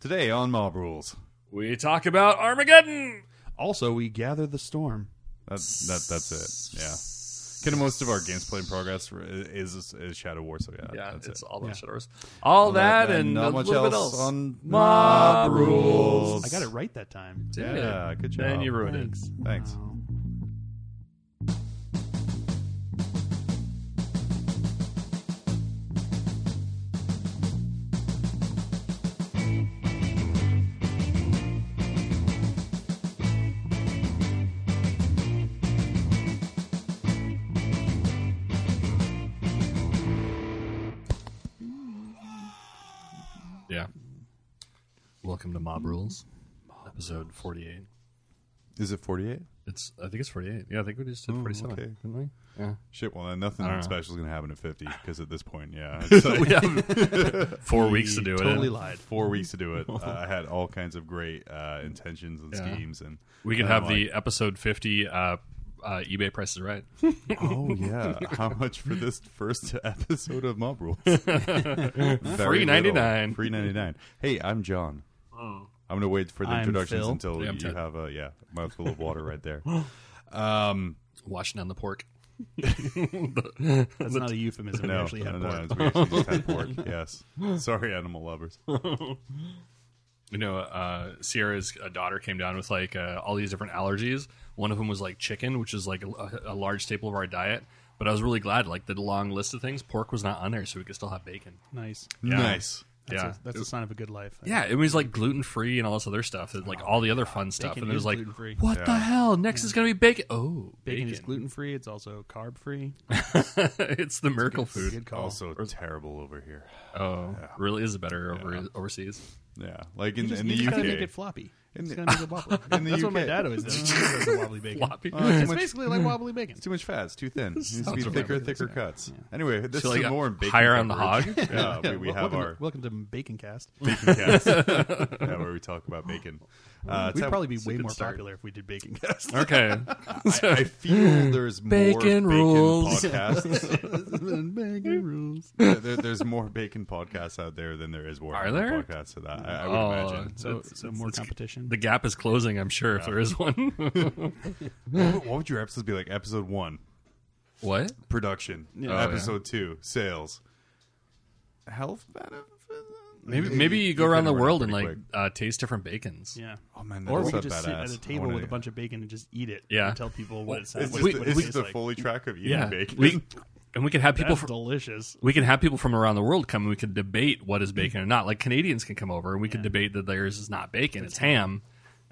Today on Mob Rules. We talk about Armageddon. Also, we gather the storm. That, that that's it. Yeah. Kind of most of our games played in progress is is Shadow War. So yeah, Yeah, that's it's it. all about Shadows. All that, and, not a much little else, else. on Mob Mob Rules. I got it right that time. Did Yeah, good job. And you ruined Thanks. it. Thanks. Wow. To episode forty-eight. Is it forty eight? It's I think it's forty-eight. Yeah, I think we just did forty-seven, okay. didn't we? Yeah. Shit. Well, then nothing I don't know. special is gonna happen at fifty because at this point, yeah, like we have four weeks to do it. Totally lied. four weeks to do it. Uh, I had all kinds of great uh, intentions and Yeah. schemes, and We can and I'm have the episode fifty uh, uh, eBay prices right. oh yeah, how much for this first episode of Mob Rules? Very $3.99. Free ninety nine. Hey, I'm John. I'm gonna wait for the I'm introductions Phil. until Yeah, I'm you Ted. have a yeah mouthful of water right there. Um, Washing down the pork. That's not a euphemism. we no, actually no, have no, pork. we actually just had pork. Yes, sorry, animal lovers. You know, uh, Sierra's uh, daughter came down with like uh, all these different allergies. One of them was like chicken, which is like a, a large staple of our diet. But I was really glad, like the long list of things, pork was not on there, so we could still have bacon. Nice. Yeah. Nice. That's yeah, a, that's a sign of a good life. yeah, it was like gluten free and all this other stuff, and, like all the other fun stuff. Bacon And it was is like, gluten-free. what the Yeah. hell? Next is gonna be bacon. Oh, Bacon, bacon, is gluten free. It's also carb free. it's the miracle food. Good call. Also terrible over here. Oh, really is better over overseas. Yeah, like in, you just, in you the just gotta UK. make it floppy. In Just the- gotta make it wobbly. In the That's what my UK. dad always does. He does the wobbly bacon. Floppy. Uh, too It's much- basically like wobbly bacon. It's too much fat. It's too thin. It needs to be Sounds thicker, right. thicker cuts. Anyway, this So, is like, more in bacon higher on the coverage. hog? Yeah, we, we Well, have welcome, our to, welcome to Bacon Cast. bacon cast. yeah, where we talk about bacon. Uh, We'd probably be way more start. popular if we did Bacon Cast. Okay, I, I feel there's more Bacon bacon rules. podcasts. bacon rules. there, there's more bacon podcasts out there than there is Warhammer Are there? podcasts. So that I, I would Oh, imagine. So, It's- so it's- more it's- competition. the gap is closing. I'm sure if there is one. What, would- what would your episodes be like? Episode one, what? production. Yeah. Oh, Episode two, sales. Health benefits. Maybe maybe you go around the run world and pretty like uh, taste different bacons. yeah. Oh man, that Or we so could just sit badass. at a I table wanna- with a bunch of bacon and just eat it. Yeah. And tell people what it Is sounds this, what, the, what is it this tastes the like. Foley track of eating Yeah, bacon? we and we could have people That's from delicious. we can have people from around the world come and we could debate what is bacon or not. Like Canadians can come over and we could debate that theirs is not bacon, it's ham,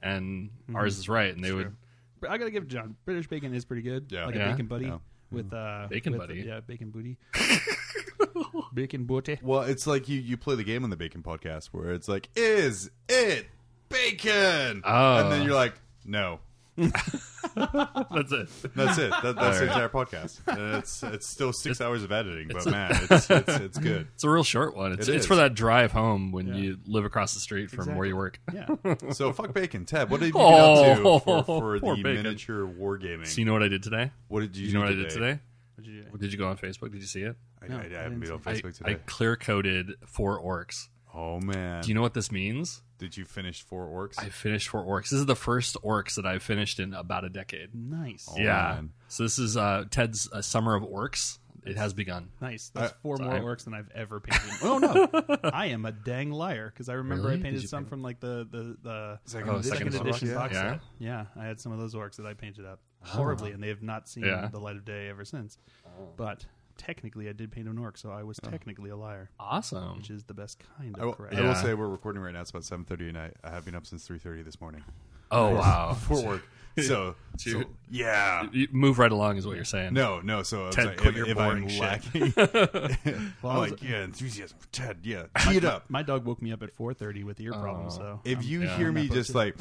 and ours is right. And they would But I gotta give it John. British bacon is pretty good. Yeah. Like Yeah. a bacon buddy Yeah. With uh Bacon with- buddy. Yeah, bacon booty. bacon booty. Well, it's like you, you play the game on the Bacon podcast where it's like, is it bacon? Oh. And then you're like, no. that's it. That's it. That, that's the entire podcast. And it's it's still six hours of editing, but man, it's, it's, it's good. It's a real short one. It's It it's for that drive home when Yeah. you live across the street from where you work. Yeah. So fuck bacon. Ted, what did you Oh, get up to oh, for, for the bacon. miniature wargaming? So you know what I did today? what did you, You know do what I did today? What'd you do? Did you go on Facebook? Did you see it? I, No, I, I I haven't been on Facebook I, Facebook I clear coded four orcs. Oh man, Do you know what this means? did you finish four orcs? I finished four orcs. This is the first orcs that I've finished in about a decade. Nice. Oh, yeah. man. So this is uh, Ted's uh, summer of orcs. It has begun. Nice. That's I- four more sorry. orcs than I've ever painted. oh no, I am a dang liar because I remember Really? I painted some paint from like the the the Second Oh, edition second second edition box Yeah? set. Yeah, I had some of those orcs that I painted up horribly, and they have not seen Yeah. the light of day ever since. But technically, I did paint an orc, so I was oh. technically a liar, Awesome. which is the best kind of I will, correct. I will say we're recording right now. It's about seven thirty at night. I have been up since three thirty this morning Oh wow. for work. So, So so yeah. You move right along is what you're saying. No, no. So I was Ted, like, quit if, your if boring I'm shit. lacking, Well, I'm like, yeah, enthusiasm for Ted. Yeah, tee it up. My dog woke me up at 4:30 with ear problems, oh. so If I'm- you yeah, hear I'm me just like,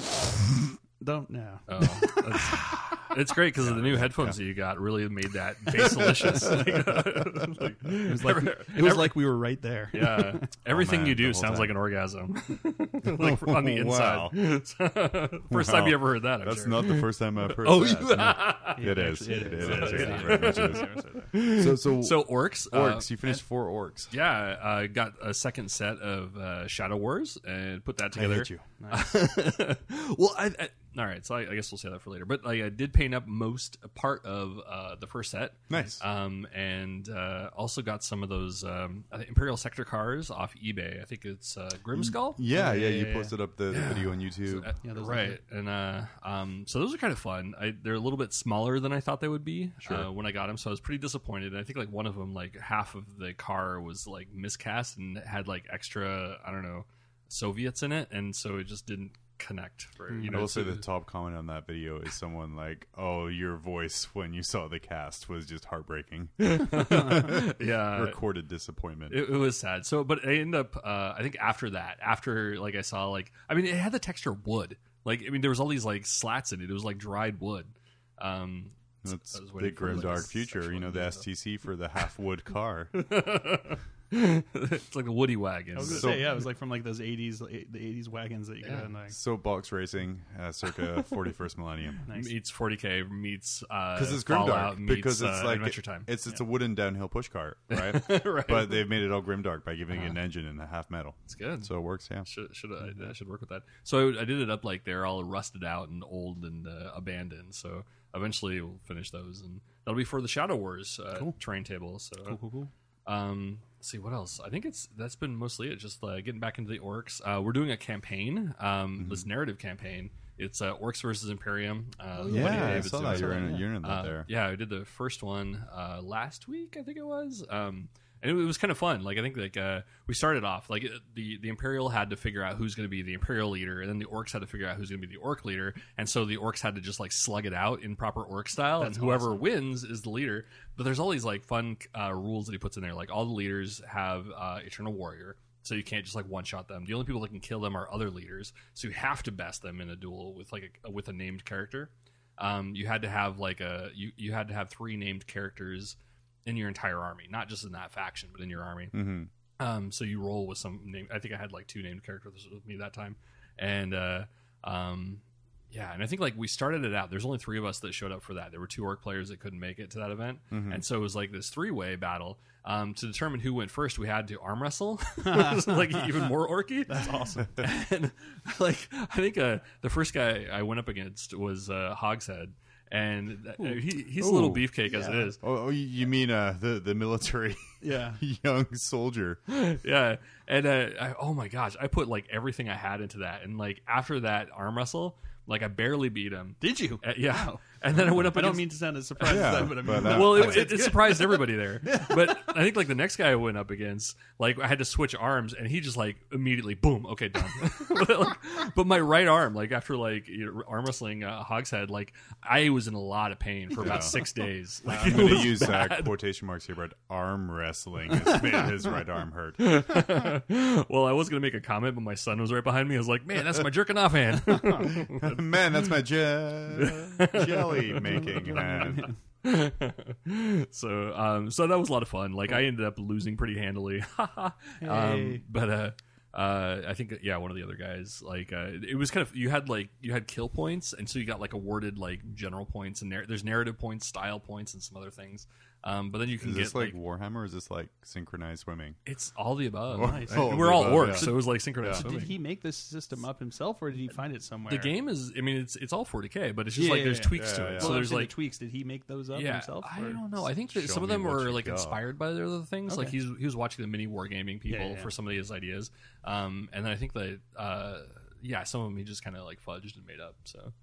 don't no. Oh, that's- It's great because the new headphones that you got really made that bass delicious. Like, It was like it was like we were right there. yeah, everything man, you do sounds time. like an orgasm, like on the inside. Wow. inside. First time you ever heard that. I'm That's sure. not the first time I've heard Oh, that. you- It is. actually, It is. It It is. is. Very much is. So, so, so orcs. uh, orcs. You finished four orcs. yeah, I got a second set of uh, Shadow Wars and put that together. you. well, I, I, all right. So I, I guess we'll say that for later. But like, I did paint up most part of uh, the first set. Nice. Um, and uh, also got some of those um, Imperial Sector cars off eBay. I think it's uh, Grimskull. Yeah, yeah. You posted up the, the video on YouTube. Uh, Yeah, those look right, and uh, um, so those are kind of fun. I, they're a little bit smaller than I thought they would be Sure. uh, when I got them, so I was pretty disappointed. And I think like one of them, like half of the car was like miscast and had like extra, I don't know, Soviets in it, and so it just didn't connect. For you I know, will say the top comment on that video is someone like, "Oh, your voice when you saw the cast was just heartbreaking. yeah, Recorded disappointment." It, it was sad. So, but I ended up. Uh, I think after that, after like I saw like, I mean, it had the texture of wood. Like, I mean, there was all these like slats in it. It was like dried wood. Um, That's I was waiting big grim dark a future. You know the innuendo. STC for the half wood car. it's like a woody wagon. I was gonna So- say yeah, it was like from like those '80s, the '80s wagons that you Yeah. got in like. Soapbox racing, uh, circa 41st millennium. Nice. meets 40k meets uh, Because it's grimdark. meets, Because it's uh, like Adventure Time. it's it's a wooden downhill push cart, right? right. But they've made it all grimdark by giving Uh-huh. it an engine and a half metal, it's good. so it works. Yeah. should should I, I should work with that. So I, I did it up like they're all rusted out and old and uh, abandoned. So eventually we'll finish those, and that'll be for the Shadow Wars uh, terrain table. So Cool, cool, cool. Um, let's see what else. I think it's that's been mostly it. Just uh, getting back into the orcs. Uh, we're doing a campaign. Um, Mm-hmm. this narrative campaign. It's uh, orcs versus Imperium. Uh, Yeah, I saw that. You're in, you're in that Uh, there. Yeah, I did the first one uh, last week. I think it was. Um, and it, was kind of fun. Like I think like uh, we started off like uh, the the Imperial had to figure out who's going to be the Imperial leader, and then the Orcs had to figure out who's going to be the Orc leader, and so the Orcs had to just like slug it out in proper Orc style, and whoever wins is the leader. But there's all these like fun uh, rules that he puts in there. Like all the leaders have uh, Eternal Warrior. So you can't just like one shot them. The only people that can kill them are other leaders. So you have to best them in a duel with like a, with a named character um, you had to have like a you, you had to have three named characters in your entire army, not just in that faction, but in your army. hmm Um, so you roll with some name. I think I had like two named characters with me that time, and uh, um, yeah, and I think like we started it out. There's only three of us that showed up for that. There were two orc players that couldn't make it to that event, and so it was like this three way battle. Um, to determine who went first, we had to arm wrestle, like even more orky. That's awesome. and like I think uh, the first guy I went up against was uh, Hogshead, and uh, he, he's a little Ooh, beefcake as it is. Oh, oh, you mean uh, the the military Yeah. young soldier? yeah and uh, I, oh my gosh i put like everything i had into that and like after that arm wrestle like i barely beat him Did you? Uh, yeah and then i went up I don't mean to sound as surprised Yeah, as that, but I mean, but, uh, well, it, it, it surprised everybody there. But I think like the next guy I went up against, like I had to switch arms, and he just like immediately, boom, okay, done. but, like, but my right arm, like after like you know, arm wrestling uh, Hogshead, like I was in a lot of pain for about Yeah. six days. Like, I'm going to use uh, quotation marks here, but arm wrestling has made his right arm hurt. well, I was gonna make a comment, but my son was right behind me. I was like, man, that's my jerking off hand. Man, that's my je- jelly making hand. so um so that was a lot of fun like i ended up losing pretty handily um but uh uh, I think yeah, one of the other guys like uh, it was kind of you had like you had kill points, and so you got like awarded like general points and nar- there's narrative points, style points, and some other things. Um, but then you can Is get this like, Warhammer or is this like synchronized swimming? it's all the above. Nice. All we're all above, orcs, yeah. so it was like synchronized So swimming. did he make this system up himself, or did he find it somewhere? the game is, I mean, it's it's all 40k, but it's just Yeah, like yeah, there's yeah. tweaks Yeah, to yeah, it. yeah. So there's like the tweaks. Did he make those up yeah, himself? I don't know. I think that some of them what were like got. inspired by the other things. Like Okay. he's he was watching the mini wargaming people Yeah, yeah, yeah. for some of his ideas, um, and then I think that uh, yeah, some of them he just kind of like fudged and made up. So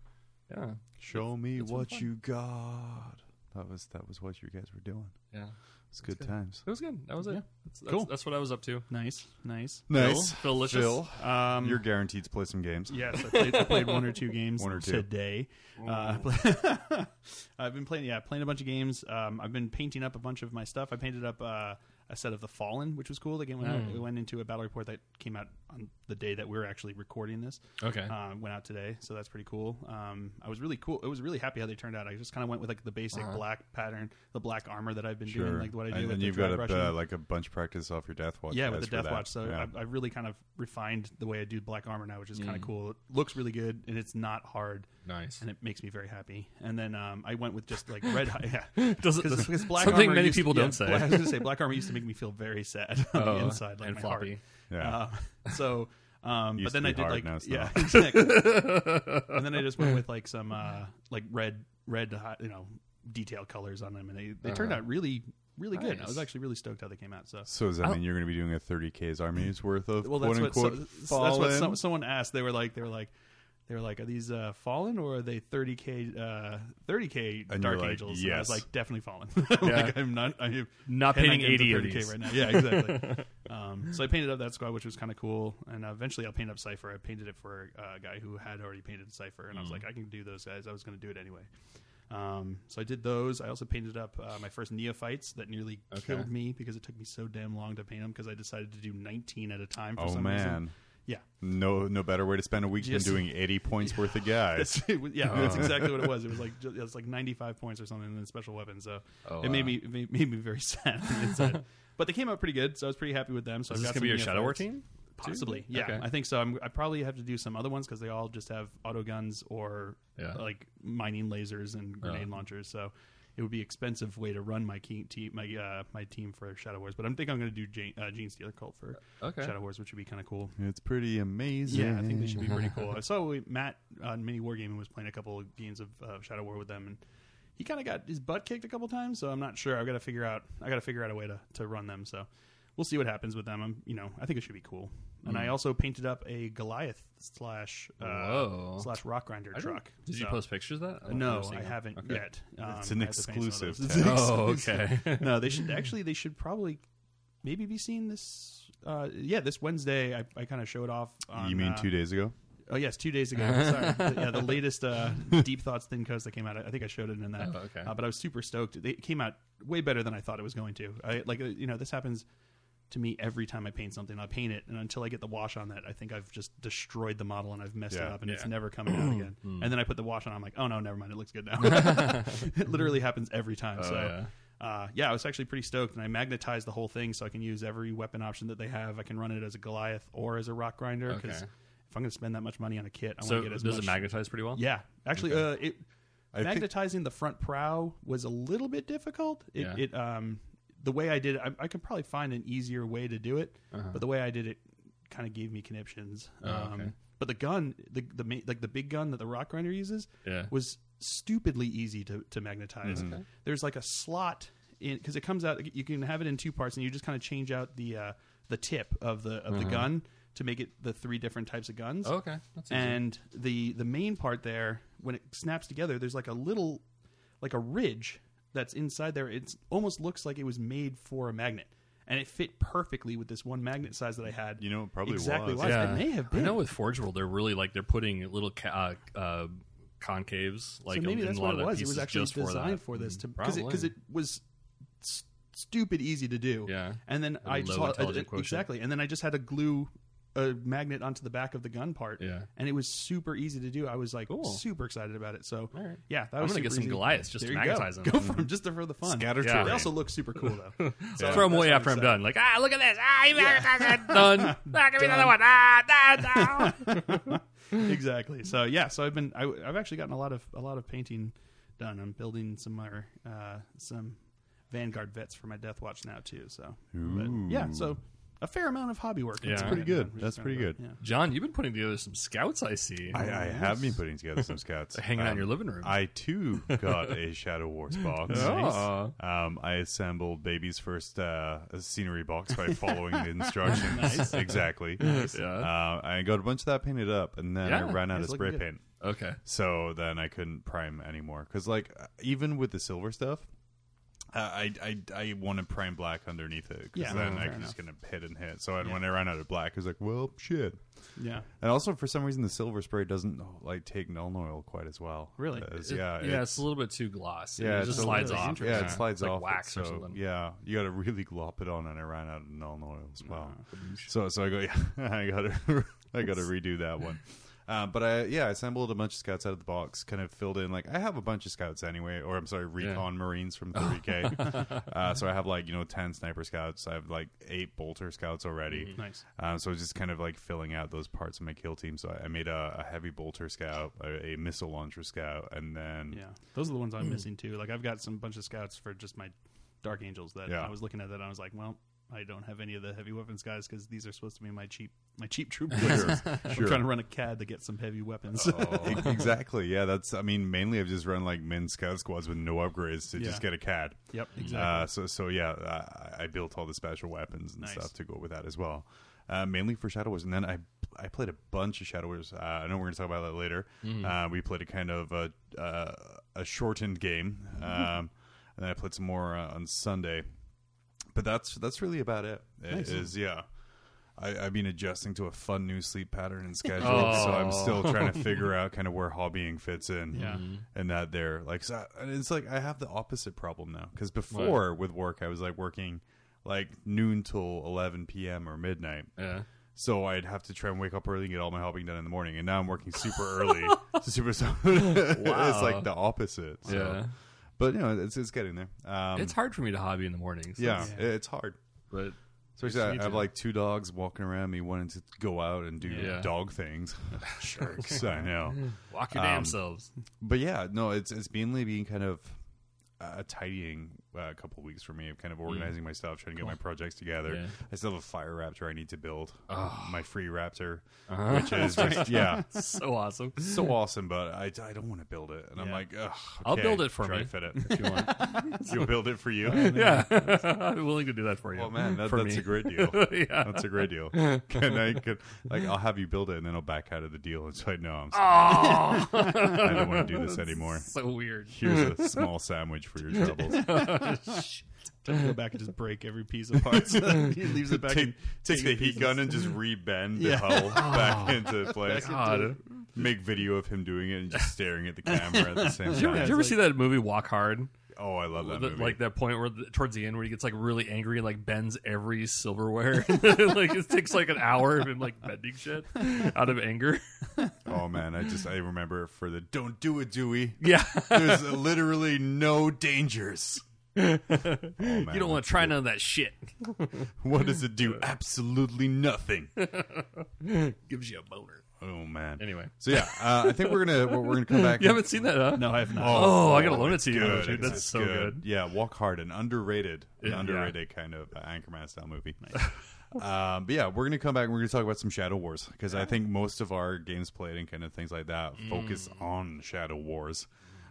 yeah, Show me what fun. you got. That was that was what you guys were doing. yeah, It's good, good. times. it was good. That was it. Yeah. That's, that's, Cool. That's what I was up to. Nice, nice. Nice, Phil, Philicious? Phil, Um, you're guaranteed to play some games. Yes, I played, I played one or two games One or two. today. Uh, I play- I've been playing, yeah, playing a bunch of games. Um, I've been painting up a bunch of my stuff. I painted up uh, a set of the Fallen, which was cool. The game went. Mm. It went into a battle report that came out on the day that we're actually recording this. Okay. Um, went out today, so that's pretty cool. Um, I was really cool. I was really happy how they turned out. I just kind of went with like the basic Uh-huh. black pattern, the black armor that I've been Sure. doing, like what I do and with the you've got a, uh, like a bunch of practice off your Death Watch. yeah, with the Death. Watch. So Yeah. I, I really kind of refined the way I do black armor now, which is Mm. kind of cool. It looks really good, and it's not hard, nice. and it makes me very happy. And then um, I went with just like red. yeah, Does it, something armor many used to- people don't say. black- I was going to say black armor used to make me feel very sad on Oh, the inside, like and my floppy. Yeah. uh, so, um, Used but then to I be did hard, like now it's yeah, not. exactly. and then I just went with like some uh, like red, red, hi- you know, detail colors on them, and they they turned Uh-huh. out really, really good. I Nice. was actually really stoked how they came out. So. So does that mean you're going to be doing a 30k's army's worth of Well, quote that's what, unquote so, that's what fallen? some, someone asked. They were like, they were like, they were like, are these uh, fallen or are they 30k, uh, 30k And Dark like, Angels? And I was like, definitely fallen. Like, I'm not, I'm Not painting into 80 30K these. right now. Yeah, exactly. um, so I painted up that squad, which was kind of cool, and uh, eventually I'll paint up Cypher. I painted it for a guy who had already painted Cypher, and I was Mm. like, I can do those guys. I was going to do it anyway. Um, so I did those. I also painted up uh, my first neophytes that nearly Okay. killed me because it took me so damn long to paint them because I decided to do 19 at a time. For oh some man, reason. Yeah. no no better way to spend a week Just- than doing 80 points worth of guys. That's, it was- yeah, that's exactly what it was. It was like ju- it was like 95 points or something in the special weapons. So Oh, it made wow. me it made, made me very sad. on the inside. but they came out pretty good, so I was pretty happy with them. So Is I've this got gonna be your some Shadow War neophytes. team? Possibly, yeah. Okay. I think so. I'm, I probably have to do some other ones because they all just have auto guns or Yeah. like mining lasers and grenade Uh. launchers. So it would be expensive way to run my team, my uh, my team for Shadow Wars. But I'm think I'm going to do Jane, uh, Genestealer cult for Okay. Shadow Wars, which would be kind of cool. It's pretty amazing. Yeah, I think they should be pretty cool. I saw we, Matt on Mini Wargaming was playing a couple of games of uh, Shadow War with them, and he kind of got his butt kicked a couple times. So I'm not sure. I've got to figure out. I got to figure out a way to, to run them. So we'll see what happens with them. I'm, you know, I think it should be cool. And I also painted up a Goliath slash uh, slash rock grinder I truck. Did you post pictures of that? don't No, I haven't Okay. yet. Um, It's an I have to paint some of exclusive those. It's an Oh, exclusive. okay. no, they should actually. They should probably maybe be seen this. Uh, yeah, this Wednesday. I, I kind of showed off. On, you mean uh, two days ago? Oh yes, two days ago. Sorry, The- yeah, the latest uh, Deep Thoughts Thin Coast that came out. I think I showed it in that. Oh, okay. Uh, but I was super stoked. It came out way better than I thought it was going to. I like uh, you know this happens to me every time I paint something. I paint it, and until I get the wash on that, I think I've just destroyed the model and I've messed it up, and it's never coming out again. Hmm. And then I put the wash on. I'm like, oh no, never mind. It looks good now. it literally happens every time. Oh, so. yeah. Uh, yeah, I was actually pretty stoked, and I magnetized the whole thing so I can use every weapon option that they have. I can run it as a Goliath or as a rock grinder because Okay. if I'm going to spend that much money on a kit, I So want to get as does much. it magnetize pretty well? Yeah, actually, uh, it I think magnetizing the front prow was a little bit difficult. It, Yeah. it um, the way I did it, I, I could probably find an easier way to do it, Uh-huh. but the way I did it kind of gave me conniptions. Oh, um, okay. But the gun, the the ma- like the big gun that the rock grinder uses, Yeah. was stupidly easy to to magnetize. Okay. There's like a slot in because it comes out. You can have it in two parts, and you just kind of change out the uh, the tip of the of the Uh-huh. gun to make it the three different types of guns. Oh, okay. That's easy. and the the main part there, when it snaps together, there's like a little like a ridge that's inside there. It almost looks like it was made for a magnet. And it fit perfectly with this one magnet size that I had. you know it probably exactly was. why. yeah. It may have been. I know with Forge World, they're really like they're putting little ca- uh, uh, concaves like so maybe in that's a lot what it was. It was actually just for designed that. for this to because it, it was s- stupid easy to do. Yeah. And then A I just low saw- intelligent exactly, and then I just had to glue a magnet onto the back of the gun part. Yeah. And it was super easy to do. I was like Cool. super excited about it. So right. yeah, that I'm was gonna get some easy. Goliaths just There to you go. magnetize them. Go for them just for the fun. Scatter Yeah. They also look super cool though. So Throw them away after I'm done. Like, ah, look at this. Ah, you it. Done. Ah, give me another one. Ah, da, da. exactly. So yeah, so I've been I, I've actually gotten a lot of a lot of painting done. I'm building some more uh, some Vanguard vets for my Death Watch now too. So but, yeah, so a fair amount of hobby work. That's pretty good. Which That's pretty good. Yeah. John, you've been putting together some scouts. I see. I, I have been putting together some scouts. Hanging out in Um, your living room. I too got a Shadow Wars box. Oh. Um, I assembled baby's first uh, scenery box by following the instructions Nice. exactly. Yeah. Uh, I got a bunch of that painted up, and then Yeah, I ran out it's of looking spray good. paint. Okay. So then I couldn't prime anymore because, like, even with the silver stuff, Uh, I I I wanted prime black underneath it because Yeah, then I fair could just enough. gonna hit and hit. So and Yeah. when I ran out of black, I was like, well, shit. Yeah. And also for some reason, the silver spray doesn't like take Nuln Oil quite as well. Really? as- It- yeah, yeah, it's, a little bit too glossy. yeah, it it's just a slides really off. yeah, it slides It's like off wax or so, something. Yeah, you got to really glop it on, and I ran out of Nuln Oil as well. Uh, So so I go, yeah, I got to I got to redo that one. Um, but I yeah, I assembled a bunch of scouts out of the box, kind of filled in like I have a bunch of scouts anyway, or I'm sorry, recon marines from 30k. uh, so I have like you know ten sniper scouts. I have like eight bolter scouts already. Nice. Um, so just kind of like filling out those parts of my kill team. So I, I made a, a heavy bolter scout, a, a missile launcher scout, and then Yeah, those are the ones. I'm missing too. Like I've got some bunch of scouts for just my Dark Angels that Yeah. I was looking at that. and I was like, well, I don't have any of the heavy weapons guys because these are supposed to be my cheap my cheap troop. classes. I'm Sure. trying to run a CAD to get some heavy weapons. E- exactly. Yeah, that's. I mean, mainly I've just run like min scout squads with no upgrades to Yeah. just get a CAD. yep, exactly. Uh, so so yeah, I, I built all the special weapons and Nice. stuff to go with that as well. Uh, mainly for Shadow Wars, and then I I played a bunch of Shadow Wars. Uh, I know we're going to talk about that later. Uh, we played a kind of a, uh, a shortened game, um, and then I played some more uh, on Sunday. But that's that's really about it. It Nice. is yeah. I, I've been adjusting to a fun new sleep pattern and schedule, Oh. so I'm still trying to figure out kind of where hobbying fits in Yeah. Mm-hmm. and that there like so, and it's like i have the opposite problem now because before with work i was like working like noon till 11 p.m or midnight Yeah. so i'd have to try and wake up early and get all my hobbying done in the morning and now i'm working super early so super so it's like the opposite so. Yeah. But you know it's, it's getting there um it's hard for me to hobby in the mornings. yeah, Yeah. it's hard But Especially, I, I have like two dogs walking around me wanting to go out and do Yeah. dog things. Sharks, I know. walk your Um, damn selves. But yeah, no, it's it's mainly being kind of uh, tidying uh, a couple weeks for me of kind of organizing my stuff, trying to get my projects together. Mm. Yeah. I still have a fire raptor I need to build, Oh. my free raptor, Uh-huh. which is just yeah, so awesome. so awesome. But I, I don't want to build it, and I'm like, Ugh, I'll build it for try me. fit it. If you want. You'll build it for you. yeah. I'm willing to do that for you. Oh man, that, that's me. a great deal. yeah. That's a great deal. Can I could like I'll have you build it and then I'll back out of the deal and say no, I'm sorry. Oh, I don't want to do this anymore. so weird. Here's a small sandwich for your troubles. To go back and just break every piece of parts. he leaves it back. take in, take the in heat gun and just rebend the Yeah. hull back into place. God. Make video of him doing it and just staring at the camera at the same Did you, time. did you ever see that movie Walk Hard? Oh, I love that The- movie. like that point where the, towards the end where he gets like really angry and like bends every silverware like it takes like an hour of him like bending shit out of anger oh man, I just I remember for the don't do it, Dewey. yeah There's literally no dangers. Oh, you don't want to try none of that shit What does it do? Absolutely nothing. gives you a boner Oh man. anyway So yeah, uh, I think we're gonna we're, we're gonna come back. you haven't seen that huh No, I have not. Oh, I gotta loan it to you, good. dude. That's it's so good. Yeah, Walk Hard, an underrated, an Yeah. underrated kind of uh, Anchorman style movie. um, but yeah, we're gonna come back. and We're gonna talk about some Shadow Wars because I think most of our games played and kind of things like that focus Mm. on Shadow Wars.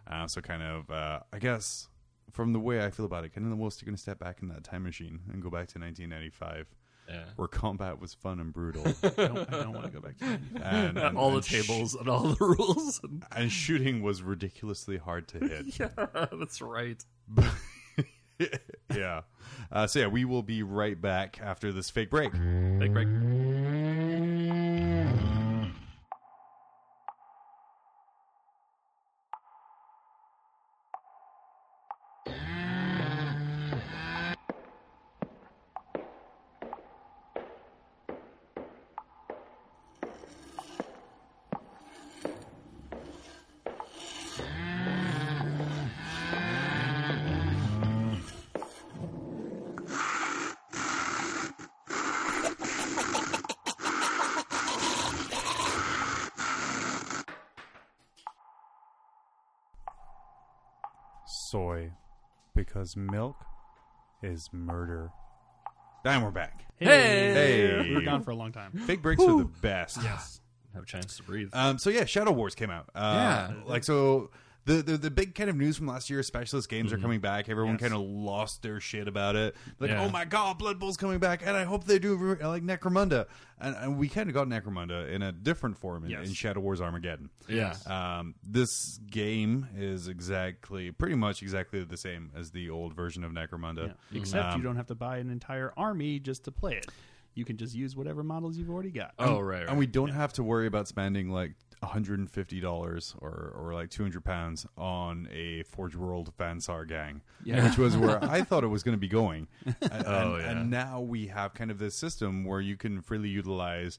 Uh, so kind of, uh, I guess, from the way I feel about it, kind of the most you're gonna step back in that time machine and go back to 1995. yeah Where combat was fun and brutal, I don't, I don't want to go back to that. and, and- all the and sh- tables and all the rules and shooting was ridiculously hard to hit. yeah that's right yeah. Uh, so yeah, we will be right back after this fake break. Big break. Because milk is murder. And we're back. Hey! we were gone for a long time. Fake breaks are the best. Yes. have a chance to breathe Um, so yeah, Shadow Wars came out. Uh, Yeah. like so. The, the the big kind of news from last year, specialist games are coming back. Everyone Yes. kind of lost their shit about it. Like, Yeah. oh my god, Blood Bowl's coming back, and I hope they do re- like Necromunda. And, and we kind of got Necromunda in a different form in, Yes. in Shadow Wars Armageddon. Yeah. Um, this game is exactly, pretty much exactly the same as the old version of Necromunda. Yeah. Except Um, you don't have to buy an entire army just to play it. You can just use whatever models you've already got. oh right, right. and we don't have to worry about spending like $150 or, or like 200 pounds on a Forge World Van Saar gang, Yeah. which was where I thought it was going to be going. And, Oh, and, yeah. and now we have kind of this system where you can freely utilize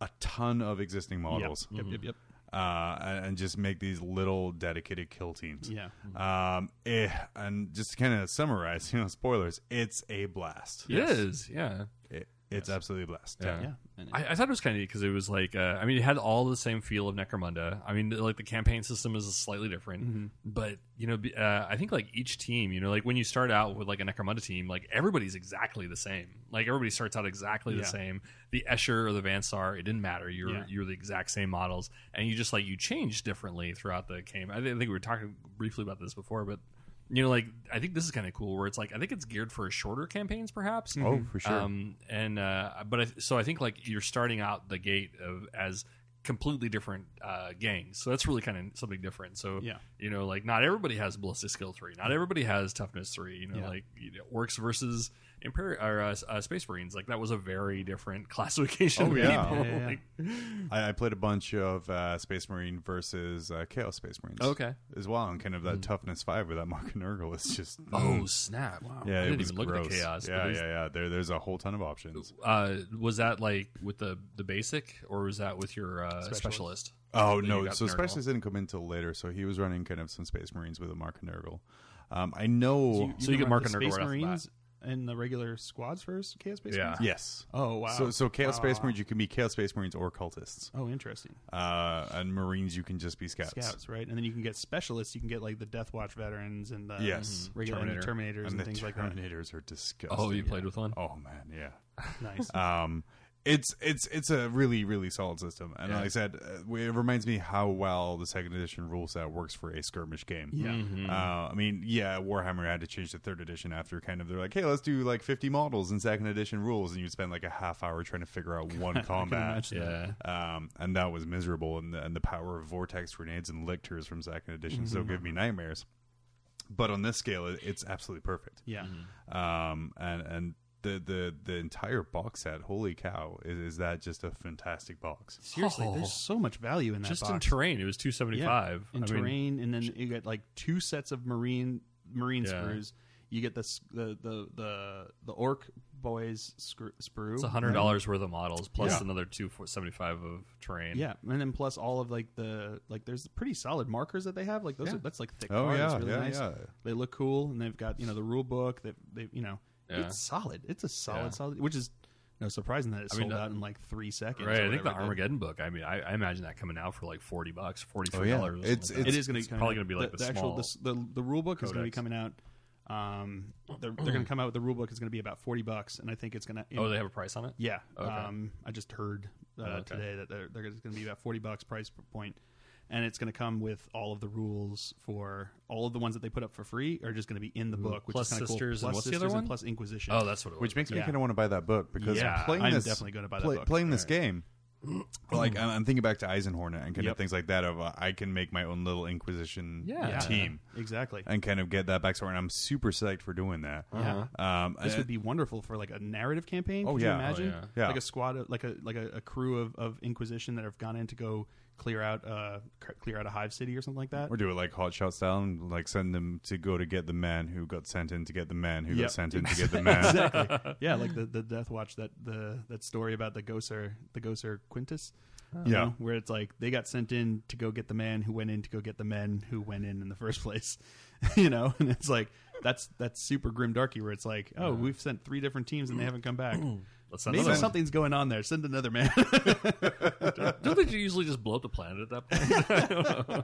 a ton of existing Yep. models Yep, yep, yep. uh, and, and just make these little dedicated kill teams. Yeah. Um, eh, and just to kind of summarize, you know, spoilers, it's a blast. It is, yeah. It, it's absolutely a blast. Yeah. Yeah. I, I thought it was kind of neat because it was like, uh, I mean, it had all the same feel of Necromunda. I mean, like the campaign system is slightly different, but you know, uh, I think like each team, you know, like when you start out with like a Necromunda team, like everybody's exactly the same. Like everybody starts out exactly Yeah. the same. The Escher or the Van Saar, it didn't matter. You're Yeah. you're the exact same models, and you just like you change differently throughout the game. I, thi- I think we were talking briefly about this before, but. You know, like I think this is kind of cool. Where it's like I think it's geared for shorter campaigns, perhaps. Oh, for sure. Um, and uh, but I, so I think like you're starting out the gate of as completely different uh, gangs, so that's really kind of something different. So Yeah. you know, like not everybody has ballistic skill three, not everybody has toughness three. You know, Yeah. like you know, orcs versus Imperial or uh, uh, Space Marines, like that was a very different classification. Oh, yeah. Yeah, yeah, yeah. Like, I, I played a bunch of uh, Space Marine versus uh, Chaos Space Marines. Okay. As well, and kind of that toughness five with that Mark and Nurgle is just. oh mm. snap! Wow, yeah, I it didn't was even look gross. at the chaos. Yeah, there's- yeah, yeah. There, there's a whole ton of options. Uh, was that like with the the basic, or was that with your uh, Specialist. specialist? Oh That no! So Nurgle? Specialist didn't come in until later, so he was running kind of some Space Marines with a Mark and Nurgle. Um, I know. So you can get run Mark and Nurgle Space right off the bat. Marines and the regular squads first. Chaos Space Yeah. Marines? yes. Oh wow. So so Chaos Wow, Space wow, Marines, you can be Chaos Space Marines or cultists. Oh, interesting. Uh, and Marines, you can just be scouts. Scouts, right? And then you can get specialists. You can get like the Death Watch veterans and the Yes. regular Terminator. Terminators and, And the things like that. Terminators are disgusting. Oh, you played with one? Oh man, yeah. Nice. um it's it's it's a really really solid system and Yeah. like i said uh, it reminds me how well the second edition rule set works for a skirmish game yeah. Mm-hmm. uh, I mean, yeah, Warhammer had to change the third edition after kind of they're like, hey, let's do like 50 models in second edition rules, and you'd spend like a half hour trying to figure out one combat. Yeah. Um, and that was miserable, and the, and the power of vortex grenades and lictors from second edition still give me nightmares. But on this scale, it, it's absolutely perfect. Yeah. Um, and and the the the entire box set, holy cow, is, is that just a fantastic box? Seriously, Oh. there's so much value in that Just box. in terrain, it was two seventy five. in terrain, and then you get like two sets of marine marine Yeah. sprues. You get the s- the the the, the orc boys screw, sprue. It's hundred dollars worth of models plus Yeah. another two seventy five of terrain. Yeah, and then plus all of like the like there's pretty solid markers that they have. Like those Yeah. are that's like thick Oh cards. yeah, really yeah, nice. yeah. They look cool, and they've got you know the rule book. That they you know Yeah. it's solid. It's a solid Yeah. solid, which is no surprising that it I mean, sold uh, out in like three seconds. Right, I think the whatever it did. Armageddon book. I mean, I, I imagine that coming out for like forty bucks, forty Oh, three yeah. dollars. It's- It is going to it's probably going to be like the, the, small. actual the, the the rule book is going to be coming out. Um, they're they're going to come out with the rule book. is going to be about forty bucks, and I think it's going to. oh, they have a price on it. yeah. Okay. Um, I just heard uh, Okay. today that they're, they're going to be about forty bucks price point, and it's going to come with all of the rules for all of the ones that they put up for free are just going to be in the book, which Plus is kind of Sisters cool. and Plus what's the other Sisters and one? Plus Inquisition. Oh, that's what it was. Which makes me Yeah. kind of want to buy that book because Yeah, playing I'm this, definitely gonna buy that play- book. Playing this game, like I'm, I'm thinking back to Eisenhornet and kind of things like that. Of uh, I can make my own little Inquisition Yeah. team exactly. and kind of get that backstory. And I'm super psyched for doing that. Uh-huh. Um, This and- would be wonderful for like a narrative campaign. Oh, Could yeah. you Oh, imagine? yeah. Yeah. Like a squad, of, like a like a, a crew of, of Inquisition that have gone in to go clear out uh clear out a hive city or something like that. or do it like Hot Shot style and like send them to go to get the man who got sent in to get the man who Yep. got sent in to get the man. exactly. Yeah, like the the Death Watch that the that story about the Gosar the Gosar Quintus. Yeah. know, where it's like they got sent in to go get the man who went in to go get the men who went in in the first place. you know, and it's like that's that's super grim darky where it's like, oh, we've sent three different teams and they haven't come back. Let's send Maybe another one. something's going on there. Send another man. Don't they usually just blow up the planet at that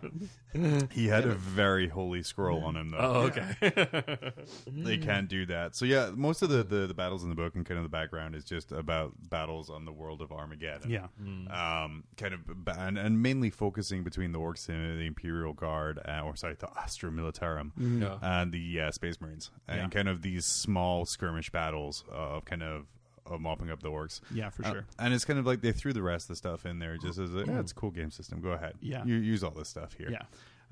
point? He had a very holy scroll on him, though. oh, okay. They can't do that. So yeah, most of the, the the battles in the book and kind of the background is just about battles on the world of Armageddon. yeah, Um, kind of ba- and, and mainly focusing between the orcs and the Imperial Guard, uh, or sorry, the Astra Militarum, Yeah. and the uh, Space Marines, and Yeah. kind of these small skirmish battles of kind of of mopping up the orcs. yeah, for Uh, sure. and it's kind of like they threw the rest of the stuff in there just as a, yeah, it's a cool game system. Go ahead, Yeah. you use all this stuff here. Yeah.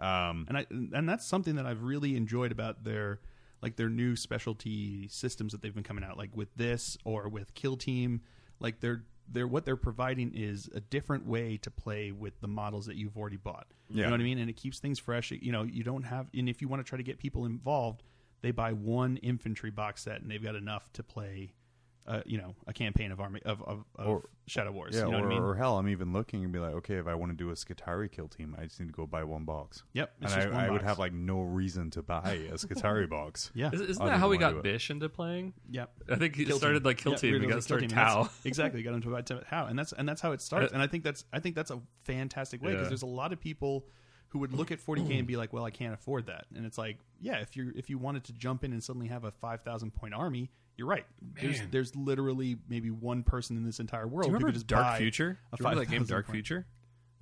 Um, and I and that's something that I've really enjoyed about their like their new specialty systems that they've been coming out like with this or with Kill Team like they're they're what they're providing is a different way to play with the models that you've already bought. You Yeah. know what I mean? And it keeps things fresh. You know, you don't have and if you want to try to get people involved, they buy one infantry box set and they've got enough to play uh, you know, a campaign of army of, of, of Or- Shadow Wars. yeah, you know or, what I mean? or hell, I'm even looking and be like, okay, if I want to do a Skitarii kill team, I just need to go buy one box. Yep. It's and just I, one I would have like no reason to buy a Skitarii box. yeah. Is- Isn't I that how we got. Bish into playing? Yep. I think he Kill started Team. like Kill Yeah, Team. Weird We got to Little start Kill Tau. and that's- exactly, got into about How, and that's and that's how it starts. Uh, and I think that's I think that's a fantastic way because Yeah. there's a lot of people who would look at 40k and be like, "Well, I can't afford that." And it's like, yeah, if you if you wanted to jump in and suddenly have a 5,000 point army, you're right. There's Man. there's literally maybe one person in this entire world Do you who remember could just Dark buy Future? a Do you remember that game 5,000 Dark point- Future?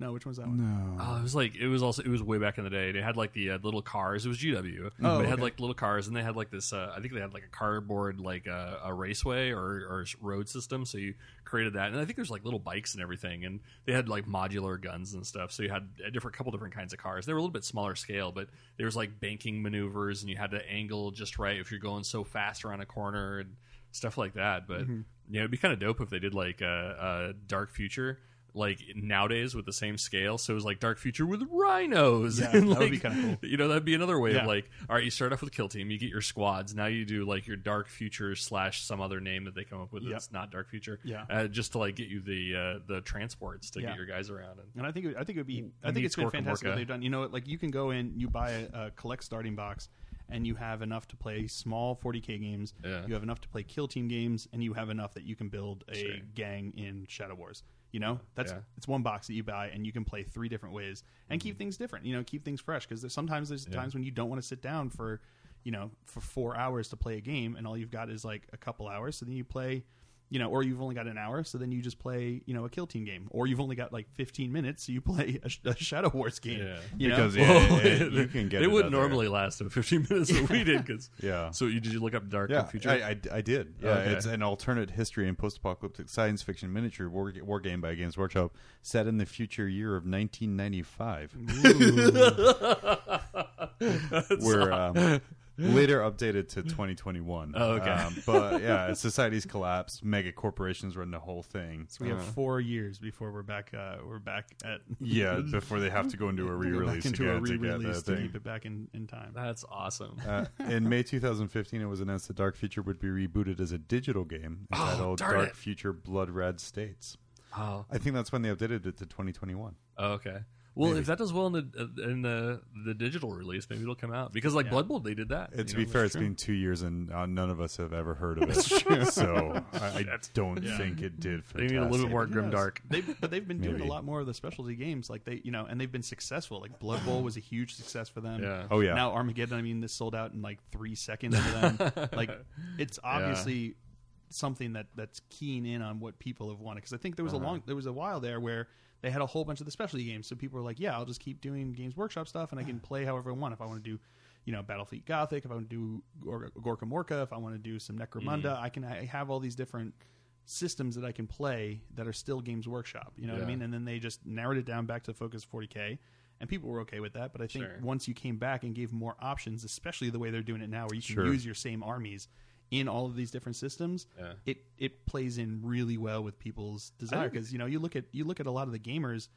No, which one's that one? No. Oh, it was like it was also it was way back in the day. They had like the uh, little cars. It was GW. Oh, they had okay. like little cars, and they had like this. Uh, I think they had like a cardboard like uh, a raceway or, or road system. So you created that, and I think there's like little bikes and everything, and they had like modular guns and stuff. So you had a different couple different kinds of cars. They were a little bit smaller scale, but there was like banking maneuvers, and you had to angle just right if you're going so fast around a corner and stuff like that. But Mm-hmm. yeah, it'd be kind of dope if they did like a, a Dark Future. Like nowadays with the same scale, so it was like Dark Future with rhinos. Yeah, and, that would be kinda cool. You know, that'd be another way Yeah. of like, all right, you start off with Kill Team, you get your squads. Now you do like your Dark Future slash some other name that they come up with Yep. that's not Dark Future. Yeah. uh, just to like get you the uh, the transports to Yeah. get your guys around. And And I think it, I think it would be I think it's been fantastic what they've done. You know, like you can go in, you buy a, a collect starting box, and you have enough to play small 40k games. Yeah. You have enough to play kill team games, and you have enough that you can build a Sure. gang in Shadow Wars. You know, that's Yeah. it's one box that you buy, and you can play three different ways and keep things different. You know, keep things fresh because there's sometimes there's Mm-hmm. Yeah. times when you don't want to sit down for you know for four hours to play a game, and all you've got is like a couple hours. So then you play you know, or you've only got an hour, so then you just play, you know, a kill team game, or you've only got like 15 minutes, so you play a, a Shadow Wars game. Yeah. You know? Because yeah, Well, it- you can get it it wouldn't other- normally last about 15 minutes, but we did. Cause, Yeah. So you, did you look up Dark Yeah, Future? I, I, I did. Yeah, Okay. it's an alternate history and post-apocalyptic science fiction miniature war, war game by Games Workshop set in the future year of 1995. We're um, later updated to 2021. Oh, okay. Um, but yeah, society's collapsed. Mega corporations run the whole thing. So we have four years before we're back. Uh, we're back at Yeah, before they have to go into a re-release back into again a to re-release the to keep it back in, in time. That's awesome. Uh, in May 2015, it was announced that Dark Future would be rebooted as a digital game entitled darn Dark it. Future Blood Red States. Oh, I think that's when they updated it to 2021. Oh, okay. Well, Maybe. if that does well in the in the the digital release, maybe it'll come out because like Yeah. Blood Bowl they did that. Uh, to you be know? fair, it's been two years and uh, none of us have ever heard of it. so I, I don't Yeah. think it did. they need a little bit more Who grim knows? dark. They've, but they've been doing a lot more of the specialty games, like they, you know, and they've been successful. Like Blood Bowl was a huge success for them. Yeah. Oh yeah, Now Armageddon, I mean, this sold out in like three seconds for them. like, it's obviously something that that's keying in on what people have wanted. Because I think there was Uh-huh. a long, there was a while there where they had a whole bunch of the specialty games. So people were like, "Yeah, I'll just keep doing Games Workshop stuff, and I can play however I want. If I want to do, you know, Battlefleet Gothic, if I want to do Gor- Gorkamorka, if I want to do some Necromunda, Mm-hmm. I can I have all these different." systems that I can play that are still Games Workshop. You know what I mean? And then they just narrowed it down back to Focus 40K. And people were okay with that, but I think Sure. once you came back and gave more options, especially the way they're doing it now, where you can Sure. use your same armies in all of these different systems, Yeah. it it plays in really well with people's desire. Because you know, you look at you look at a lot of the gamers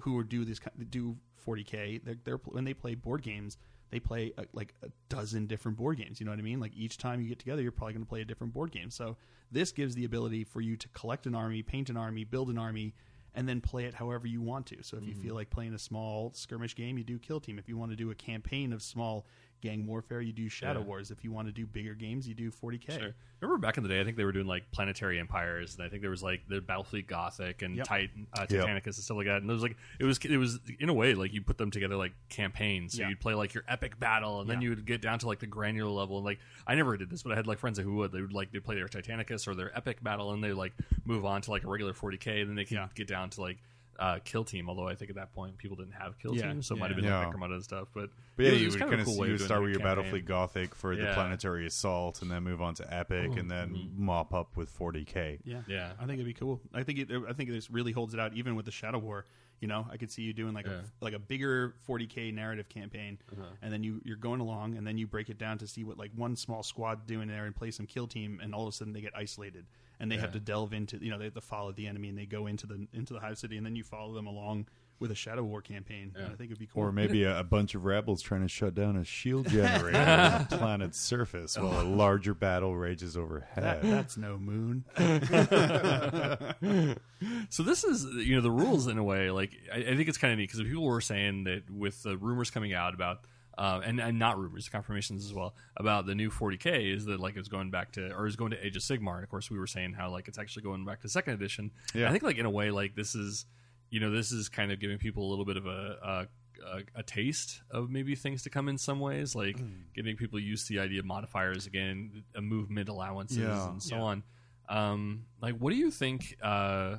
who do this do 40k. They're, they're when they play board games, they play uh like a dozen different board games. You know what I mean? Like each time you get together, you're probably going to play a different board game. So this gives the ability for you to collect an army, paint an army, build an army, and then play it however you want to. So if you feel like playing a small skirmish game, you do Kill Team. If you want to do a campaign of small gang warfare, you do Shadow Yeah. Wars. If you want to do bigger games, you do 40k. Sure. Remember back in the day, I think they were doing like Planetary Empires, and I think there was like the Battlefleet Gothic and Yep. Titan, uh, Yep. Titanicus and stuff like that. And it was like it was it was in a way like you put them together like campaigns. So Yeah. you'd play like your epic battle, and then you would get down to like the granular level. And like I never did this, but I had like friends who would. They would like they play their Titanicus or their epic battle, and they like move on to like a regular 40k, and then they can Yeah. get down to like. Uh, kill team, although I think at that point people didn't have kill Yeah, team, so it yeah, might have been yeah. like Necromunda and stuff. But, But yeah, it was, it you was would kind kind of cool way you would start with your campaign. Battlefleet Gothic for the Planetary Assault, and then move on to Epic, and then mop up with 40k. Yeah, Yeah. I think it'd be cool. I think it, I think this really holds it out, even with the Shadow War. You know, I could see you doing like Yeah. Uh-huh. a like a bigger 40k narrative campaign, and then you you're going along, and then you break it down to see what like one small squad doing there and play some kill team, and all of a sudden they get isolated, and they have to delve into you know they have to follow the enemy, and they go into the into the hive city, and then you follow them along with a Shadow War campaign. And I think it'd be cool. Or maybe a, a bunch of rebels trying to shut down a shield generator on the planet's surface while a larger battle rages that, overhead. that's no moon. So this is, you know, the rules in a way. Like I, I think it's kind of neat because people were saying that with the rumors coming out about, uh, and and not rumors, confirmations as well about the new 40k is that like it's going back to or is going to Age of Sigmar. And of course, we were saying how like it's actually going back to second edition. Yeah. I think like in a way like this is, you know, this is kind of giving people a little bit of a. a a, a taste of maybe things to come in some ways, like getting people used to the idea of modifiers again, a movement allowances, Yeah. and so Yeah. on. Um, like, what do you think? Uh,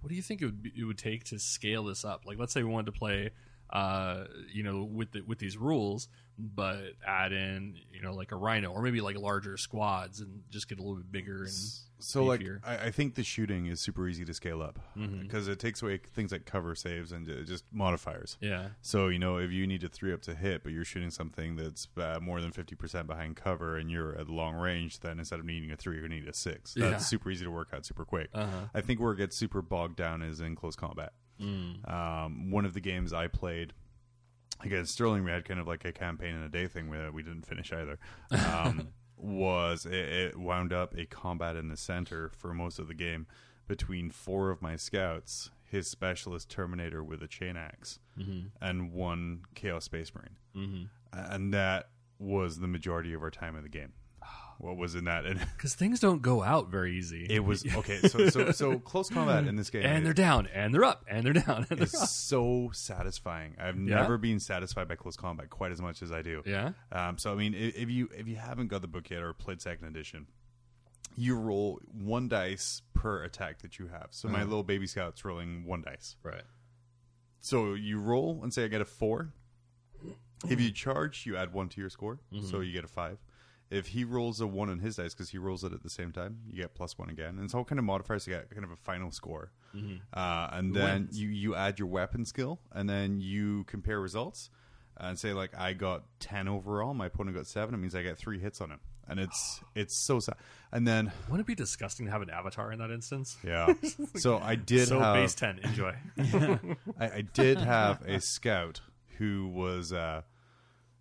what do you think it would be, it would take to scale this up? Like, let's say we wanted to play, uh, you know, with the, with these rules, but add in, you know, like a rhino or maybe like larger squads and just get a little bit bigger and So, like. I, I think the shooting is super easy to scale up Mm-hmm. because it takes away things like cover saves and just modifiers. yeah, So you know, if you need a three up to hit, but you're shooting something that's uh, more than fifty percent behind cover, and you're at long range, then instead of needing a three, you're gonna need a six. That's Yeah. super easy to work out, super quick. Uh-huh. I think where it gets super bogged down is in close combat. Mm. Um, one of the games I played against Sterling, we had kind of like a campaign in a day thing where we didn't finish either. Um, was it, it wound up a combat in the center for most of the game between four of my scouts, his specialist Terminator with a chain axe, and one Chaos Space Marine, mm-hmm. and that was the majority of our time in the game. What was in that? And because things don't go out very easy. it was okay. So so so close combat in this game, and they're down, and they're up, and they're down. And they're is so satisfying. I've Yeah? never been satisfied by close combat quite as much as I do. yeah, Um, so I mean, if, if you if you haven't got the book yet or played second edition, you roll one dice per attack that you have. So my little baby scout's rolling one dice. right. So you roll and say I get a four. If you charge, you add one to your score, so you get a five. If he rolls a one on his dice because he rolls it at the same time, you get plus one again. And it's all kind of modifiers to get kind of a final score. Uh, and then wins? you you add your weapon skill, and then you compare results and say like I got ten overall, my opponent got seven. It means I get three hits on him, and it's it's so sad. And then Wouldn't it be disgusting to have an avatar in that instance? yeah, so I did so have base ten, enjoy. I, I did have a scout who was uh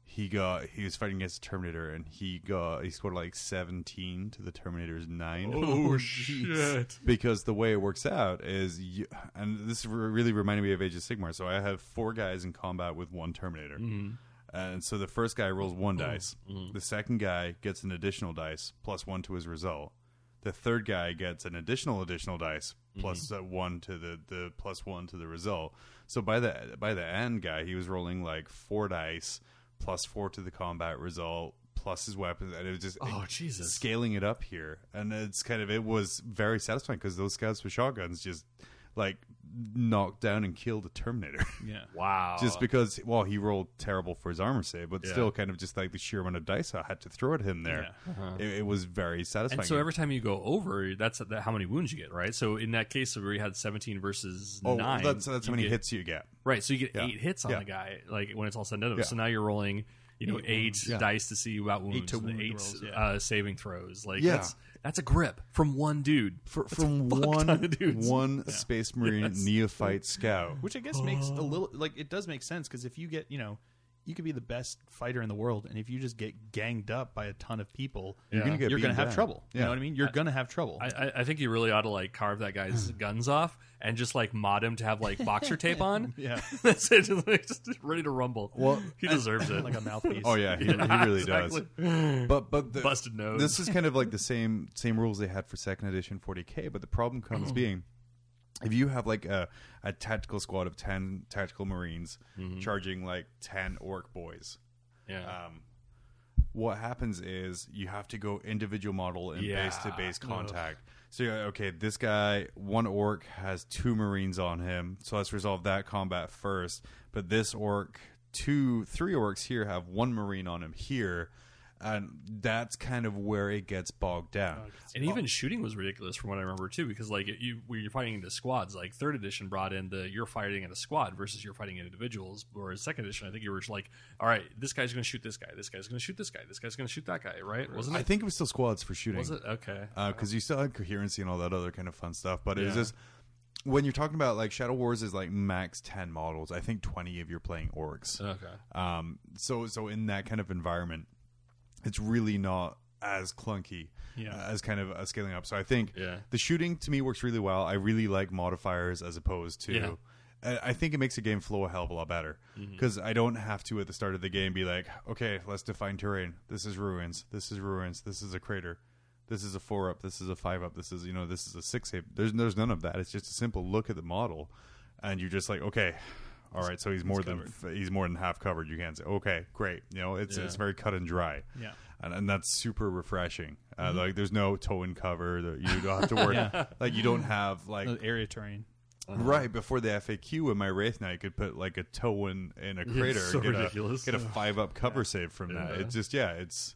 he got he was fighting against the Terminator and he got he scored like seventeen to the Terminator's nine. oh shit! Because the way it works out is, you, and this really reminded me of Age of Sigmar. So I have four guys in combat with one Terminator, mm-hmm. and so the first guy rolls one mm-hmm. dice. Mm-hmm. The second guy gets an additional dice plus one to his result. The third guy gets an additional additional dice plus, uh, one to the the plus one to the result. So by the by the end guy, he was rolling like four dice plus four to the combat result plus his weapons, and it was just Oh, Jesus. scaling it up here, and it's kind of it was very satisfying because those scouts with shotguns just like knocked down and killed a Terminator. Yeah. Wow. just because well he rolled terrible for his armor save but Yeah. still kind of just like the sheer amount of dice i had to throw at him there it, it was very satisfying And so every time you go over, that's how many wounds you get, right? So in that case where you had 17 versus oh 9. that's that's how many get- hits you get Right, so you get Yeah. eight hits on Yeah. the guy, like when it's all said and done. Yeah. So now you're rolling, you know, eight Yeah. dice to see about wounds, to wound eight rolls, yeah. uh, saving throws. Like Yeah. that's that's a grip from one dude. for, from a fuck one ton of dudes. one space marine Yes. neophyte scout Which I guess makes a oh. little like it does make sense because if you get you know you could be the best fighter in the world, and if you just get ganged up by a ton of people, You're gonna get you're gonna have down. trouble. You know what I mean? You're going to have trouble. I, I, I think you really ought to like carve that guy's guns off and just like mod him to have like boxer tape on. yeah, That's it. Just, like, just ready to rumble. Well, he deserves it. like a mouthpiece. Oh yeah, he, he really does. But but the, Busted nose. This is kind of like the same same rules they had for second edition 40k. But the problem comes oh. being, if you have like a, a tactical squad of ten tactical marines charging like ten orc boys, yeah. um, what happens is you have to go individual model and base to base contact. So you're like, okay, this guy, one orc has two marines on him, so let's resolve that combat first. But this orc, two, three orcs here have one marine on him here, and that's kind of where it gets bogged down. and even shooting was ridiculous from what I remember too, because like you when you're fighting into squads, like third edition brought in the you're fighting in a squad versus you're fighting in individuals. Whereas second edition, I think you were just like, all right, this guy's going to shoot this guy, this guy's going to shoot this guy, this guy's going to shoot that guy, right? Wasn't I it? think it was still squads for shooting. Was it okay? because you still had coherency and all that other kind of fun stuff. But it's Yeah. just when you're talking about like Shadow Wars is like max ten models. I think twenty if you're playing orcs. Okay. Um, so so in that kind of environment, it's really not as clunky Yeah. uh, as kind of uh, scaling up. So I think Yeah. the shooting to me works really well. I really like modifiers as opposed to. Yeah. I I think it makes the game flow a hell of a lot better Mm-hmm. because I don't have to at the start of the game be like, okay, let's define terrain. This is ruins. This is ruins. This is a crater. This is a four up. This is a five up. This is you know this is a six up. There's there's none of that. It's just a simple look at the model, and you're just like, okay, all right. So he's more than he's more than half covered. You can't say, okay, great. You know, it's Yeah. it's very cut and dry. Yeah. And, and that's super refreshing. Uh, Mm-hmm. Like, there's no toe and cover. That you don't have to worry. Like, you don't have like The area terrain. Right before the FAQ in my Wraithknight, could put like a toe in, in a crater, so get, ridiculous. A, get a five up cover save from that. Yeah. It's just yeah, it's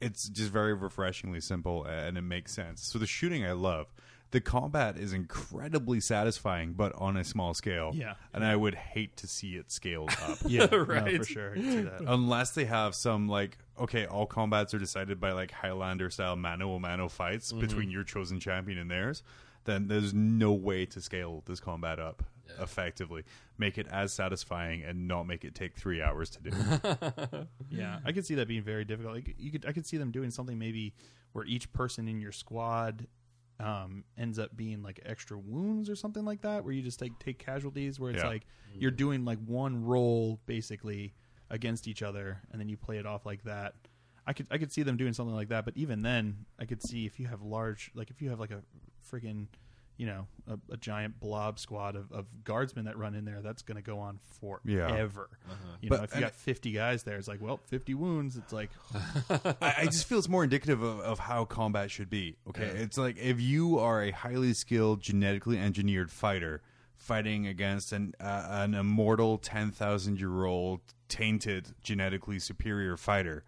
it's just very refreshingly simple and it makes sense. So the shooting I love. The combat is incredibly satisfying, but on a small scale. Yeah. and I would hate to see it scaled up. Yeah, no, Right. for sure. I can see that. Unless they have some like okay, all combats are decided by like Highlander style mano a mano fights mm-hmm. between your chosen champion and theirs, then there's no way to scale this combat up effectively. Make it as satisfying and not make it take three hours to do. Yeah, I could see that being very difficult. Like, you could, I could see them doing something maybe where each person in your squad um, ends up being like extra wounds or something like that, where you just like take casualties, where it's Yeah. like you're doing like one roll basically against each other, and then you play it off like that. I could I could see them doing something like that, but even then, I could see if you have large, like if you have like a friggin' you know a, a giant blob squad of, of guardsmen that run in there, that's going to go on forever. Yeah. You But- know, if you got 50 guys there, it's like, well, 50 wounds. It's like, I, I just feel it's more indicative of, of how combat should be. Okay, it's like if you are a highly skilled, genetically engineered fighter fighting against an uh, an immortal, ten thousand year old, tainted, genetically superior fighter.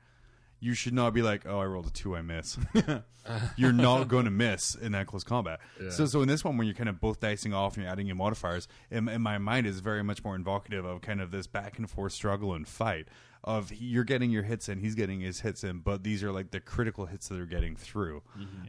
You should not be like, oh, I rolled a two, I miss. you're not going to miss in that close combat. So, so in this one, when you're kind of both dicing off and you're adding your modifiers, in, in my mind is very much more invocative of kind of this back and forth struggle and fight. Of you're getting your hits in, he's getting his hits in, but these are like the critical hits that are getting through.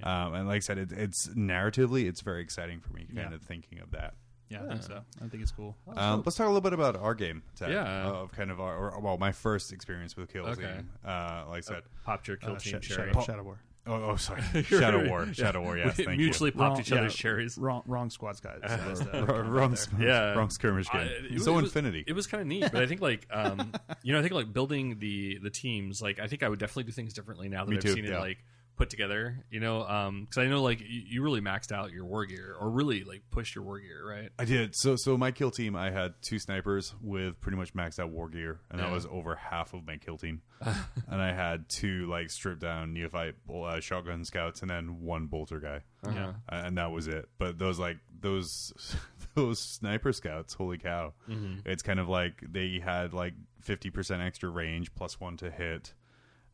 Um, and like I said, it, it's narratively, it's very exciting for me, kind Yeah. of thinking of that. Yeah, I think so. I think it's cool. Um, let's talk a little bit about our game, Ted, Yeah. of kind of our, or, well, my first experience with Kill Okay. Team. Uh, like I said, Popped your kill Uh, team Sh- cherry. Shadow, Shadow War. oh, oh sorry, Shadow War, Shadow War, yes, We thank mutually you. popped Wrong- each other's yeah, cherries. Wrong, wrong squads, guys. That's the- wrong, wrong, sp- Yeah. wrong skirmish I- game. it so it was- Infinity. It was kind of neat, but I think like um, you know, I think like building the the teams. Like I think I would definitely do things differently now that Me I've too, seen yeah. it like put together. You know, because I know like you, you really maxed out your war gear or really like pushed your war gear, right? I did. So, so my kill team, I had two snipers with pretty much maxed out war gear, and that Yeah. was over half of my kill team. and I had two like stripped down neophyte uh, shotgun scouts, and then one bolter guy. Yeah. Uh, and that was it. But those like those those sniper scouts, holy cow! Mm-hmm. It's kind of like they had like fifty percent extra range plus one to hit.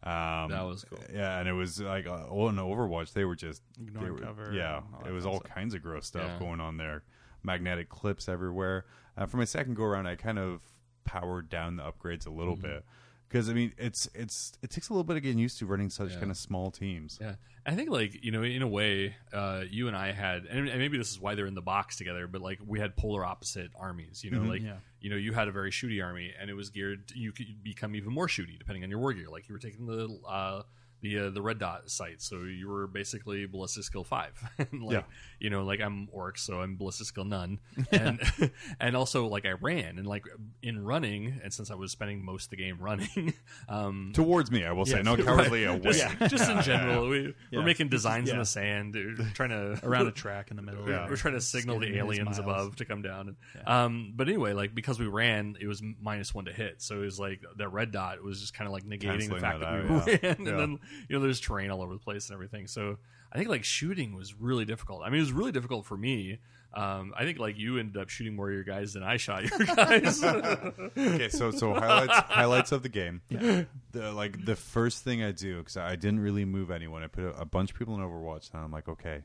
Um, That was cool. Yeah, and it was like uh, oh, in Overwatch they were just Ignoring they were- cover Yeah, and all that it was all stuff. kinds of gross stuff Yeah. going on there. Magnetic clips everywhere. Uh, for my second go around, I kind of powered down the upgrades a little Mm-hmm. bit because I mean it's it's it takes a little bit of getting used to running such Yeah. kind of small teams. Yeah, I think like you know, in a way, uh, you and I had, and, maybe this is why they're in the box together. But like we had polar opposite armies. You know, like Yeah. you know, you had a very shooty army, and it was geared. You could become even more shooty depending on your war gear. Like you were taking the uh, the uh, the red dot sight, so you were basically ballistic skill five. and like Yeah. you know, like I'm orc, so I'm ballistic skill none, and and also like I ran and like in running, and since I was spending most of the game running, um, Towards me, I will say, no cowardly away. just, just in general, we, Yeah. we're making designs in the sand, trying to around a track in the middle. Yeah. we're trying to signal the aliens above to come down. Um, but anyway, like because we ran, it was minus one to hit, so it was like that red dot was just kind of like negating the fact that that, we yeah. ran, and Yeah. then you know there's terrain all over the place and everything. So I think like shooting was really difficult. I mean, it was really difficult for me. Um, I think like you ended up shooting more of your guys than I shot your guys. okay, so so highlights highlights of the game. The like the first thing I do because I didn't really move anyone. I put a, a bunch of people in Overwatch, and I'm like, okay,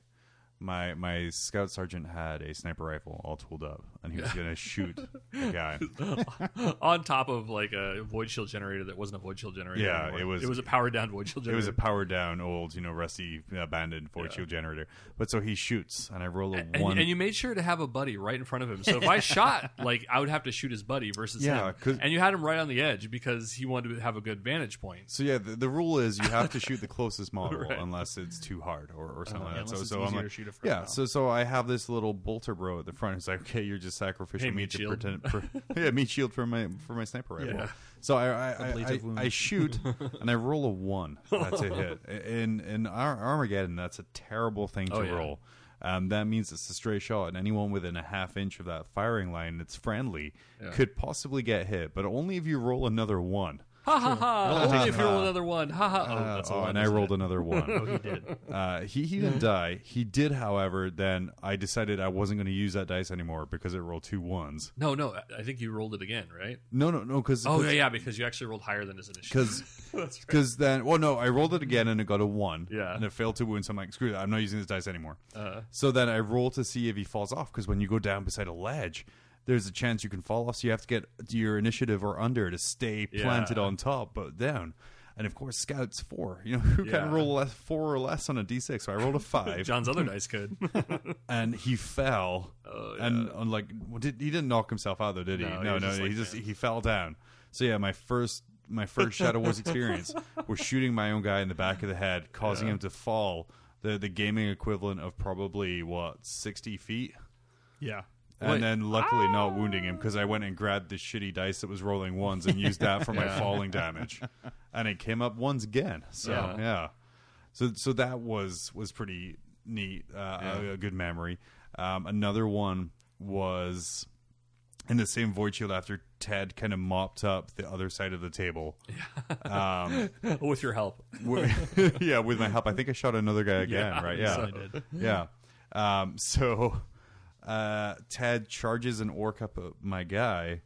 my my scout sergeant had a sniper rifle all tooled up, and he was gonna shoot a guy. on top of like a void shield generator that wasn't a void shield generator. Yeah, anymore. it was- It was a powered down void shield generator. It was a powered down old, you know, rusty, uh, abandoned void shield generator. But so he shoots, and I roll a and, one. and you made sure to have a buddy right in front of him. So if I shot, like I would have to shoot his buddy versus Yeah, him. And you had him right on the edge because he wanted to have a good vantage point. so yeah, the, the rule is you have to shoot the closest model Right. unless it's too hard or, or something yeah, like uh, that. So so I'm like, to shoot it from yeah. now. So so I have this little bolter bro at the front. Who's like, okay, you're just sacrificial Hey, meat meat to shield. pretend. Per, yeah, meat shield for my for my sniper rifle. Yeah. So I I, I, I. I shoot and I roll a one uh, to hit. In in Ar- Armageddon, that's a terrible thing to Oh, yeah. roll. Um, that means it's a stray shot, and anyone within a half inch of that firing line that's friendly Yeah. could possibly get hit, but only if you roll another one. Ha ha ha! Only if you roll another one. Ha ha! Oh, that's a Uh, one. and I isn't rolled it? another one. Oh, he did. Uh, he he didn't die. He did, however. Then I decided I wasn't going to use that dice anymore because it rolled two ones. No, no. I- I think you rolled it again, right? No, no, no, because Oh yeah, yeah. Because you actually rolled higher than his initiative. because That's right. then well no I rolled it again and it got a one Yeah. and it failed to wound so I'm like screw that I'm not using this dice anymore Uh, so then I roll to see if he falls off because when you go down beside a ledge there's a chance you can fall off so you have to get your initiative or under to stay planted Yeah. on top but down. And of course scouts four. You know who Yeah. can roll less, four or less on a d6 so I rolled a five. John's other dice could. and he fell. Oh, and on like well, did, he didn't knock himself out though did he? No, he no was no just he just he fell down. So yeah my first my first shadow wars experience was shooting my own guy in the back of the head causing Yeah. him to fall. The the gaming equivalent of probably what 60 feet? Yeah. And Wait. then luckily not wounding him because I went and grabbed the shitty dice that was rolling ones and used that for my falling damage, and it came up ones again. So yeah, Yeah. so so that was was pretty neat, uh, Yeah. a, a good memory. Um, another one was in the same void shield after Ted kind of mopped up the other side of the table. Um, with your help. yeah, with my help, I think I shot another guy again. Yeah, right? you Yeah, certainly did. yeah. Um, so uh, Ted charges an orc up uh, my guy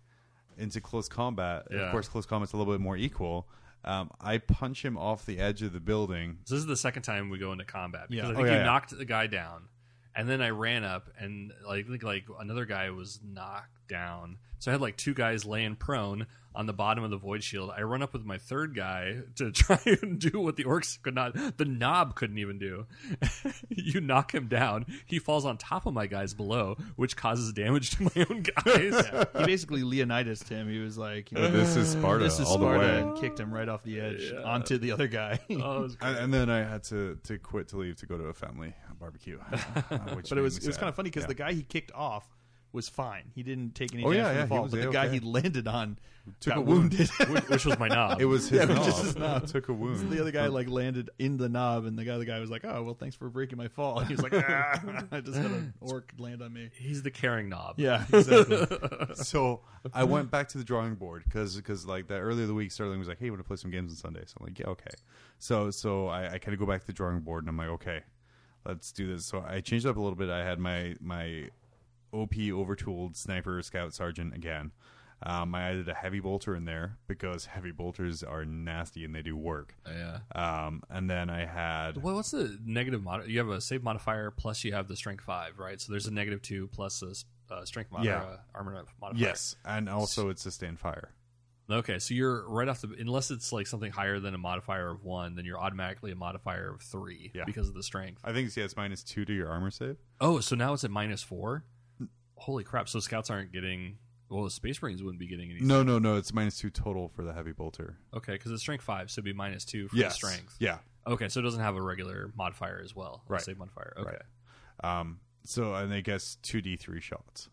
into close combat. Of Yeah. course, close combat's a little bit more equal. Um, I punch him off the edge of the building. So this is the second time we go into combat because Yeah. I Oh, think yeah, you yeah. knocked the guy down, and then I ran up and like I think like another guy was knocked down. So I had like two guys laying prone on the bottom of the void shield. I run up with my third guy to try and do what the orcs could not. The knob couldn't even do. you knock him down. He falls on top of my guys below, which causes damage to my own guys. He basically Leonidas him. He was like, you know, This is Sparta this is all Sparta, the way. and kicked him right off the edge Yeah. onto the other guy. Oh, And, and then I had to, to quit to leave to go to a family barbecue. uh, which but it was me it was kind of funny because Yeah. the guy he kicked off was fine. He didn't take any Oh, damage yeah, from the he fall, was but the guy A-okay. he landed on Took got a wound. wounded. which, which was my knob. It was his Yeah, knob. just his knob. Took a wound. the other guy like landed in the knob, and the guy the guy was like, "Oh well, thanks for breaking my fall." And he was like, ah, "I just had an orc land on me." He's the caring knob. Yeah, exactly. so I went back to the drawing board because because like that earlier the week Sterling was like, "Hey, you want to play some games on Sunday?" So I'm like, "Yeah, okay." So so I, I kind of go back to the drawing board and I'm like, "Okay, let's do this." So I changed up a little bit. I had my my OP overtooled sniper scout sergeant again. Um, I added a heavy bolter in there because heavy bolters are nasty and they do work. Yeah. Um, and then I had Well, what's the negative mod? You have a save modifier plus you have the strength five, right? So there's a negative two plus a uh, strength mod- Yeah. uh, armor modifier. yes, and also it's sustain fire. Okay, so you're right off the unless it's like something higher than a modifier of one, then you're automatically a modifier of three Yeah. because of the strength. I think it's, yeah, it's minus two to your armor save. Oh, so now it's at minus four. Holy crap! So scouts aren't getting. Well, the Space Marines wouldn't be getting any. No, no, no. It's minus two total for the heavy bolter. Okay, because it's strength five, so it'd be minus two for Yes. the strength. Yeah. Okay, so it doesn't have a regular modifier as well. Right. Save modifier. Okay. Right. Um. So and they guess two d three shots,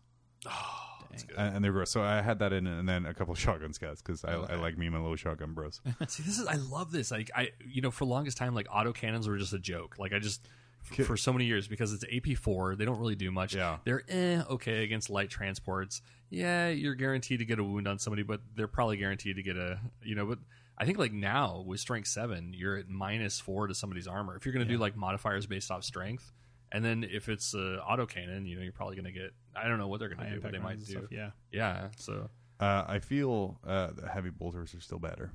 Oh, and, and they were so I had that in, and then a couple of shotgun scouts because I, I like me and my little shotgun bros. See, this is I love this. Like I, you know, for longest time, like auto cannons were just a joke. Like I just f- for so many years because it's AP four, they don't really do much. Yeah. they're eh, okay against light transports. Yeah, you're guaranteed to get a wound on somebody, but they're probably guaranteed to get a you know. But I think like now with strength seven, you're at minus four to somebody's armor. If you're going to do like modifiers based off strength. And then if it's a auto cannon, you know you're probably going to get. I don't know what they're going to do, but they might do. stuff, yeah. Yeah. So Uh, I feel uh, the heavy bolters are still better.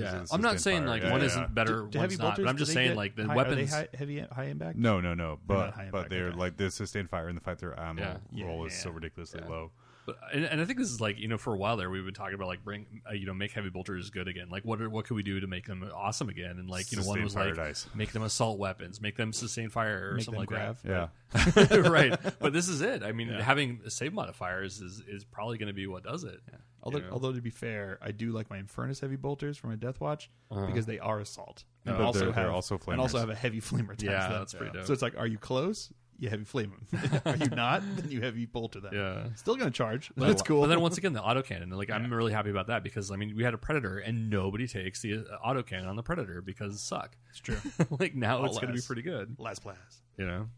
Yeah, it's I'm not saying fire. like Yeah, one yeah. isn't better, Do- do one's not. But I'm just saying like the high, weapons. Are they high, heavy high impact? No, no, no. They're But but they're okay. like the sustained fire and the fact their ammo Yeah. Yeah, roll is so ridiculously Yeah. low. But, and, and I think this is like you know for a while there we've been talking about like bring uh, you know make heavy bolters good again. Like what are, what could we do to make them awesome again? And like you know one was fire like make them assault weapons, make them sustain fire or Make something them like grav. Yeah. that. right. But this is it. I mean, having save modifiers is is probably going to be what does it. Although, You know? although to be fair, I do like my Infernus heavy bolters for my Deathwatch Uh-huh. because they are assault and But also they're- have they're also and also flamers. have a heavy flamer. attached Yeah, to them. that's pretty dope. So it's like, are you close? You heavy flame them. are you not? Then you heavy bolter them. Yeah. Still gonna charge. But, That's cool. But then once again, the autocannon, like I'm really happy about that because I mean we had a predator and nobody takes the uh, autocannon on the predator because suck. it's true. like now All it's going to be Las. pretty good, Last blast. you know.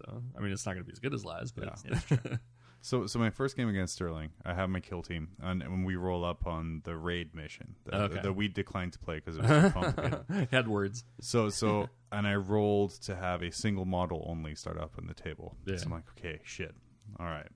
So I mean, it's not going to be as good as Laz, but Yeah. it's- So, so my first game against Sterling, I have my kill team, and when we roll up on the raid mission, that, Okay. that we declined to play because it was too complicated. had words. So, so, and I rolled to have a single model only start up on the table. Yeah. So I'm like, okay, shit, all right.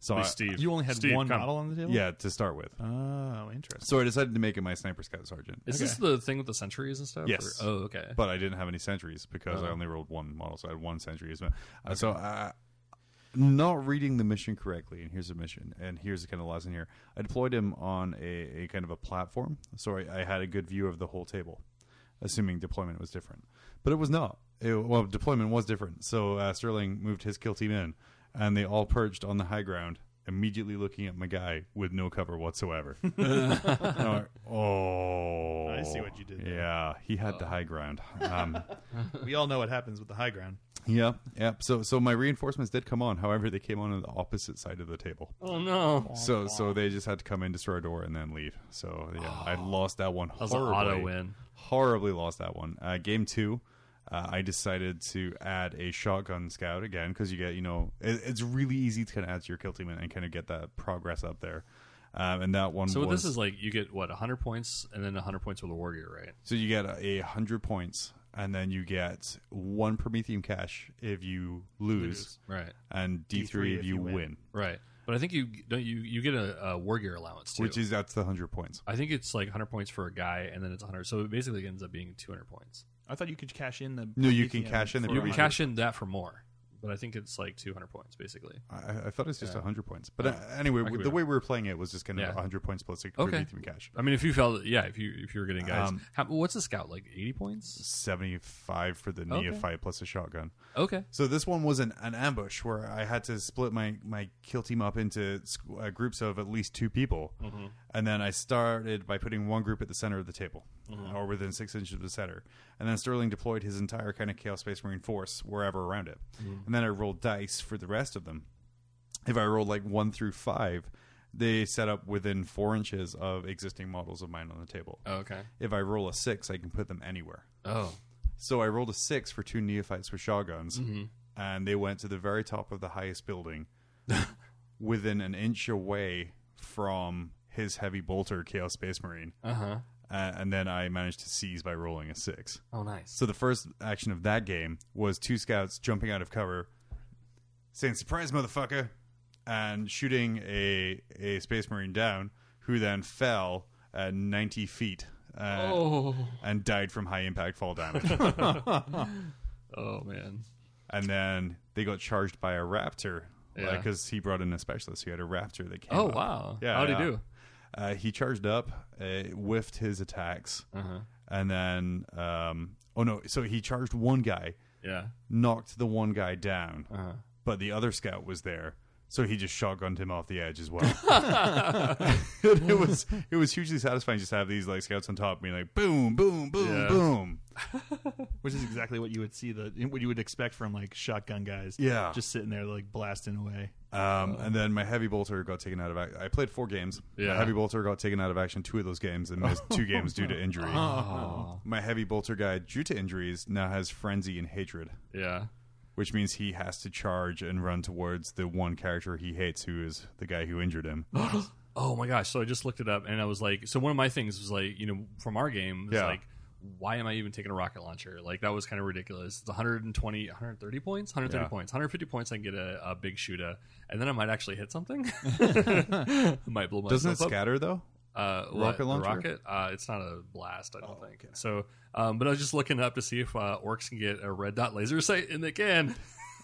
So, Please, I- Steve, You only had Steve, one come. model on the table. yeah, to start with. Oh, interesting. So I decided to make it my sniper scout sergeant, Is Okay. this the thing with the sentries and stuff? Yes. or- oh, okay. but I didn't have any centuries because I Oh. only rolled one model, so I had one sentry. as well. Uh, So, uh, not reading the mission correctly, and here's the mission, and here's the kind of lesson here. I deployed him on a, a kind of a platform, so I, I had a good view of the whole table, assuming deployment was different, but it was not. It, well, deployment was different. So uh, Sterling moved his kill team in, and they all perched on the high ground, immediately looking at my guy with no cover whatsoever. I'm like, oh, I see what you did there. Yeah, he had the high ground. Um, we all know what happens with the high ground. yeah, yeah. So, so my reinforcements did come on. However, they came on on the opposite side of the table. oh no, So, so they just had to come in, destroy a door, and then leave. So, yeah, I lost that one that was an horribly. auto win. Horribly lost that one. Uh, game two, uh, I decided to add a shotgun scout again because you get, you know, it, it's really easy to kind of add to your kill team and, and kind of get that progress up there. Um, and that one So was this is like you get what 100 points and then 100 points with a warrior, right? So you get a, a hundred points, and then you get one Promethium cache if you lose, Right, and D three if, you win, right. But I think you don't you you get a, a warrior allowance too. which is that's the hundred points. I think it's like 100 points for a guy, and then it's 100. So it basically ends up being 200 points. I thought you could cash in the. No, you can BTM cash in the for You can 100. cash in that for more, but I think it's like 200 points basically. I, I thought it was just Yeah. a hundred points, but uh, Oh, anyway, could be the wrong. way we were playing it was just kind of Yeah. a hundred points plus a Okay. Promethium cache. I mean, if you felt, yeah, if you if you were getting guys, Um, how, what's the scout like? 80 points? Seventy five for the Okay. neophyte plus a shotgun. Okay, So this one was an, an ambush where I had to split my, my kill team up into squ- uh, groups of at least two people, Mm-hmm. And then I started by putting one group at the center of the table, Mm-hmm. or within six inches of the center, and then Sterling deployed his entire kind of Chaos Space Marine force wherever around it, Mm-hmm. and then I rolled dice for the rest of them. If I rolled like one through five, they set up within four inches of existing models of mine on the table. oh, okay. If I roll a six, I can put them anywhere. Oh, So I rolled a six for two neophytes with shotguns, Mm-hmm. and they went to the very top of the highest building, within an inch away from his heavy bolter Chaos Space Marine. uh huh. Uh, and then I managed to seize by rolling a six. Oh, nice. So the first action of that game was two scouts jumping out of cover, saying "Surprise, motherfucker!" and shooting a a Space Marine down, who then fell at ninety feet. Uh, oh, And died from high impact fall damage. oh man. and then they got charged by a raptor Yeah. because he brought in a specialist who had a raptor that came Oh up. wow. Yeah, How'd yeah. he do? Uh, he charged up, uh, whiffed his attacks, Uh-huh. and then um, oh no, so he charged one guy, Yeah. knocked the one guy down, Uh-huh. but the other scout was there. So he just shotgunned him off the edge as well. it was it was hugely satisfying just to have these like scouts on top being like boom, boom, boom, Yeah. boom. which is exactly what you would see the what you would expect from like shotgun guys. Yeah. just sitting there like blasting away. Um, and then my heavy bolter got taken out of. Ac- I played four games. Yeah. My heavy bolter got taken out of action two of those games and missed two games due to injury. Oh. My heavy bolter guy, due to injuries, now has frenzy and hatred, Yeah. Which means he has to charge and run towards the one character he hates, who is the guy who injured him. Oh my gosh! So I just looked it up, and I was like, so one of my things was like, you know, from our game, was Yeah. like, why am I even taking a rocket launcher? Like that was kind of ridiculous. It's 120, 130 points, 130 Yeah. points, 150 points. I can get a, a big shooter, and then I might actually hit something. might blow myself Doesn't it up. scatter though? Uh, Rocket launcher? rocket? Uh, it's not a blast, I don't Oh, think. okay. So, um, but I was just looking up to see if uh, orcs can get a red dot laser sight, and they can.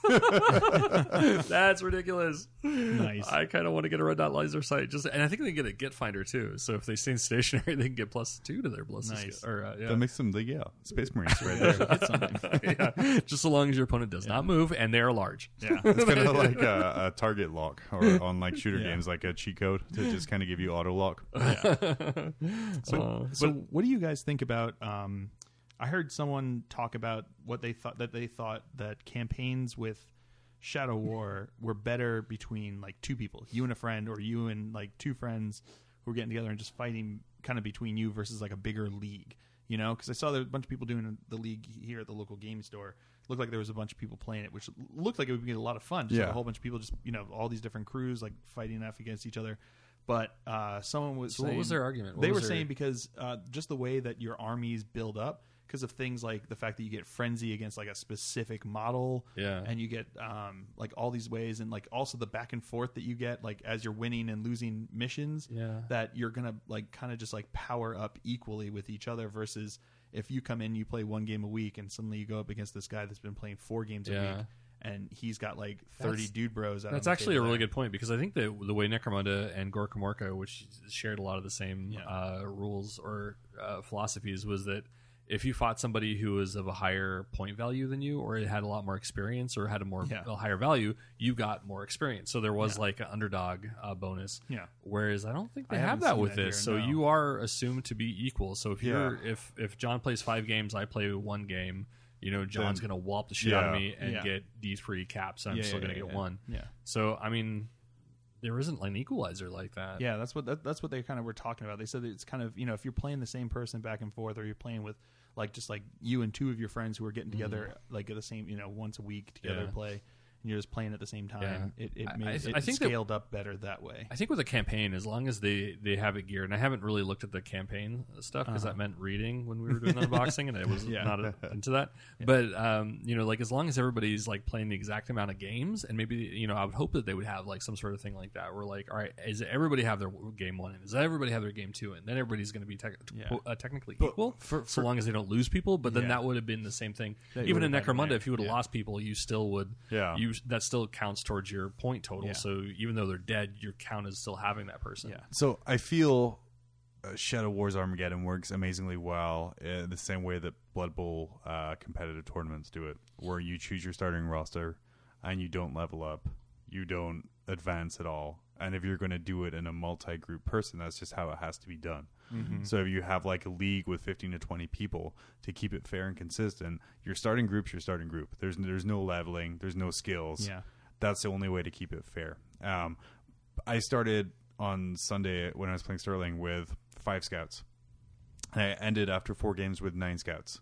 That's ridiculous. Nice. I kind of want to get a red dot laser sight, just and I think they get a get finder too. So if they stay stationary, they can get plus two to their ballistic Nice. skill. Or uh, yeah. That makes them the yeah space marines right there. Hit something. yeah, just so long as your opponent does not move and they are large. Yeah. It's kind of like a, a target lock or on like shooter Yeah. games, like a cheat code to just kind of give you auto lock. So, Uh, so what do you guys think about? Um, I heard someone talk about what they thought that they thought that campaigns with Shadow War were better between like two people, you and a friend, or you and like two friends who were getting together and just fighting kind of between you versus like a bigger league. You know, because I saw there was a bunch of people doing the league here at the local game store. Looked like there was a bunch of people playing it, which looked like it would be a lot of fun. Just like Yeah. a whole bunch of people, just you know, all these different crews like fighting off against each other. But uh, someone was So what was their argument? What they were their- saying because uh, just the way that your armies build up, because of things like the fact that you get frenzy against like a specific model, Yeah. and you get um, like all these ways, and like also the back and forth that you get, like as you're winning and losing missions, Yeah. that you're gonna like kind of just like power up equally with each other versus if you come in, you play one game a week, and suddenly you go up against this guy that's been playing four games a week. And he's got like thirty That's- dude bros. Out That's actually a table really good point because I think that the way Necromunda and Gorkamorka, which shared a lot of the same Yeah. uh, rules or uh, philosophies, was that if you fought somebody who was of a higher point value than you, or had a lot more experience, or had a more Yeah. a higher value, you got more experience. So there was Yeah. like an underdog uh, bonus. Yeah. Whereas I don't think they I have that with that this. here, so no. you are assumed to be equal. So if you're if if John plays five games, I play one game. You know, John's Then- going to wallop the shit out of me and get D three caps. I'm still yeah, going to yeah, get one. Yeah. So I mean, there isn't an equalizer like that. Yeah, that's what that, that's what they kind of were talking about. They said that it's kind of you know if you're playing the same person back and forth, or you're playing with like just like you and two of your friends who are getting together like at the same you know once a week together Mm-hmm. Yeah. to play, you're just playing at the same time. Yeah. It it, I- made, I- it I think that- scaled up better that way. I think with a campaign, as long as they they have it geared, and I haven't really looked at the campaign stuff because that meant reading when we were doing unboxing, and I was Uh-huh. Yeah. not into that. But um, you know, like as long as everybody's like playing the exact amount of games, and maybe you know, I would hope that they would have like some sort of thing like that, where like, all right, is everybody have their game one, and does everybody have their game two, and then everybody's going to be tec- Yeah. uh, technically But equal, for- so long as they don't lose people. But then Yeah. that would have been the same thing. That Even in would have had Necromunda, if you would have yeah. lost people, you still would. Yeah. You that still counts towards your point total. Yeah. So even though they're dead, your count is still having that person. Yeah. So I feel uh, Shadow Wars Armageddon works amazingly well uh, the same way that Blood Bowl uh, competitive tournaments do it, where you choose your starting roster and you don't level up, you don't advance at all. And if you're going to do it in a multi-group person, that's just how it has to be done. So if you have like a league with 15 to 20 people to keep it fair and consistent, your starting group's your starting group. There's there's no leveling, there's no skills Yeah. that's the only way to keep it fair. Um, I started on Sunday when I was playing Sterling with five scouts. And I ended after four games with nine scouts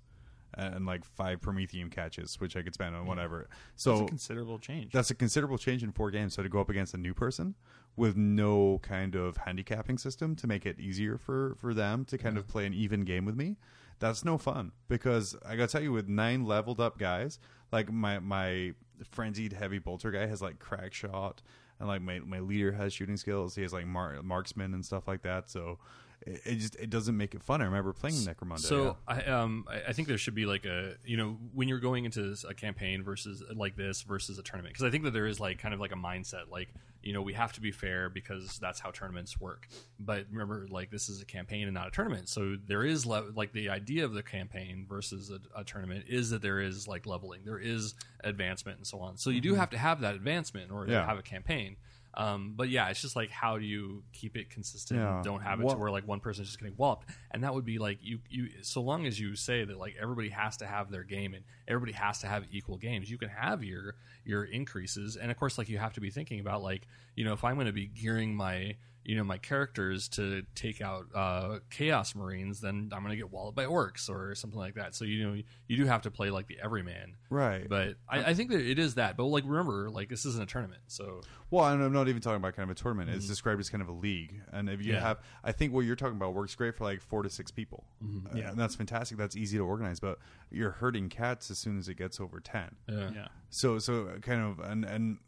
and like five Promethium catches, which I could spend on whatever. So It's a considerable change. that's a considerable change in four games. So to go up against a new person with no kind of handicapping system to make it easier for for them to kind of play an even game with me, that's no fun. Because I gotta tell you, with nine leveled up guys, like my my frenzied heavy bolter guy has like crack shot, and like my my leader has shooting skills. He has like mar- marksman and stuff like that. So it, it just it doesn't make it fun. I remember playing Necromunda. So I um I, I think there should be like a you know when you're going into a campaign versus like this versus a tournament because I think that there is like kind of like a mindset like you know we have to be fair because that's how tournaments work. But remember like this is a campaign and not a tournament, so there is le- like the idea of the campaign versus a, a tournament is that there is like leveling, there is advancement and so on. So you do mm-hmm. have to have that advancement in order Yeah. to have a campaign. Um, but yeah, it's just like how do you keep it consistent? Yeah. and Don't have it to where like one person's just getting walloped, and that would be like you you. So long as you say that like everybody has to have their game and everybody has to have equal games, you can have your your increases, and of course like you have to be thinking about like you know if I'm going to be gearing my you know my characters to take out uh, chaos marines, then I'm going to get walloped by orcs or something like that. So you know you do have to play like the everyman, right, but I, I think that it is that. But like remember, like this isn't a tournament, so Well, I'm not even talking about kind of a tournament. It's described as kind of a league, and if you Mm-hmm. Yeah. have, I think what you're talking about works great for like four to six people. Mm-hmm. Uh, Yeah. and that's fantastic. That's easy to organize. But you're hurting cats as soon as it gets over ten. yeah. Yeah. So, so kind of, and and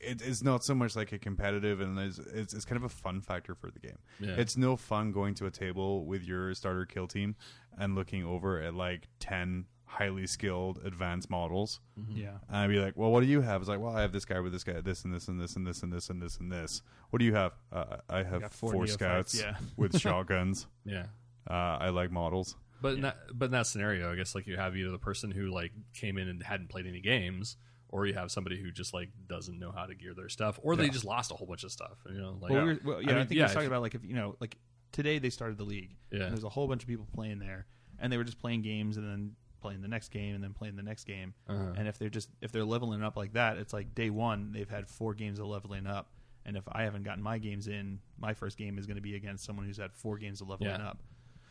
it, it's not so much like a competitive, and it's, it's it's kind of a fun factor for the game. Yeah. It's no fun going to a table with your starter kill team and looking over at like ten highly skilled advanced models Yeah. and I'd be like, "Well, what do you have?" It's like, "Well, I have this guy with this guy, this and this and this and this and this and this and this. What do you have?" Uh, I have got four, four scouts yeah. with shotguns. yeah. Uh, I like models. But in that, but in that scenario, I guess like you have either the person who like came in and hadn't played any games, or you have somebody who just like doesn't know how to gear their stuff, or they Yeah. just lost a whole bunch of stuff. You know, like Well, we were, well, yeah, I, mean, think yeah, he was if- talking about like if you know, like today they started the league. Yeah. And there's a whole bunch of people playing there, and they were just playing games and then playing the next game and then playing the next game. Uh-huh. And if they're just if they're leveling up like that, it's like day one they've had four games of leveling up. And if I haven't gotten my games in, my first game is going to be against someone who's had four games of leveling Yeah. up.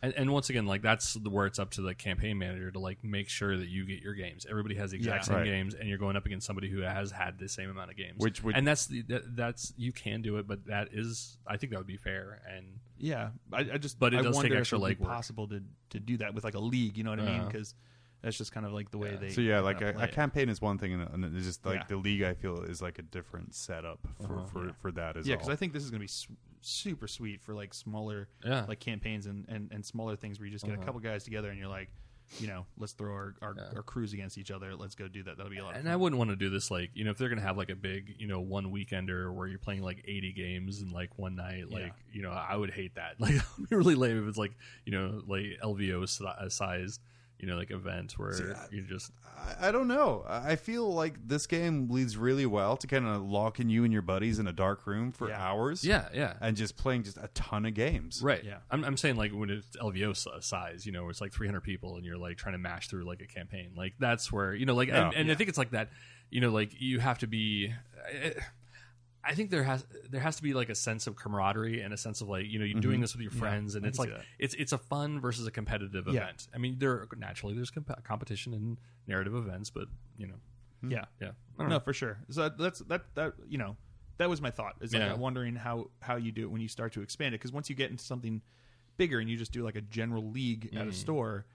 And, and once again, like that's the, where it's up to the campaign manager to like make sure that you get your games. Everybody has the exact Yeah. same Right. games, and you're going up against somebody who has had the same amount of games. Which would- and that's the that, that's you can do it, but that is I think that would be fair. And Yeah, I, I just But it I does take wonder extra if it'd be legwork. possible to to do that with like a league. You know what I mean? Uh-huh. Because that's just kind of like the way Yeah. they. So yeah, like a, play a campaign is one thing, and, and it's just like Yeah. the league. I feel is like a different setup for Uh-huh. for, Yeah. for that as Yeah, well. because I think this is going to be su- super sweet for like smaller yeah, like campaigns and, and, and smaller things where you just get Uh-huh. a couple guys together and you're like, you know, let's throw our, our, Yeah. our crews against each other. Let's go do that. That'll be a lot of and. I wouldn't want to do this like you know if they're gonna have like a big you know one weekender where you're playing like 80 games in like one night like Yeah. you know I would hate that like would be really lame if it's like you know like LVO si- sized you know like events where See, I- you just I, I don't know. I I feel like this game leads really well to kind of locking you and your buddies in a dark room for Yeah. hours. yeah yeah and just playing just a ton of games. Right. Yeah. I'm, I'm saying like when it's LVO si- uh, size, you know, where it's like 300 people and you're like trying to mash through like a campaign. Like that's where you know, like, and, Yeah. I think it's like that. You know, like you have to be. I, I think there has there has to be like a sense of camaraderie and a sense of like you know you're doing this with your friends and I it's like that. it's it's a fun versus a competitive Yeah. event. I mean, there naturally there's comp- competition in narrative events, but you know, yeah. yeah, don't No, know. for sure. So that's that that you know that was my thought. Is like Yeah. I'm wondering how how you do it when you start to expand it because once you get into something bigger and you just do like a general league Mm. at a store,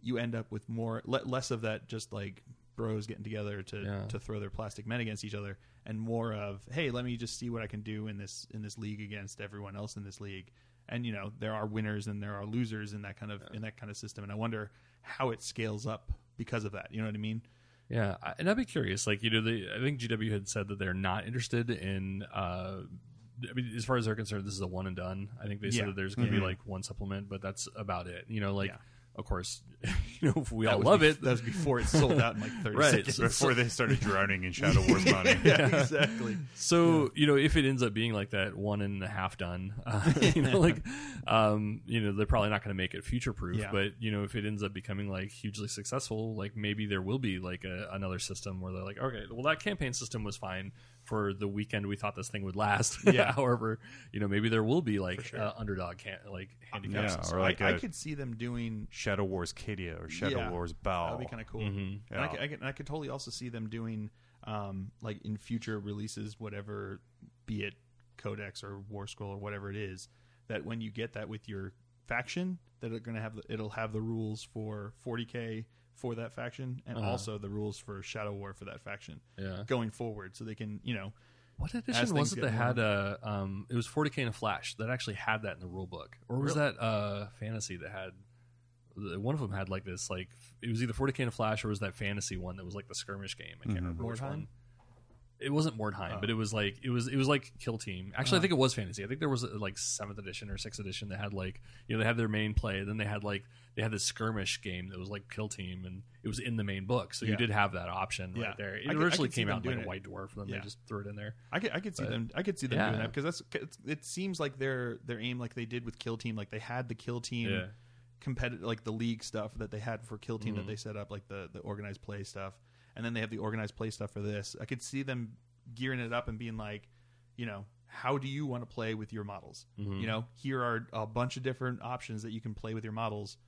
you end up with more le- less of that just like bros getting together to Yeah. to throw their plastic men against each other and more of hey let me just see what I can do in this in this league against everyone else in this league and you know there are winners and there are losers in that kind of in that kind of system and I wonder how it scales up because of that you know what I mean Yeah, I- and I'd be curious. Like you know, the I think GW had said that they're not interested in. Uh, I mean, as far as they're concerned, this is a one and done. I think they said Yeah. that there's going to be like one supplement, but that's about it. You know, like Yeah. Of course, you know, we That all love bef- it. that was before it sold out in like 30 Right. seconds Before they started drowning in Shadow Wars money. yeah, exactly. So you know, if it ends up being like that one and a half done, uh, you know, like, um, you know, they're probably not going to make it future proof. Yeah. But you know, if it ends up becoming like hugely successful, like maybe there will be like a, another system where they're like, okay, well that campaign system was fine for the weekend we thought this thing would last. Yeah. However, you know, maybe there will be like sure. uh, underdog can like handicap Yeah, system. or like I, I a could see them doing. Shadow Wars Cadia or Shadow Yeah, Wars Bow. That'd be kind of cool. Mm-hmm. And I could, I, could, I could totally also see them doing, um, like in future releases, whatever, be it Codex or Warscroll or whatever it is, that when you get that with your faction, that are going to have the, it'll have the rules for 40k for that faction and Uh-huh. also the rules for Shadow War for that faction Yeah. going forward, so they can you know What edition was it get that more- had a? Um, it was 40k in a flash that actually had that in the rule book, or was Really? that uh, fantasy that had? One of them had like this, like it was either 40k in a flash or was that fantasy one that was like the skirmish game? I can't remember which one. It wasn't Mordheim, Oh. but it was like it was it was like Kill Team. Actually, I Uh-huh. think it was fantasy. I think there was uh, like seventh edition or sixth edition that had like you know they had their main play, then they had like they had this skirmish game that was like Kill Team, and it was in the main book, so you did have that option Yeah. right there. It I originally could came out like doing a it. White Dwarf, and then Yeah. they just threw it in there. I could, I could see them. I could see them Yeah. doing that because that's it seems like their their aim, like they did with Kill Team, like they had the Kill Team Yeah. competitive, like the league stuff that they had for Kill Team Mhm. that they set up, like the the organized play stuff, and then they have the organized play stuff for this. I could see them gearing it up and being like, you know, how do you want to play with your models? Mhm. You know, here are a bunch of different options that you can play with your models.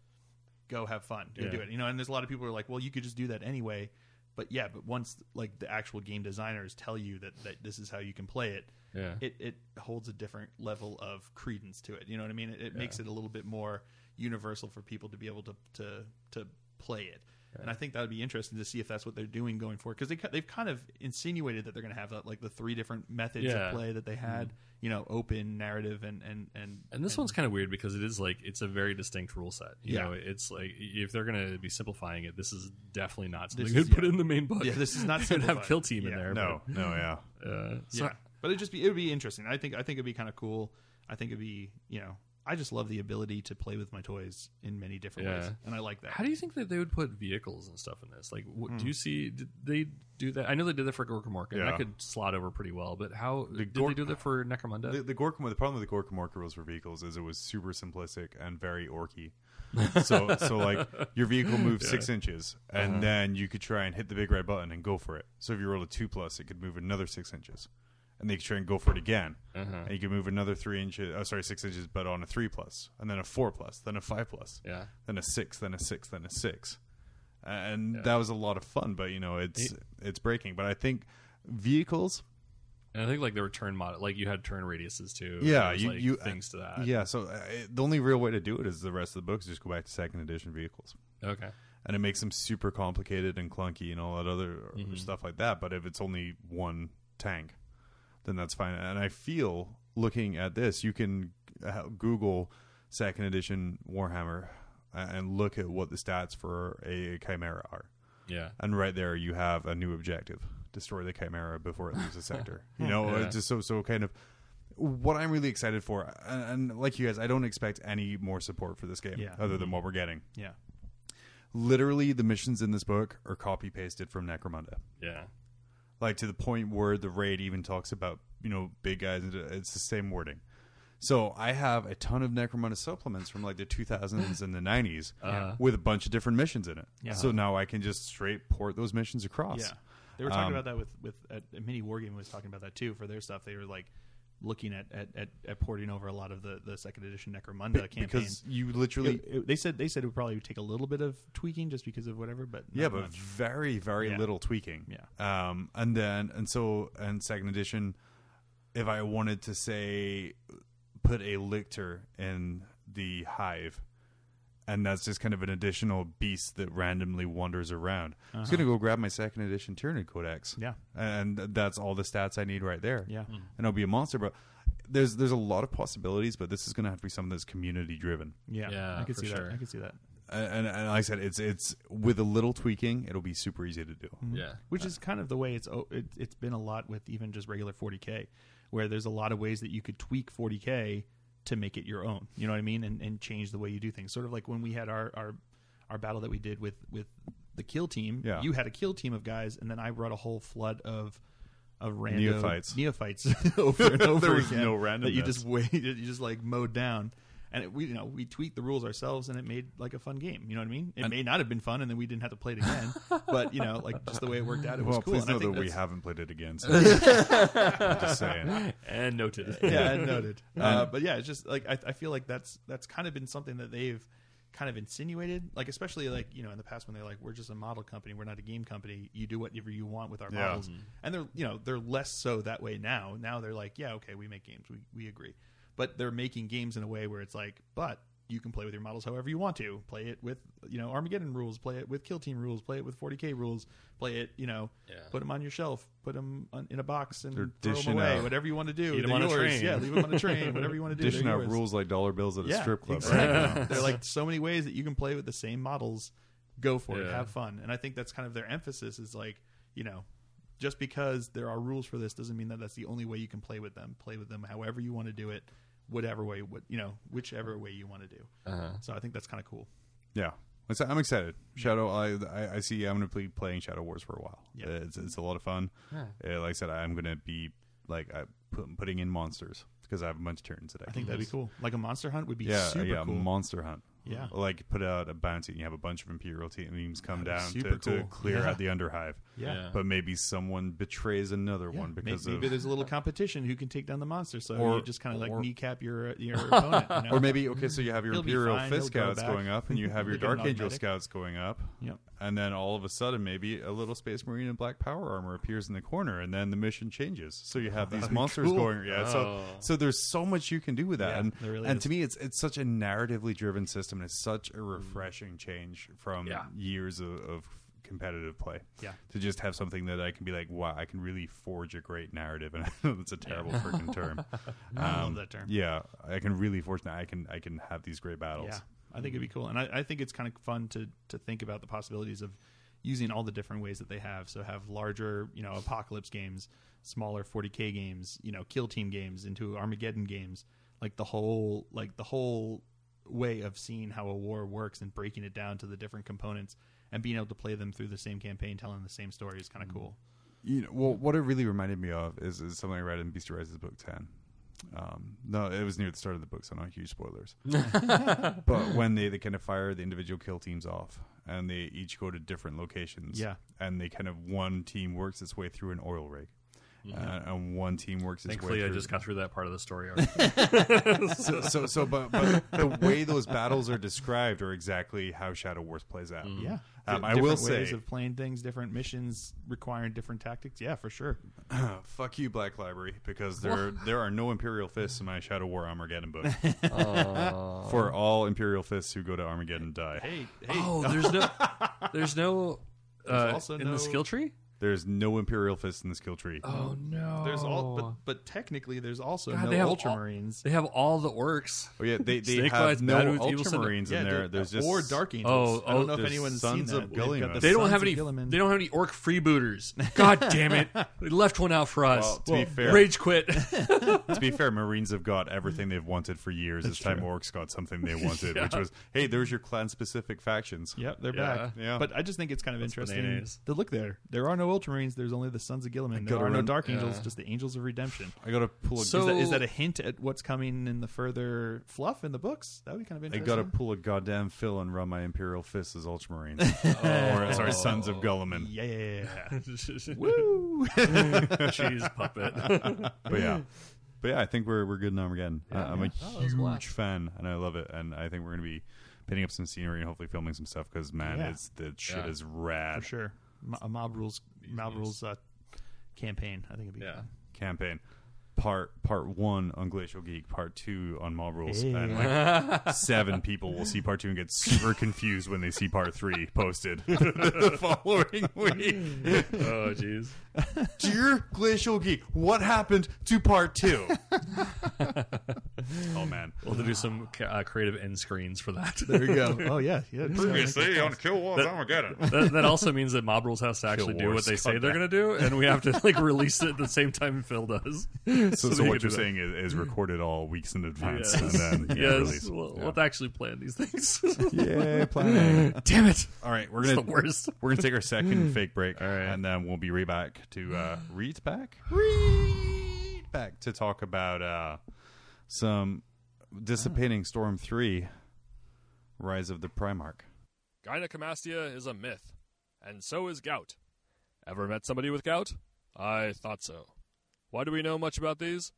Go have fun. Go Yeah. do it. You know, and there's a lot of people who are like, well, you could just do that anyway. But yeah, but once like the actual game designers tell you that, that this is how you can play it, Yeah, it, it holds a different level of credence to it. You know what I mean? It, it makes it a little bit more universal for people to be able to to to play it. And I think that would be interesting to see if that's what they're doing going forward because they they've kind of insinuated that they're going to have that, like the three different methods Yeah. of play that they had. You know, open narrative and and and And this one's kind of weird because it is like it's a very distinct rule set. You Yeah. know, it's like if they're going to be simplifying it, this is definitely not something This you is- could put yeah. in the main book. Yeah, this is not It would have kill team in there. No, no, yeah. uh, so yeah. But it'd just be it would be interesting. I think I think it'd be kind of cool. I think it'd be you know I just love the ability to play with my toys in many different Yeah. ways, and I like that. How do you think that they would put vehicles and stuff in this? Like, what, Hmm. do you see? Did they do that? I know they did that for Gorkamorka. and Yeah. That could slot over pretty well. But how did Gor- they do that for Necromunda? The, the Gorkum, the problem with the Gorkamorka rules for vehicles is it was super simplistic and very orky. so, so like your vehicle moves six inches, and Uh-huh. then you could try and hit the big red button and go for it. So if you roll a two plus, it could move another six inches, and they could try and go for it again, Uh-huh. and you can move another three inches. Oh, sorry, six inches, but on a three plus, and then a four plus, then a five plus, yeah, then a six, then a six, then a six, and Yeah. that was a lot of fun. But you know, it's it's breaking. But I think vehicles and I think like there were turn mod, like you had turn radiuses too. Yeah, you- like, you- things to that. Yeah, so uh, the only real way to do it is the rest of the books just go back to second edition vehicles, Okay. and it makes them super complicated and clunky and all that other Mhm. stuff like that. But if it's only one tank, then that's fine. And I feel looking at this, you can Google second edition Warhammer and look at what the stats for a Chimera are, Yeah. and right there you have a new objective: destroy the Chimera before it leaves the sector. You know, Yeah. it's just so so kind of what I'm really excited for, and, and like you guys, I don't expect any more support for this game Yeah. other than what we're getting. yeah, Literally, the missions in this book are copy pasted from Necromunda, Yeah. Like to the point where the raid even talks about you know big guys. and It's the same wording. So I have a ton of Necromunda supplements from like the 2000s and the 90s Uh-huh. with a bunch of different missions in it. Yeah. So now I can just straight port those missions across. yeah. They were talking Um, about that with with at Mini Wargaming was talking about that too for their stuff. They were like looking at at, at, at porting over a lot of the, the second edition Necromunda campaign. because you literally It- it- they said they said it would probably take a little bit of tweaking just because of whatever, but yeah, but much. very very Yeah. little tweaking. Yeah. Um, and then and so and second edition, if I wanted to say put a lictor in the hive, and that's just kind of an additional beast that randomly wanders around. I was Uh-huh. gonna go grab my second edition Tyranid Codex, yeah, and that's all the stats I need right there. yeah, and it'll be a monster. But there's there's a lot of possibilities, but this is gonna have to be something that's community driven. yeah. Yeah, I can see sure. that. I can see that. And, and, and like I said, it's it's with a little tweaking, it'll be super easy to do. Yeah. which is kind of the way it's oh, it, it's been a lot with even just regular 40k where there's a lot of ways that you could tweak 40k to make it your own you know what i mean? And, and change the way you do things. Sort of like when we had our our, our battle that we did with with the kill team. Yeah. you had a kill team of guys and then i brought a whole flood of of random Neophytes. neophytes over and over There was again no that you just waited you just like mowed down and it, we you know we tweaked the rules ourselves and it made like a fun game you know what i mean it may not have been fun and then we didn't have to play it again but you know like just the way it worked out it was cool please and I know think that we haven't played it again. So I'm just saying. And noted. yeah, and noted. Uh, but yeah, it's just like I, I feel like that's that's kind of been something that they've kind of insinuated, like especially like you know in the past when they're like we're just a model company, we're not a game company. You do whatever you want with our Yeah. models, and they're you know they're less so that way now. Now they're like, yeah, okay, we make games, we we agree, but they're making games in a way where it's like, but you can play with your models however you want to. Play it with you know Armageddon rules. Play it with Kill Team rules. Play it with 40k rules. Play it you know Yeah. put them on your shelf. Put them on, in a box and They're throw them away. out- Whatever you want to do. Eat 'em They're on a train. Yeah, leave them on a train. Whatever you want to do. Dishing out yours. rules like dollar bills at a Yeah, strip club. exactly. Right now. They're like so many ways that you can play with the same models. Go for it. Have fun. And I think that's kind of their emphasis is like, you know, just because there are rules for this doesn't mean that that's the only way you can play with them. Play with them however you want to do it, whatever way, what you know, whichever way you want to do. Uh-huh. So I think that's kind of cool. Yeah. I'm excited. Shadow, I, I, I see. I'm going to be playing Shadow Wars for a while. Yeah. It's, it's a lot of fun. Uh, like I said, I'm going to be like I put, putting in monsters because I have a bunch of turns that I, I can think that'd be cool. Like a monster hunt would be Yeah, super yeah, cool. monster hunt. Yeah. like put out a bounty and you have a bunch of Imperial teams come down to, super to clear Yeah. out the Underhive. yeah. Yeah. But maybe someone betrays another Yeah, one because maybe of, there's a little competition who can take down the monster, so Or- you just kind of like or- kneecap your uh, your opponent. You know? or maybe okay, so you have your He'll Imperial fine, Fist he'll go Scouts going up, and you have your They get an Dark Angel automatic. Scouts going up, Yep. and then all of a sudden, maybe a little Space Marine in black power armor appears in the corner, and then the mission changes. So you have these monsters cool. going, yeah. So Oh. so there's so much you can do with that, Yeah, and really and is. to me, it's it's such a narratively driven system, and it's such a refreshing change from Yeah. years of, of competitive play. Yeah. to just have something that I can be like, wow, I can really forge a great narrative, and I know that's a terrible freaking term. I love Um, that term. Yeah, I can really forge. I can I can have these great battles. Yeah, I think it'd be cool, and I, I think it's kind of fun to to think about the possibilities of using all the different ways that they have. So have larger, you know, apocalypse games, smaller 40k games, you know, kill team games into Armageddon games, like the whole like the whole way of seeing how a war works and breaking it down to the different components and being able to play them through the same campaign, telling the same story is kind of cool. You know, well, what it really reminded me of is, is something I read in Beast Arises book ten. Um, no, it was near the start of the book, so not huge spoilers. but when they, they kind of fire the individual kill teams off, and they each go to different locations, Yeah. and they kind of one team works its way through an oil rig, uh, and one team works its way Thankfully, through. I just got through that part of the story already. so, so, so, but, but the way those battles are described are exactly how Shadow Wars plays out. Yeah, Um, Di- I will different ways say- of playing things, different missions requiring different tactics. Yeah, for sure. Fuck you, Black Library, because there there are no Imperial fists in my Shadow War Armageddon book. For all Imperial fists who go to Armageddon die, Hey, hey, oh, there's no, there's no, uh, also in no- the skill tree. There's no Imperial fists in the skill tree. Oh no, There's all, but but technically, there's also God, no they have all- Ultramarines. They have all the orcs. Oh yeah, they they Snake have no Bad Evil Syndrome. Ultramarines in there. there- There's just or Dark Angels. Oh, I don't oh, know if oh, anyone's Sons seen of that. They've got the They don't Sons have any. Guilliman. They don't have any orc freebooters. God damn it! They left one out for us. Well, to be fair- rage quit. to be fair, Marines have got everything they've wanted for years. This time, Orcs got something they wanted, which was, hey, there's your clan specific factions. Yep, they're Yeah. back. Yeah. But I just think it's kind of interesting bananas. to look there. There are no Ultramarines. There's only the Sons of Guilliman. There gotta are no run- Dark Angels, Yeah. just the Angels of Redemption. I got to pull a. So- Is that, is that a hint at what's coming in the further fluff in the books? That would be kind of interesting. I got to pull a goddamn fill and run my Imperial fists as Ultramarines, or sorry, Sons of Guilliman. Yeah, yeah, yeah. Woo! Woo! Cheese puppet. But yeah, but yeah, I think we're we're good in Armageddon. Uh, I'm a Oh, that was a blast. huge fan, and I love it. And I think we're gonna be pinning up some scenery and hopefully filming some stuff because man, Yeah. it's the shit Yeah. is rad. For sure. Mo- A mob rules, mob rules uh, campaign. I think it'd be Yeah. fun. Campaign. Part part one on Glacial Geek, part two on Mob Rules, Hey. and like seven people will see part two and get super confused when they see part three posted the following week. Oh jeez. Dear Glacial Geek, what happened to part two? oh man. We'll have to do some uh, creative end screens for that. There you go. Oh yeah, yeah. Previously on Kill Wars Armageddon. that, that also means that Mob Rules has to actually do Wars, what they say they're going to do, and we have to like release it at the same time Phil does. So, that so what you're saying is, is recorded all weeks in advance Yes. and then yeah, yes, release. we'll, Yeah. we'll to actually plan these things. yeah, planning. Damn it! All right, we're gonna the worst. we're gonna take our second fake break, All right. and then we'll be right back to uh, read back, read back to talk about uh, some dissipating Storm Three, Rise of the Primarch. Gynecomastia is a myth, and so is gout. Ever met somebody with gout? I thought so. Why do we know much about these?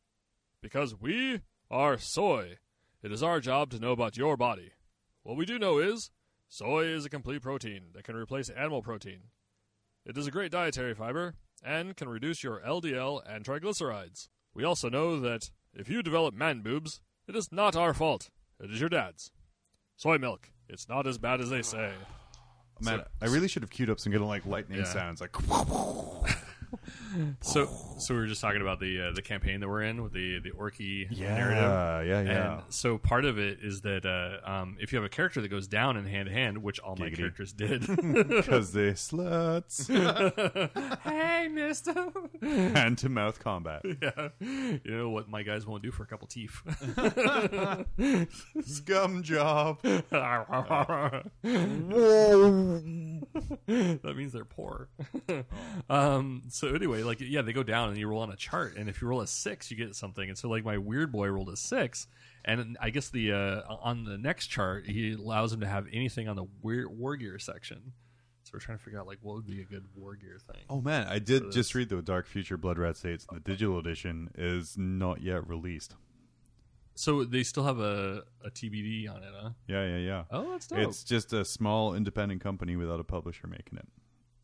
Because we are soy. It is our job to know about your body. What we do know is soy is a complete protein that can replace animal protein. It is a great dietary fiber and can reduce your LDL and triglycerides. We also know that if you develop man boobs, it is not our fault. It is your dad's. Soy milk. It's not as bad as they say. Man, I really should have queued up some good like lightning Yeah. sounds, like So, so we were just talking about the uh, the campaign that we're in with the the Orky yeah, narrative. yeah, yeah. And so part of it is that uh, um, if you have a character that goes down in hand to hand, which all my Giggity. characters did, Because they sluts. hey, Mister, Hand to mouth combat. yeah, you know what my guys won't do for a couple teeth. Scum job. that means they're poor. um, so anyway, like yeah, they go down and you roll on a chart, and if you roll a six, you get something. And so like my weird boy rolled a six, and I guess the uh, on the next chart he allows him to have anything on the weird war gear section. So we're trying to figure out like what would be a good war gear thing. Oh man, I did just read the Dark Future Blood Red States. The digital edition is not yet released. So they still have a, a TBD on it, huh? Yeah, yeah, yeah. Oh, that's dope. It's just a small independent company without a publisher making it.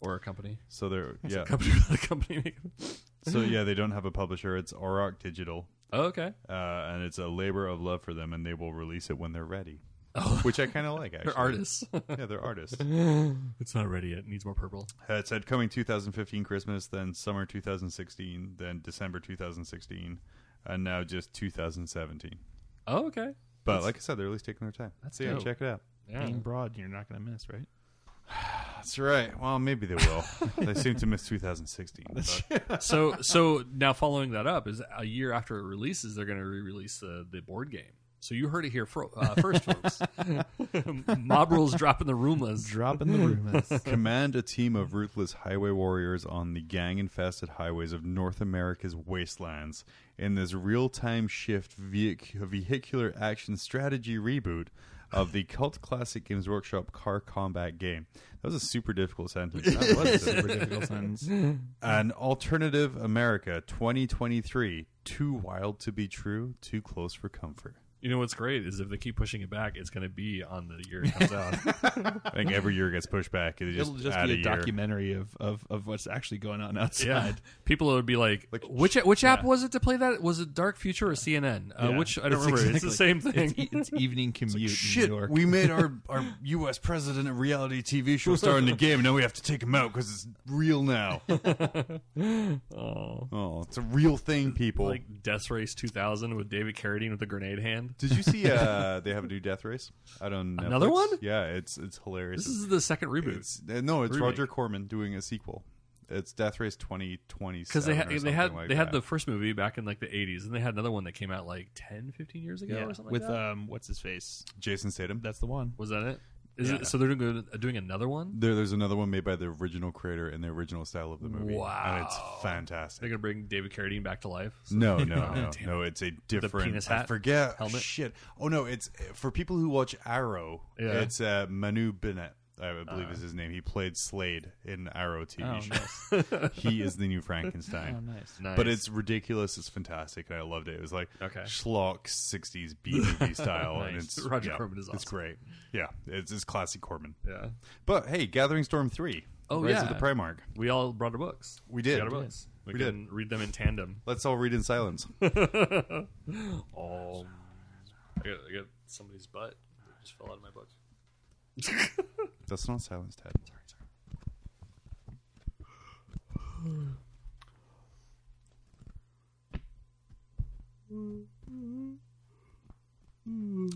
Or a company. So they're yeah. Company with a company. making- so yeah, they don't have a publisher. It's Auroch Digital, Oh, okay. uh, and it's a labor of love for them, and they will release it when they're ready. Oh. Which I kind of like. Actually, They're artists. Yeah, they're artists. it's not ready yet. It needs more purple. Uh, it said coming 2015 Christmas, then summer 2016, then December 2016, and now just 2017. Oh, okay. But like I said, they're at least taking their time. That's so yeah, dope. check it out. Yeah. Being broad, you're not going to miss, right? That's right. Well, maybe they will. they seem to miss 2016. but- so so now following that up is a year after it releases they're going to re-release the, the board game so you heard it here fro- uh, first folks mob rules dropping the rumors Dropping the rumors. Command a team of ruthless highway warriors on the gang infested highways of North America's wastelands in this real time shift vehic- vehicular action strategy reboot of the cult classic Games Workshop car combat game. That was a super difficult sentence. that was a super difficult sentence. An alternative America 2023. Too wild to be true, too close for comfort. You know what's great is if they keep pushing it back it's going to be on the year it comes out I think every year gets pushed back. It just It'll just be a, year. documentary of, of, of what's actually going on outside. yeah people would be like, Like, which which app yeah. was it to play that was it dark future or cnn uh, Yeah. which i don't It's remember it's the same thing It's, it's evening commute Shit, in New York. we made our, our U.S. president a reality TV show star in the game, and now we have to take him out because it's real now. oh Oh, it's a real thing, people. like death race 2000 with david carradine with the grenade hand Did you see uh, they have a new Death Race out on Another Netflix? one? Yeah, it's it's hilarious. this is the second reboot It's, uh, no, it's Remake. Roger Corman doing a sequel. It's Death Race 2020 because they had they had like they had that. the first movie back in like the 80s and they had another one that came out like 10 15 years ago yeah, or something with like that. um, what's his face? Jason Statham. That's the one. was that it is yeah. it so they're doing, doing another one There, there's another one made by the original creator in the original style of the movie. and it's fantastic. they're gonna bring david carradine back to life So- No, no, no, no. It's a different. penis I forget. Helmet? Shit. Oh no, it's for people who watch Arrow. Yeah. It's uh, Manu Bennett. I believe is his name. He played Slade in Arrow TV Oh, show. he is the new Frankenstein. Oh, nice. nice. But it's ridiculous. It's fantastic, and I loved it. It was like Okay. schlock '60s B movie style, and Nice. it's Roger yeah, Corman is It's awesome. great. Yeah, it's, it's classic Corman. yeah But hey, Gathering Storm three. Oh, Rise yeah. of the Primarch. we all brought our books We did. got our books we, We can read them in tandem Let's all read in silence. um I got, I got somebody's butt that just fell out of my book That's not silence, Ted. sorry sorry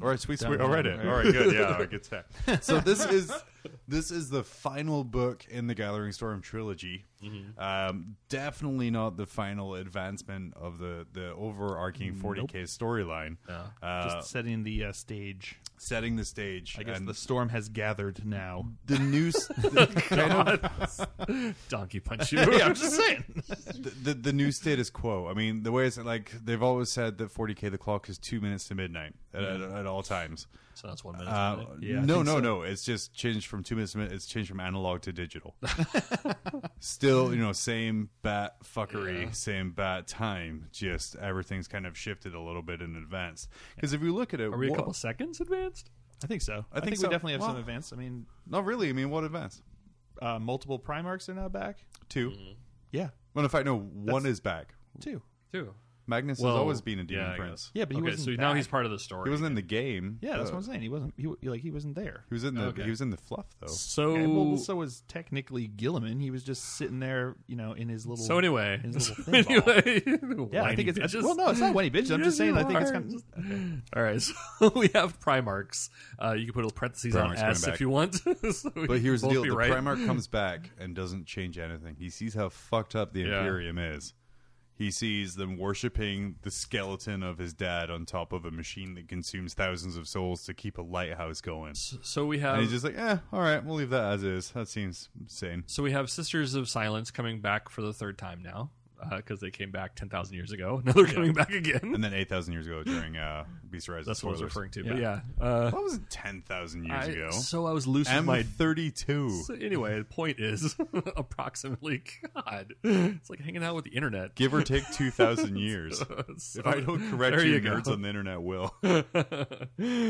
All right, sweet, sweet. All right, there. all right, good. Yeah, all right, good stuff. So this is this is the final book in the Gathering Storm trilogy. Um, definitely not the final advancement of the the overarching 40k storyline. Yeah. Uh, Just setting the uh, stage. setting the stage. I guess and the storm has gathered now. the new s- the, kind of donkey punch you yeah, I'm just saying. the, the, the new status quo. I mean, the way it's like they've always said that 40k the clock is two minutes to midnight at, at, at all times. So that's one minute Uh, Yeah, no, no, so. no. It's just changed from two minutes to minute. It's changed from analog to digital. Still, you know, same bat fuckery, Yeah. same bat time. Just everything's kind of shifted a little bit in advance. Because if you look at it, are we a what- couple seconds advanced I think so. I, think think, so. we definitely have some Well- advance. I mean, Not really. I mean, what advance? uh, multiple Primarchs are now back. 2 Yeah, Well, in fact, no. One That's- is back. two. two Magnus Well, has always been a demon yeah, prince. Yeah, but he okay, wasn't so now he's part of the story. He wasn't in the game. Yeah, that's Uh, what I'm saying. He wasn't. He, like he wasn't there. He was in the Okay. he was in the fluff though. So And, well, so was technically Guilliman. He was just sitting there, you know, in his little. so anyway, his little so thin ball. anyway, Yeah, I think it's bitches. well, no, it's not whiny bitch. I'm just saying. I think it's kind of, All right, so we have Primarchs. Uh, you can put a parentheses on Primarch's coming S if you want. so But here's the both deal: be the right. Primarch comes back and doesn't change anything. He sees how fucked up the Imperium is. He sees them worshiping the skeleton of his dad on top of a machine that consumes thousands of souls to keep a lighthouse going. So we have And he's just like, eh, all right, we'll leave that as is. That seems sane. So we have Sisters of Silence coming back for the third time now because they came back ten thousand years ago. Now they're coming back again. And then 8,000 years ago during uh, Beast Rise. That's what I was referring to. But yeah, uh, That was 10,000 years I- ago. so I was loose with my. M32. So anyway, the point is approximately. God, it's like hanging out with the internet. Give or take 2,000 years. So- if I don't correct you, you go. nerds on the internet will.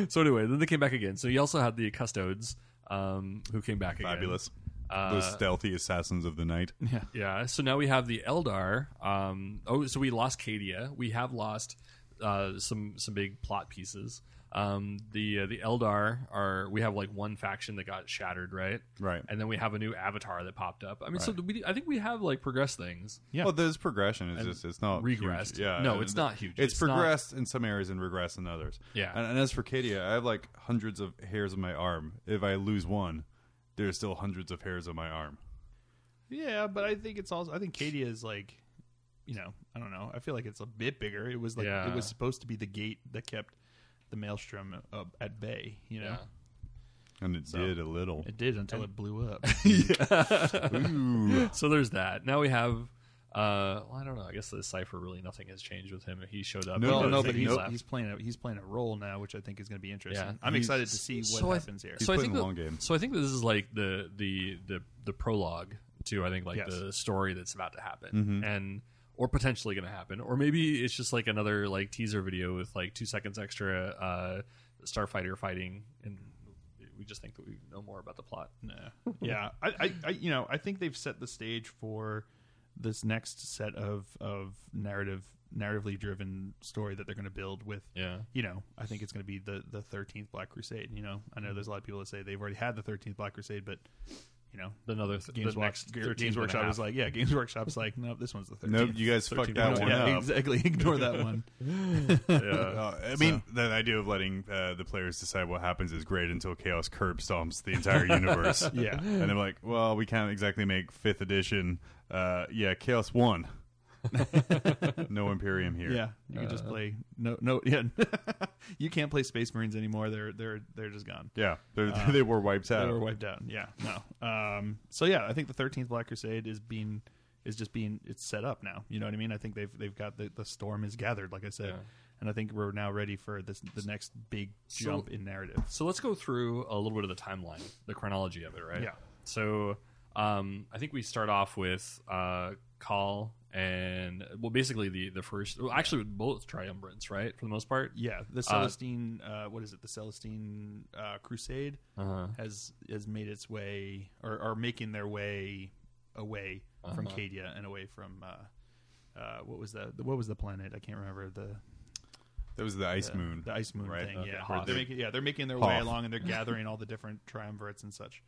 so anyway, then they came back again. So you also had the Custodes um, who came back again. Fabulous. Uh, Those stealthy assassins of the night. yeah. Yeah. So now we have the Eldar. Um, oh, so we lost Cadia. We have lost uh, some some big plot pieces. Um, the uh, the Eldar are we have like one faction that got shattered, right? Right. And then we have a new avatar that popped up. I mean, so we I think we have like progressed things. Yeah. Well, there's progression. It's just it's not regressed. huge. Yeah, No, and it's not huge. It's, It's not- progressed in some areas and regressed in others. Yeah. And, and as for Cadia, I have like hundreds of hairs on my arm. If I lose one, there's still hundreds of hairs on my arm. Yeah, but I think it's also. I think Cadia is like, you know, I don't know. I feel like it's a bit bigger. It was like Yeah. it was supposed to be the gate that kept the maelstrom uh, at bay. You know, And it did a little. it did until it blew up. Ooh. So there's that. Now we have. Uh, well, I don't know. I guess the Cypher really nothing has changed with him. He showed up. No, well, no, but he's, left. he's playing a he's playing a role now, which I think is going to be interesting. Yeah. I'm He's- excited to see what so I- happens here. He's so I think the the- long game. So I think this is like the the the the prologue to I think like Yes. the story that's about to happen Mm-hmm. and or potentially going to happen or maybe it's just like another like teaser video with like two seconds extra uh starfighter fighting and we just think that we know more about the plot Nah. yeah, I, I, I, you know, I think they've set the stage for this next set of of narrative, narratively driven story that they're going to build with. yeah You know, I think it's going to be the the thirteenth Black Crusade. You know, I know there's a lot of people that say they've already had the thirteenth Black Crusade, but you know, another th- Games, the Wa- next Games 13 and a Workshop half. is like, yeah, Games Workshop's like, nope, this one's the thirteenth. Nope, you guys fucked 13 that one yeah, up. exactly. Ignore that one. yeah. Uh, I mean, the idea of letting uh, the players decide what happens is great until Chaos curb stomps the entire universe. Yeah. And I'm like, well, we can't exactly make fifth edition. Uh, yeah, Chaos won. no Imperium here. Yeah, you can just play no no yeah. you can't play Space Marines anymore. They're they're they're just gone. Yeah, they're, they were wiped out. They were wiped out. Yeah, no. Um, so yeah, I think the Thirteenth Black Crusade is being is just being it's set up now. You know what I mean? I think they've they've got the the storm is gathered, like I said, Yeah. and I think we're now ready for this the next big So- jump in narrative. So let's go through a little bit of the timeline, the chronology of it, right? Yeah. So um, I think we start off with uh, Call and well, basically the the first. Well, actually, both triumvirates, right, for the most part. Yeah, the Celestine, uh, what is it? The Celestine uh, Crusade Uh-huh. has has made its way, or are making their way away from Uh-huh. Cadia and away from uh, uh, what was the what was the planet? I can't remember the That was the Ice the, Moon. the ice moon right? thing. Okay. Yeah, Hoth. they're making yeah they're making their way along and they're gathering all the different triumvirates and such.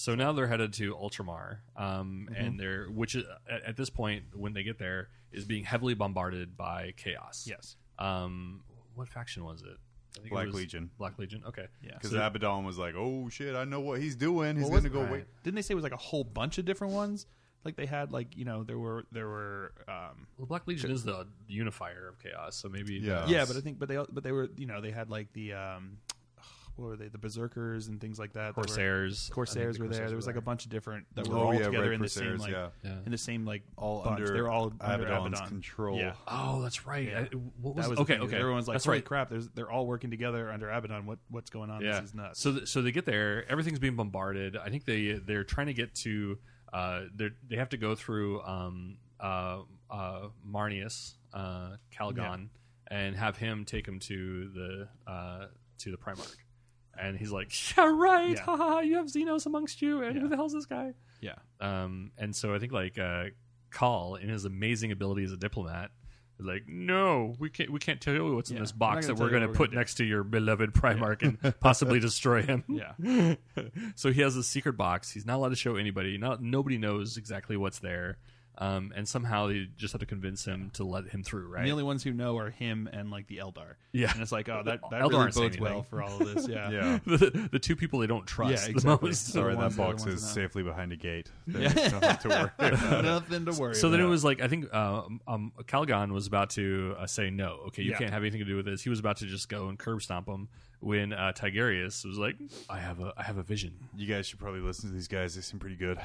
So now they're headed to Ultramar, um, Mm-hmm. and they're which is, at, at this point when they get there is being heavily bombarded by chaos. Yes, Um, what faction was it? I think it Black was Legion. Black Legion. Okay. yeah. Because So- Abaddon was like, "Oh shit, I know what he's doing. He's What gonna go it? wait." Didn't they say it was like a whole bunch of different ones? Like they had like you know there were there were um, Well, Black Legion is the unifier of chaos, so maybe Yeah. yeah, but I think but they but they were you know they had like the um, what were they the berserkers and things like that. that were- Corsairs. I Corsairs the were there. Corsairs There was like a bunch of different that were Oh all yeah, together Red in the same like yeah. Yeah. in the same like all bunch. under They're all under Abaddon's Abaddon. control. Yeah. Oh, that's right. Yeah. I, what was, That was okay? thing, Okay, Everyone's like, that's "Holy right. crap! There's they're all working together under Abaddon. What what's going on? Yeah. This is nuts." So, th- so they get there. Everything's being bombarded. I think they they're trying to get to. Uh, they they have to go through um, uh, uh, Marneus, uh, Calgar, and have him take him to the uh, to the Primarch. And he's like, "Yeah, right. Yeah. Haha, you have Xenos amongst you, and who Yeah. the hell's this guy?" yeah, Um, and so I think like uh, Cawl, in his amazing ability as a diplomat, Like, no, we can't. We can't tell you what's in this we're box that we're tell you going to what we're put gonna next to your beloved Primarch and possibly destroy him. Yeah. so he has a secret box. He's not allowed to show anybody. Not nobody knows exactly what's there. Um, and somehow they just have to convince him to let him through, right? And the only ones who know are him and like the Eldar. Yeah. And it's like, oh, that, that Eldar really bodes well for all of this. Yeah. Yeah. the, the two people they don't trust. Yeah, the exactly. most. Sorry, that that box is that safely behind a gate. Yeah. Don't to worry about. Nothing to worry So then it was like I think uh, um, Calgar was about to uh, say no. Okay, you Yeah. can't have anything to do with this. He was about to just go and curb stomp him when uh, Tigurius was like, "I have a I have a vision." You guys should probably listen to these guys. They seem pretty good.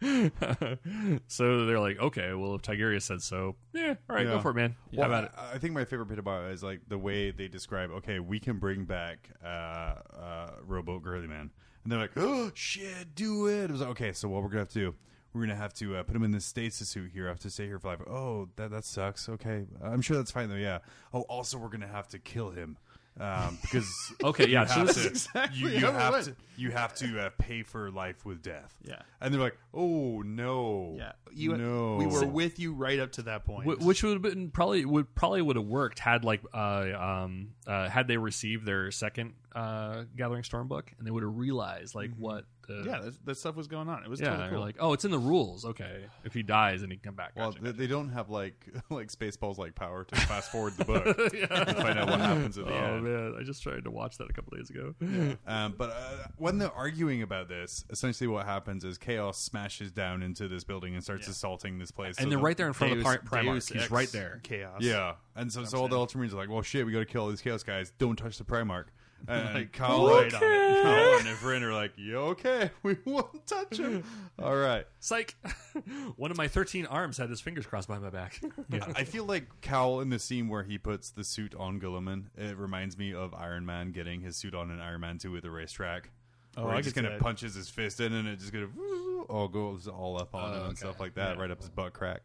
so they're like, "Okay, well if Tigurius said so, yeah, all right, go for it, man. Well, How about it?" I, I think my favorite bit about it is like the way they describe. Okay, we can bring back uh, uh, Rowboat Girly Man, and they're like, "Oh shit, do it!" It was like, okay. So what we're gonna have to do? We're gonna have to uh, put him in this stasis suit here. I have to stay here for life. Oh, that that sucks. Okay, I'm sure that's fine though. Yeah. Oh, also we're gonna have to kill him. Um, because Okay, yeah, you so have this to, is exactly you, you how it have went. to you have to uh, pay for life with death. Yeah. and they're like, oh no, yeah. You, no, We were with you right up to that point. Wh- which would have been probably would probably would have worked had like uh, um, uh, had they received their second uh, Gathering Storm book and they would have realized like what the, yeah, that, that stuff was going on. It was yeah totally cool. like oh it's in the rules okay if he dies and he can come back Well, Gotcha, they, gotcha. they don't have like like Spaceballs like power to fast forward the book and find out what happens at the oh end. man I just tried to watch that a couple days ago Um, but uh, when they're arguing about this, essentially what happens is Chaos smashes down into this building and starts assaulting this place. and So they're the- right there in front Deus, of Pri- Primarch Deus he's Ex right there Chaos. Yeah, and so, so all the Ultramarines are like, "Well, shit, we got to kill all these Chaos guys. Don't touch the Primarch." And Like, Kyle, right on it. Kyle and Yvraine are like, "You okay? We won't touch him." all right. psych one of my 13 arms had his fingers crossed behind my back I feel like Cawl in the scene where he puts the suit on Guilliman, it reminds me of Iron Man getting his suit on in Iron Man 2 at the racetrack. Oh, where I he just kind of punches his fist in and it just kind of all goes all up on him and stuff like that, right up his butt crack.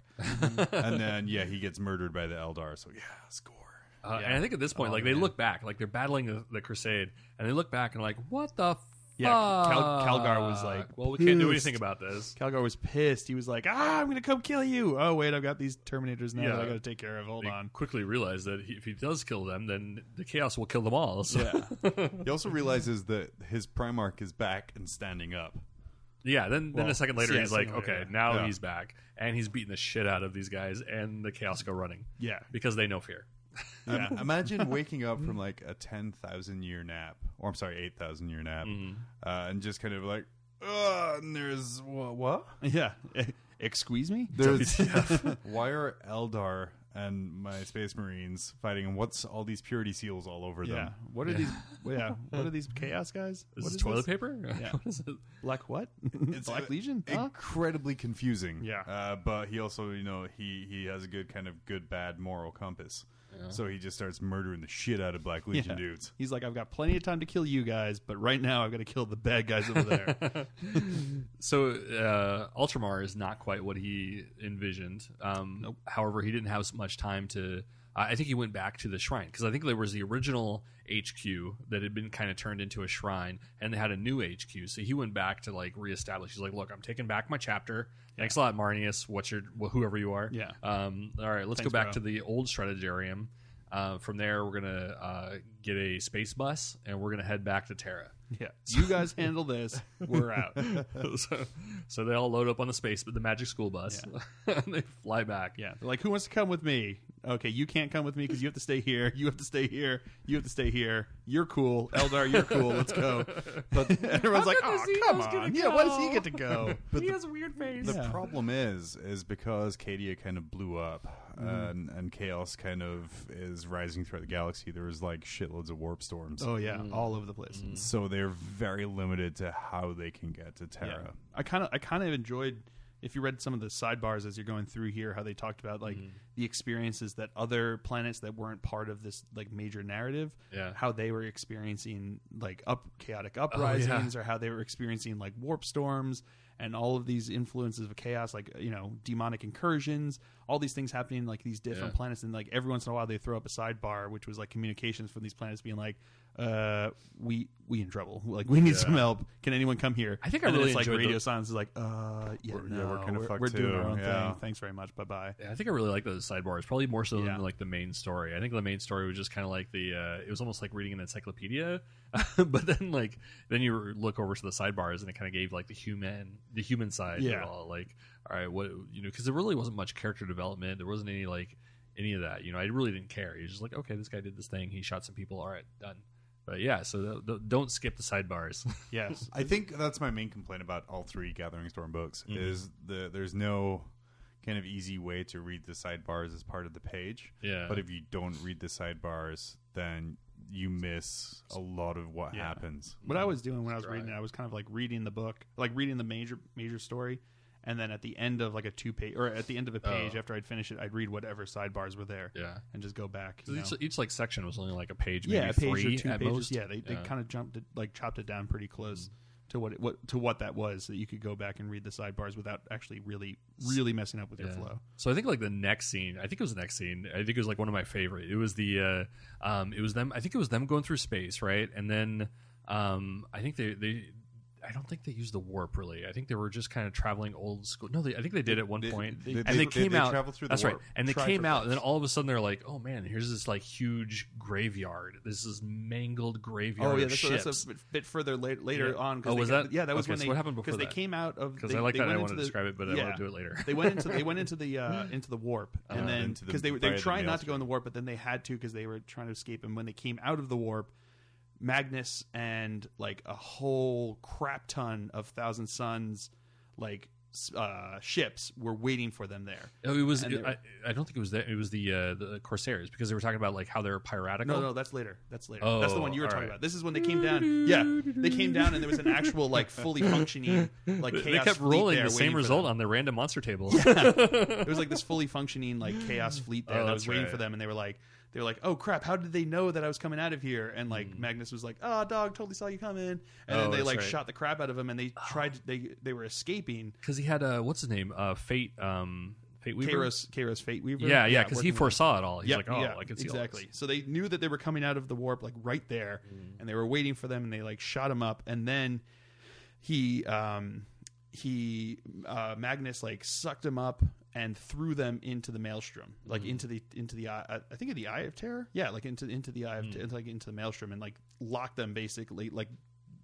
and then, yeah, he gets murdered by the Eldar. So, yeah, score. Uh, And I think at this point, Oh, like they look back, like they're battling the, the Crusade, and they look back and like, what the Fuck? Yeah, Cal- Calgar was like, well, we can't do anything about this. Calgar was pissed. He was like, "Ah, I'm gonna come kill you." Oh wait, I've got these Terminators now Yeah. that I got to take care of. Hold They on. quickly realize that he, if he does kill them, then the chaos will kill them all. So. Yeah. He also realizes that his Primarch is back and standing up. Yeah, then then a second later yeah, he's like, later, okay, yeah. now Yeah. he's back, and he's beating the shit out of these guys, and the chaos go running yeah. because they know fear. Yeah. Um, imagine waking up from like a 10,000 year nap, or I'm sorry, 8,000 year nap, Mm-hmm. uh, and just kind of like, Ugh, and there's what? what? Yeah. Excuse me. There's why are Eldar and my Space Marines fighting, and what's all these purity seals all over Yeah. them? What are these? Yeah. What are these chaos guys? Is What this toilet this? paper? Yeah. What is it? Black what? It's Black uh, Legion? Huh? Incredibly confusing. Yeah. uh, but he also, you know, he he has a good kind of good bad moral compass. So he just starts murdering the shit out of Black Legion Yeah. dudes. He's like, I've got plenty of time to kill you guys, but right now I've got to kill the bad guys over there. So uh, Ultramar is not quite what he envisioned. Um, However, he didn't have as much time to. I I think he went back to the shrine because I think there was the original HQ that had been kind of turned into a shrine, and they had a new HQ. So he went back to like reestablish. He's like, "Look, I'm taking back my chapter. Thanks a lot, Marneus. What's your wh- whoever you are? Yeah. Um, all right, let's Thanks, go back bro. to the old strategarium. Uh, from there, we're gonna uh, get a space bus, and we're gonna head back to Terra. yeah. You guys handle this. We're out. so, so they all load up on the space, but the magic school bus, and they fly back. Yeah. They're like, who wants to come with me? Okay, you can't come with me because you have to stay here. You have to stay here. You have to stay here. You're cool. Eldar, you're cool. Let's go. But everyone's like, oh, come on. to Yeah, why does he get to go? he has a weird face. The Yeah. problem is, is because Cadia kind of blew up, Mm-hmm. and, and chaos kind of is rising throughout the galaxy. There was like shitloads of warp storms, Oh, yeah. All over the place. so they're very limited to how they can get to Yeah. Terra. I kind of I kind of enjoyed if you read some of the sidebars as you're going through here how they talked about like mm-hmm. the experiences that other planets that weren't part of this like major narrative Yeah. how they were experiencing like up chaotic oh, uprisings or how they were experiencing like warp storms and all of these influences of chaos, like you know, demonic incursions, all these things happening, like these different Yeah. planets, and like every once in a while they throw up a sidebar, which was like communications from these planets being like, uh, we we in trouble, like we need some help. Can anyone come here? I think I And then really it's like enjoyed radio the- silence is like, uh, yeah, We're- yeah, no, we're kinda we're, fucked we're doing too, our own yeah. thing. Thanks very much. Bye bye. Yeah, I think I really like those sidebars, probably more so Yeah. than like the main story. I think the main story was just kind of like the. Uh, it was almost like reading an encyclopedia, but then like then you look over to the sidebars and it kind of gave like the human the human side. of it Yeah. all. Like all right, what you know, because there really wasn't much character development. There wasn't any like any of that. You know, I really didn't care. He was just like, okay, this guy did this thing. He shot some people. All right, done. But yeah, so th- th- don't skip the sidebars. Yes, I think that's my main complaint about all three Gathering Storm books Mm-hmm. is the there's no kind of easy way to read the sidebars as part of the page. Yeah. But if you don't read the sidebars, then you miss a lot of what Yeah. happens. what I was doing when I was reading it, I was kind of like reading the book, like reading the major major story, and then at the end of like a two page or at the end of a page Oh. after I'd finish it, I'd read whatever sidebars were there yeah. and just go back. you Each, each like section was only like a page, maybe yeah, a page three or two at pages. most. Yeah, they, they kind of jumped it, like chopped it down pretty close to what it what to what that was, so that you could go back and read the sidebars without actually really really messing up with your flow. So I think like the next scene, I think it was the next scene. I think it was like one of my favorite. It was the, uh, um, it was them. I think it was them going through space, right? And then, um, I think they they. I don't think they used the warp really. I think they were just kind of traveling old school. No, they, I think they did at one They- point, they- and they- they, came they out. travel through the that's warp. right, and they came out, and then all of a sudden they're like, "Oh man, here's this like huge graveyard. This is mangled graveyard Oh yeah, that's, ships." that's a bit, bit further later, later Yeah. on. Oh, was that- Yeah, that was okay, when so they what happened because they came out of the warp. because I like they that. I want to the- describe it, but I yeah. want to do it later. they went into they went into the uh, into the warp, and Uh, then the- because they were they were trying not to go in the warp, but then they had to because they were trying to escape. And when they came out of the warp, Magnus and like a whole crap ton of Thousand Sons like uh, ships were waiting for them there. Oh, it was. It, were- I, I don't think it was that. It was the uh, the Corsairs because they were talking about like how they're piratical. No, no, that's later. That's later. Oh, that's the one you were talking right. about. This is when they came down. Yeah, they came down, and there was an actual like fully functioning like chaos. they kept fleet rolling the same result on the random monster table. It was like this fully functioning like chaos fleet there Oh, that was waiting right. for them, and they were like, they were like, "Oh crap! How did they know that I was coming out of here?" And like Magnus was like, "Oh, dog, totally saw you coming." And. Oh, then they like right. shot the crap out of him, and they tried. They they were escaping. because he had a what's his name? Uh, Fate. Um, Fate Weaver. Kairos, Kairos Fate Weaver. Yeah, yeah, because he working with- foresaw it all. He's Yep, like, oh, yeah, I can see all exactly. So they knew that they were coming out of the warp, like right there, Mm. and they were waiting for them, and they like shot him up, and then he, um, he, uh, Magnus like sucked him up and threw them into the maelstrom, like Mm. into the into the eye. I think of the eye of terror. Yeah, like into into the eye of Mm. like into the maelstrom, and like locked them basically, like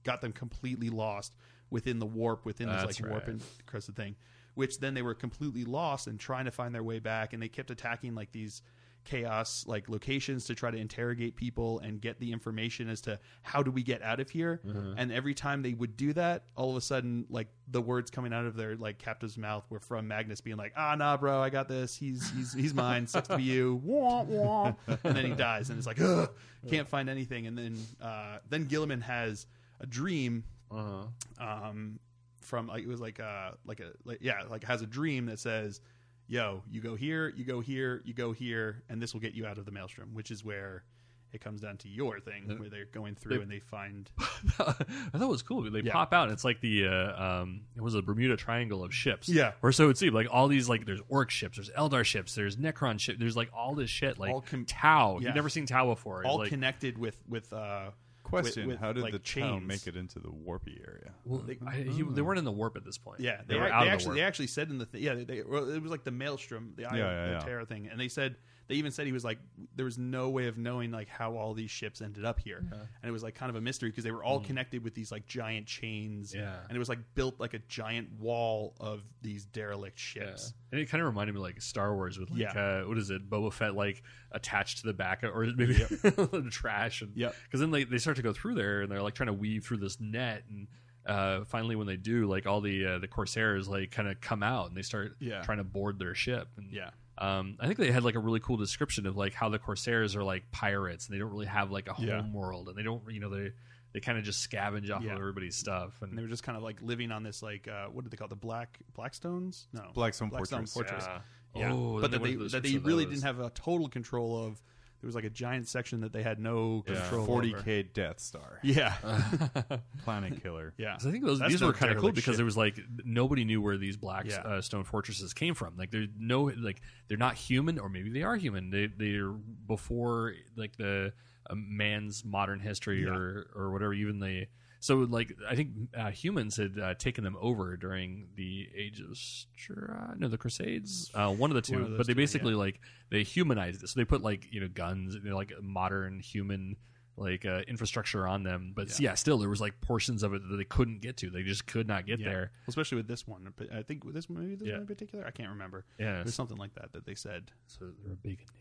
got them completely lost within the warp, within this That's like warp right. and crescent thing. Which then they were completely lost and trying to find their way back, and they kept attacking like these chaos like locations to try to interrogate people and get the information as to how do we get out of here Mm-hmm. and every time they would do that all of a sudden like the words coming out of their like captive's mouth were from magnus being like ah nah bro i got this he's he's he's mine sucks to be you wah, wah. and then he dies and it's like Ugh, can't find anything and then uh then guilliman has a dream Uh-huh. um, from like it was like uh like a like yeah like has a dream that says, "Yo, you go here, you go here, you go here, and this will get you out of the maelstrom," which is where it comes down to your thing where they're going through They- and they find I thought it was cool. They Yeah. pop out. And it's like the uh, um, it was a Bermuda Triangle of ships. Yeah. or so it seemed. Like all these like there's orc ships, there's Eldar ships, there's Necron ship, there's like all this shit. Like All com- Tau. Yeah. You've never seen Tau before. All like, connected with with uh Question: with, with, How did like, the Tau make it into the warpy area? well, they, I, he, they weren't in the warp at this point. Yeah, they, they, were ac- out they of actually the they actually said in the th- yeah they, they, well, it was like the maelstrom the eye Yeah, yeah, the yeah. terror thing and they said they even said he was like there was no way of knowing like how all these ships ended up here and it was like kind of a mystery because they were all connected with these like giant chains Yeah. and it was like built like a giant wall of these derelict Yeah. ships And it kind of reminded me like Star Wars with like Yeah. uh, what is it, Boba Fett like attached to the back of, or maybe the trash and Yep. because then they, they start to go through there and they're like trying to weave through this net and uh, finally when they do like all the uh, the Corsairs like kind of come out and they start Yeah. trying to board their ship and yeah um, I think they had like a really cool description of like how the Corsairs are like pirates and they don't really have like a home Yeah. world and they don't you know they they kind of just scavenge off Yeah. of everybody's stuff and and they were just kind of like living on this like uh what did they call it? the black blackstones no Blackstone Blackstone Fortress. fortress Yeah. Yeah, Oh, but that they went to the that they really those. didn't have a total control of there was like a giant section that they had no Yeah. control. Forty over. k Death Star, Yeah, Planet Killer. yeah. 'Cause I think those, That's these no were kind of cool because ship. there was like nobody knew where these black Yeah. uh, stone fortresses came from. Like there's no like they're not human, or maybe they are human. They they're before like the uh, man's modern history Yeah. or or whatever. Even the so like I think uh, humans had uh, taken them over during the Age of Stra- no the Crusades, uh, one of the two. Of but they two, basically like they humanized it. So they put like you know guns, you know, like modern human like uh, infrastructure on them. But yeah. still there was like portions of it that they couldn't get to. They just could not get Yeah. there. especially with this one. I think with this maybe this Yeah. one in particular, I can't remember. Yeah, There's something like that that they said. so they're a big enigma.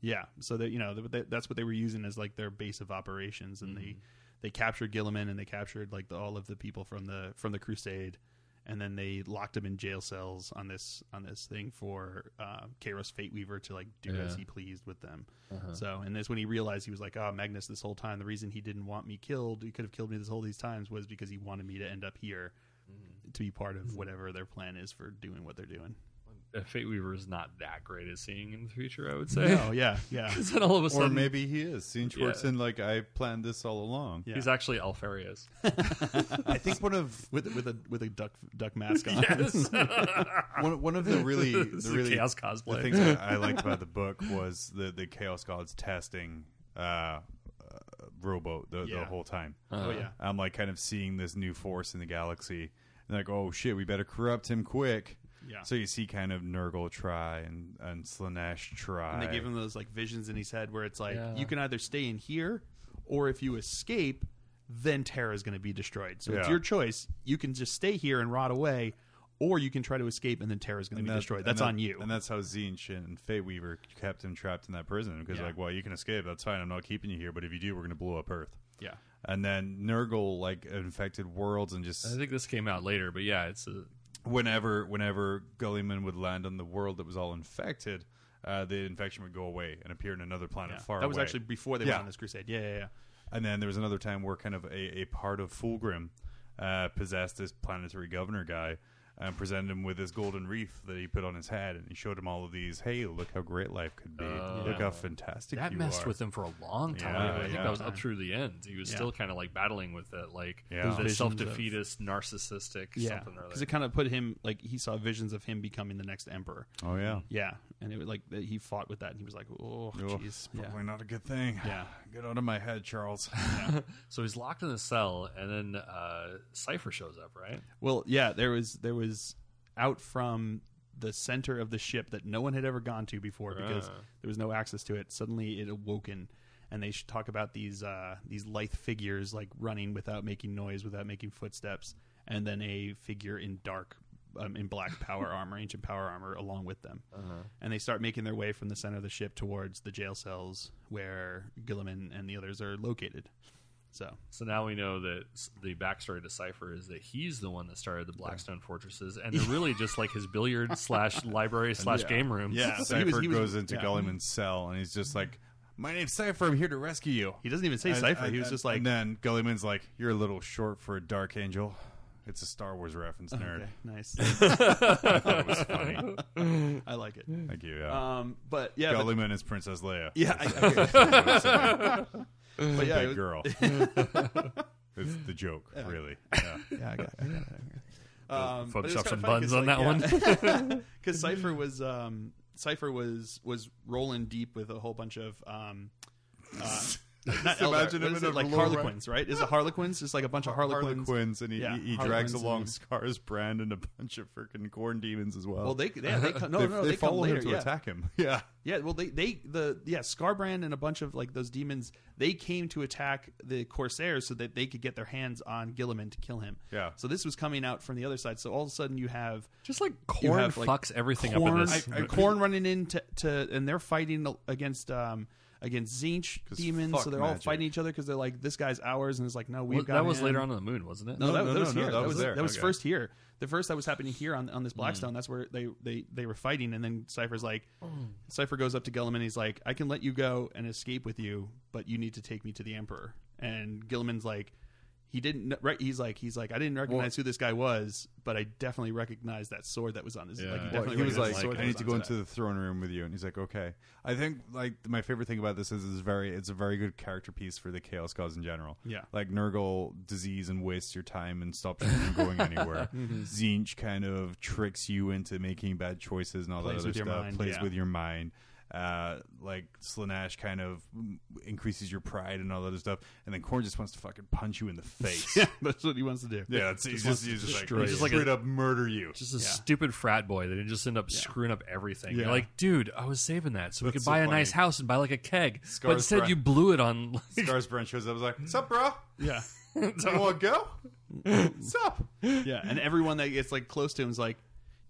Yeah, so that you know they, that's what they were using as like their base of operations, and they they captured Guilliman and they captured like the, all of the people from the from the Crusade, and then they locked him in jail cells on this on this thing for uh, Kairos Fate Weaver to like do as he pleased with them. Uh-huh. So, and this when he realized he was like, oh, Magnus, this whole time the reason he didn't want me killed, he could have killed me this whole these times was because he wanted me to end up here to be part of whatever their plan is for doing what they're doing. Fate Weaver is not that great at seeing in the future. I would say. Oh yeah, yeah. 'Cause then all of a Or maybe he is. Seeing Schwartz Yeah. in like I planned this all along. Yeah. he's actually Alpharius. I think one of with with a with a duck duck mask on. yes, one, one of the really the is really chaos the cosplay. things that I liked about the book was the the Chaos Gods testing uh, uh, rowboat the, the whole time. Oh yeah. I'm like kind of seeing this new force in the galaxy, and like, oh shit, we better corrupt him quick. Yeah. So you see kind of Nurgle try and and Slaanesh try. And they gave him those like visions in his head where it's like Yeah. you can either stay in here or if you escape, then Terra is going to be destroyed. So it's Yeah. your choice. You can just stay here and rot away, or you can try to escape and then Terra is going to And be that- destroyed. and That's that- on you. And that's how Tzeentch and Fate Weaver kept him trapped in that prison because Yeah. like, well, you can escape. That's fine. I'm not keeping you here. But if you do, we're going to blow up Earth. yeah. And then Nurgle like infected worlds and just I think this came out later, but yeah, it's a, whenever whenever Guilliman would land on the world that was all infected, uh, the infection would go away and appear in another planet Yeah. far that was away. actually before they Yeah. went on this crusade. Yeah, yeah, yeah. And then there was another time where kind of a, a part of Fulgrim uh, possessed this planetary governor guy and presented him with this golden wreath that he put on his head, and he showed him all of these. Hey, look how great life could be. Oh. look how fantastic that you messed are. with him for a long time. Yeah, I think yeah. that was up through the end. He was Yeah. still kind of like battling with it, like Yeah. the Those visions self of- defeatist, narcissistic Yeah, something or because it kind of put him like he saw visions of him becoming the next emperor. Oh yeah. Yeah, and it was like he fought with that, and he was like, "Oh, jeez." Yeah, Probably not a good thing. Yeah. Get out of my head, Charles. So he's locked in a cell, and then uh, Cypher shows up, right? Well, yeah, there was there was out from the center of the ship that no one had ever gone to before because Ah. there was no access to it. Suddenly, it awoken, and they should talk about these uh, these lithe figures like running without making noise, without making footsteps, and then a figure in dark. Um, in black power armor, ancient power armor, along with them, and they start making their way from the center of the ship towards the jail cells where Guilliman and the others are located. So, So now we know that the backstory to Cypher is that he's the one that started the Blackstone Fortresses, and they're really just like his billiard slash library slash game room. Yeah. So Cypher he was- he was- goes into yeah. Guilliman's cell, and he's just like, "My name's Cypher. I'm here to rescue you." he doesn't even say Cypher. and- he was and- just like, and then Guilliman's like, "You're a little short for a Dark Angel." It's a Star Wars reference, nerd. Okay, nice. I thought it was funny. I like it. Thank you. Yeah. Um, but yeah, but, Guilliman is Princess Leia. yeah, I, okay. but but yeah, it big girl. it's the joke, really. Yeah. yeah, I got, I got it. Um, but it was Photoshop kinda some funny buns 'cause, on like, that yeah. one. because Cypher was um, Cypher was was rolling deep with a whole bunch of um, uh, not Eldar, imagine what him is in it, a like Harlequins, right? Is it Harlequins? It's like a bunch of Harlequins. Harlequins, and he, Yeah, he, he drags Harlequins along and- Skarbrand and a bunch of freaking Khorne demons as well. Well, they yeah they come, no they, no they they, come follow later him to yeah. attack him. Yeah. Yeah, well, they they the yeah Skarbrand and a bunch of like those demons they came to attack the Corsairs so that they could get their hands on Guilliman to kill him. Yeah. So this was coming out from the other side. So all of a sudden you have Just like Khorne have, like, fucks everything Khorne, up in this. I- I- Khorne running into to and they're fighting against um against Tzeentch 'Cause demons. fuck So they're all magic. fighting each other because they're like this guy's ours and it's like no we've Well, got that was him. later on in the moon, wasn't it? No, No, that, no, that was no, here. no, that, that was was there. That was Okay. first here. The first that was happening here on on this hmm. Blackstone. That's where they they they were fighting, and then Cypher's like, hmm. Cypher goes up to Guilliman. He's like, I can let you go and escape with you, but you need to take me to the Emperor. And Guilliman's like, he didn't right. He's like he's like I didn't recognize who this guy was, but I definitely recognized that sword that was on his. Yeah. Like, he Well, he was like, "I need to go into the throne room with you," and he's like, "Okay." I think like my favorite thing about this is is very it's a very good character piece for the Chaos Gods in general. Yeah. like Nurgle disease and wastes your time and stops you from going anywhere. Mm-hmm. Tzeentch kind of tricks you into making bad choices and all Plays that other with your stuff. mind, plays yeah. with your mind. Uh, like Slaanesh kind of increases your pride and all that other stuff, and then Khorne just wants to fucking punch you in the face. yeah, that's what he wants to do. Yeah, it's, he's just, he's just like, he's just like straight up murder you. Just a Yeah. stupid frat boy that just end up screwing up everything. Yeah. You're like, dude, I was saving that so we That's could buy so a nice house and buy like a keg. Scars but instead, Bra- you blew it on. Like, Scars Brent shows up. I was like, "Sup, bro? Yeah, You want to go? Sup?" yeah, and everyone that gets like close to him is like,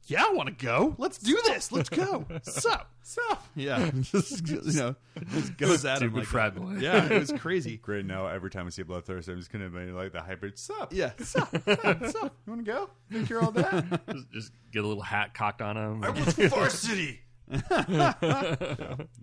"Yeah, I want to go. Let's do this. Let's go. Sup, sup." Yeah, just you know, just goes at him like frat that. boy. Yeah, it was crazy. Great. Now every time I see a bloodthirster, I'm just gonna be like the hybrid. Sup? Yeah, sup, sup, sup. You want to go? Think you're all that? just, just get a little hat cocked on him. I was varsity.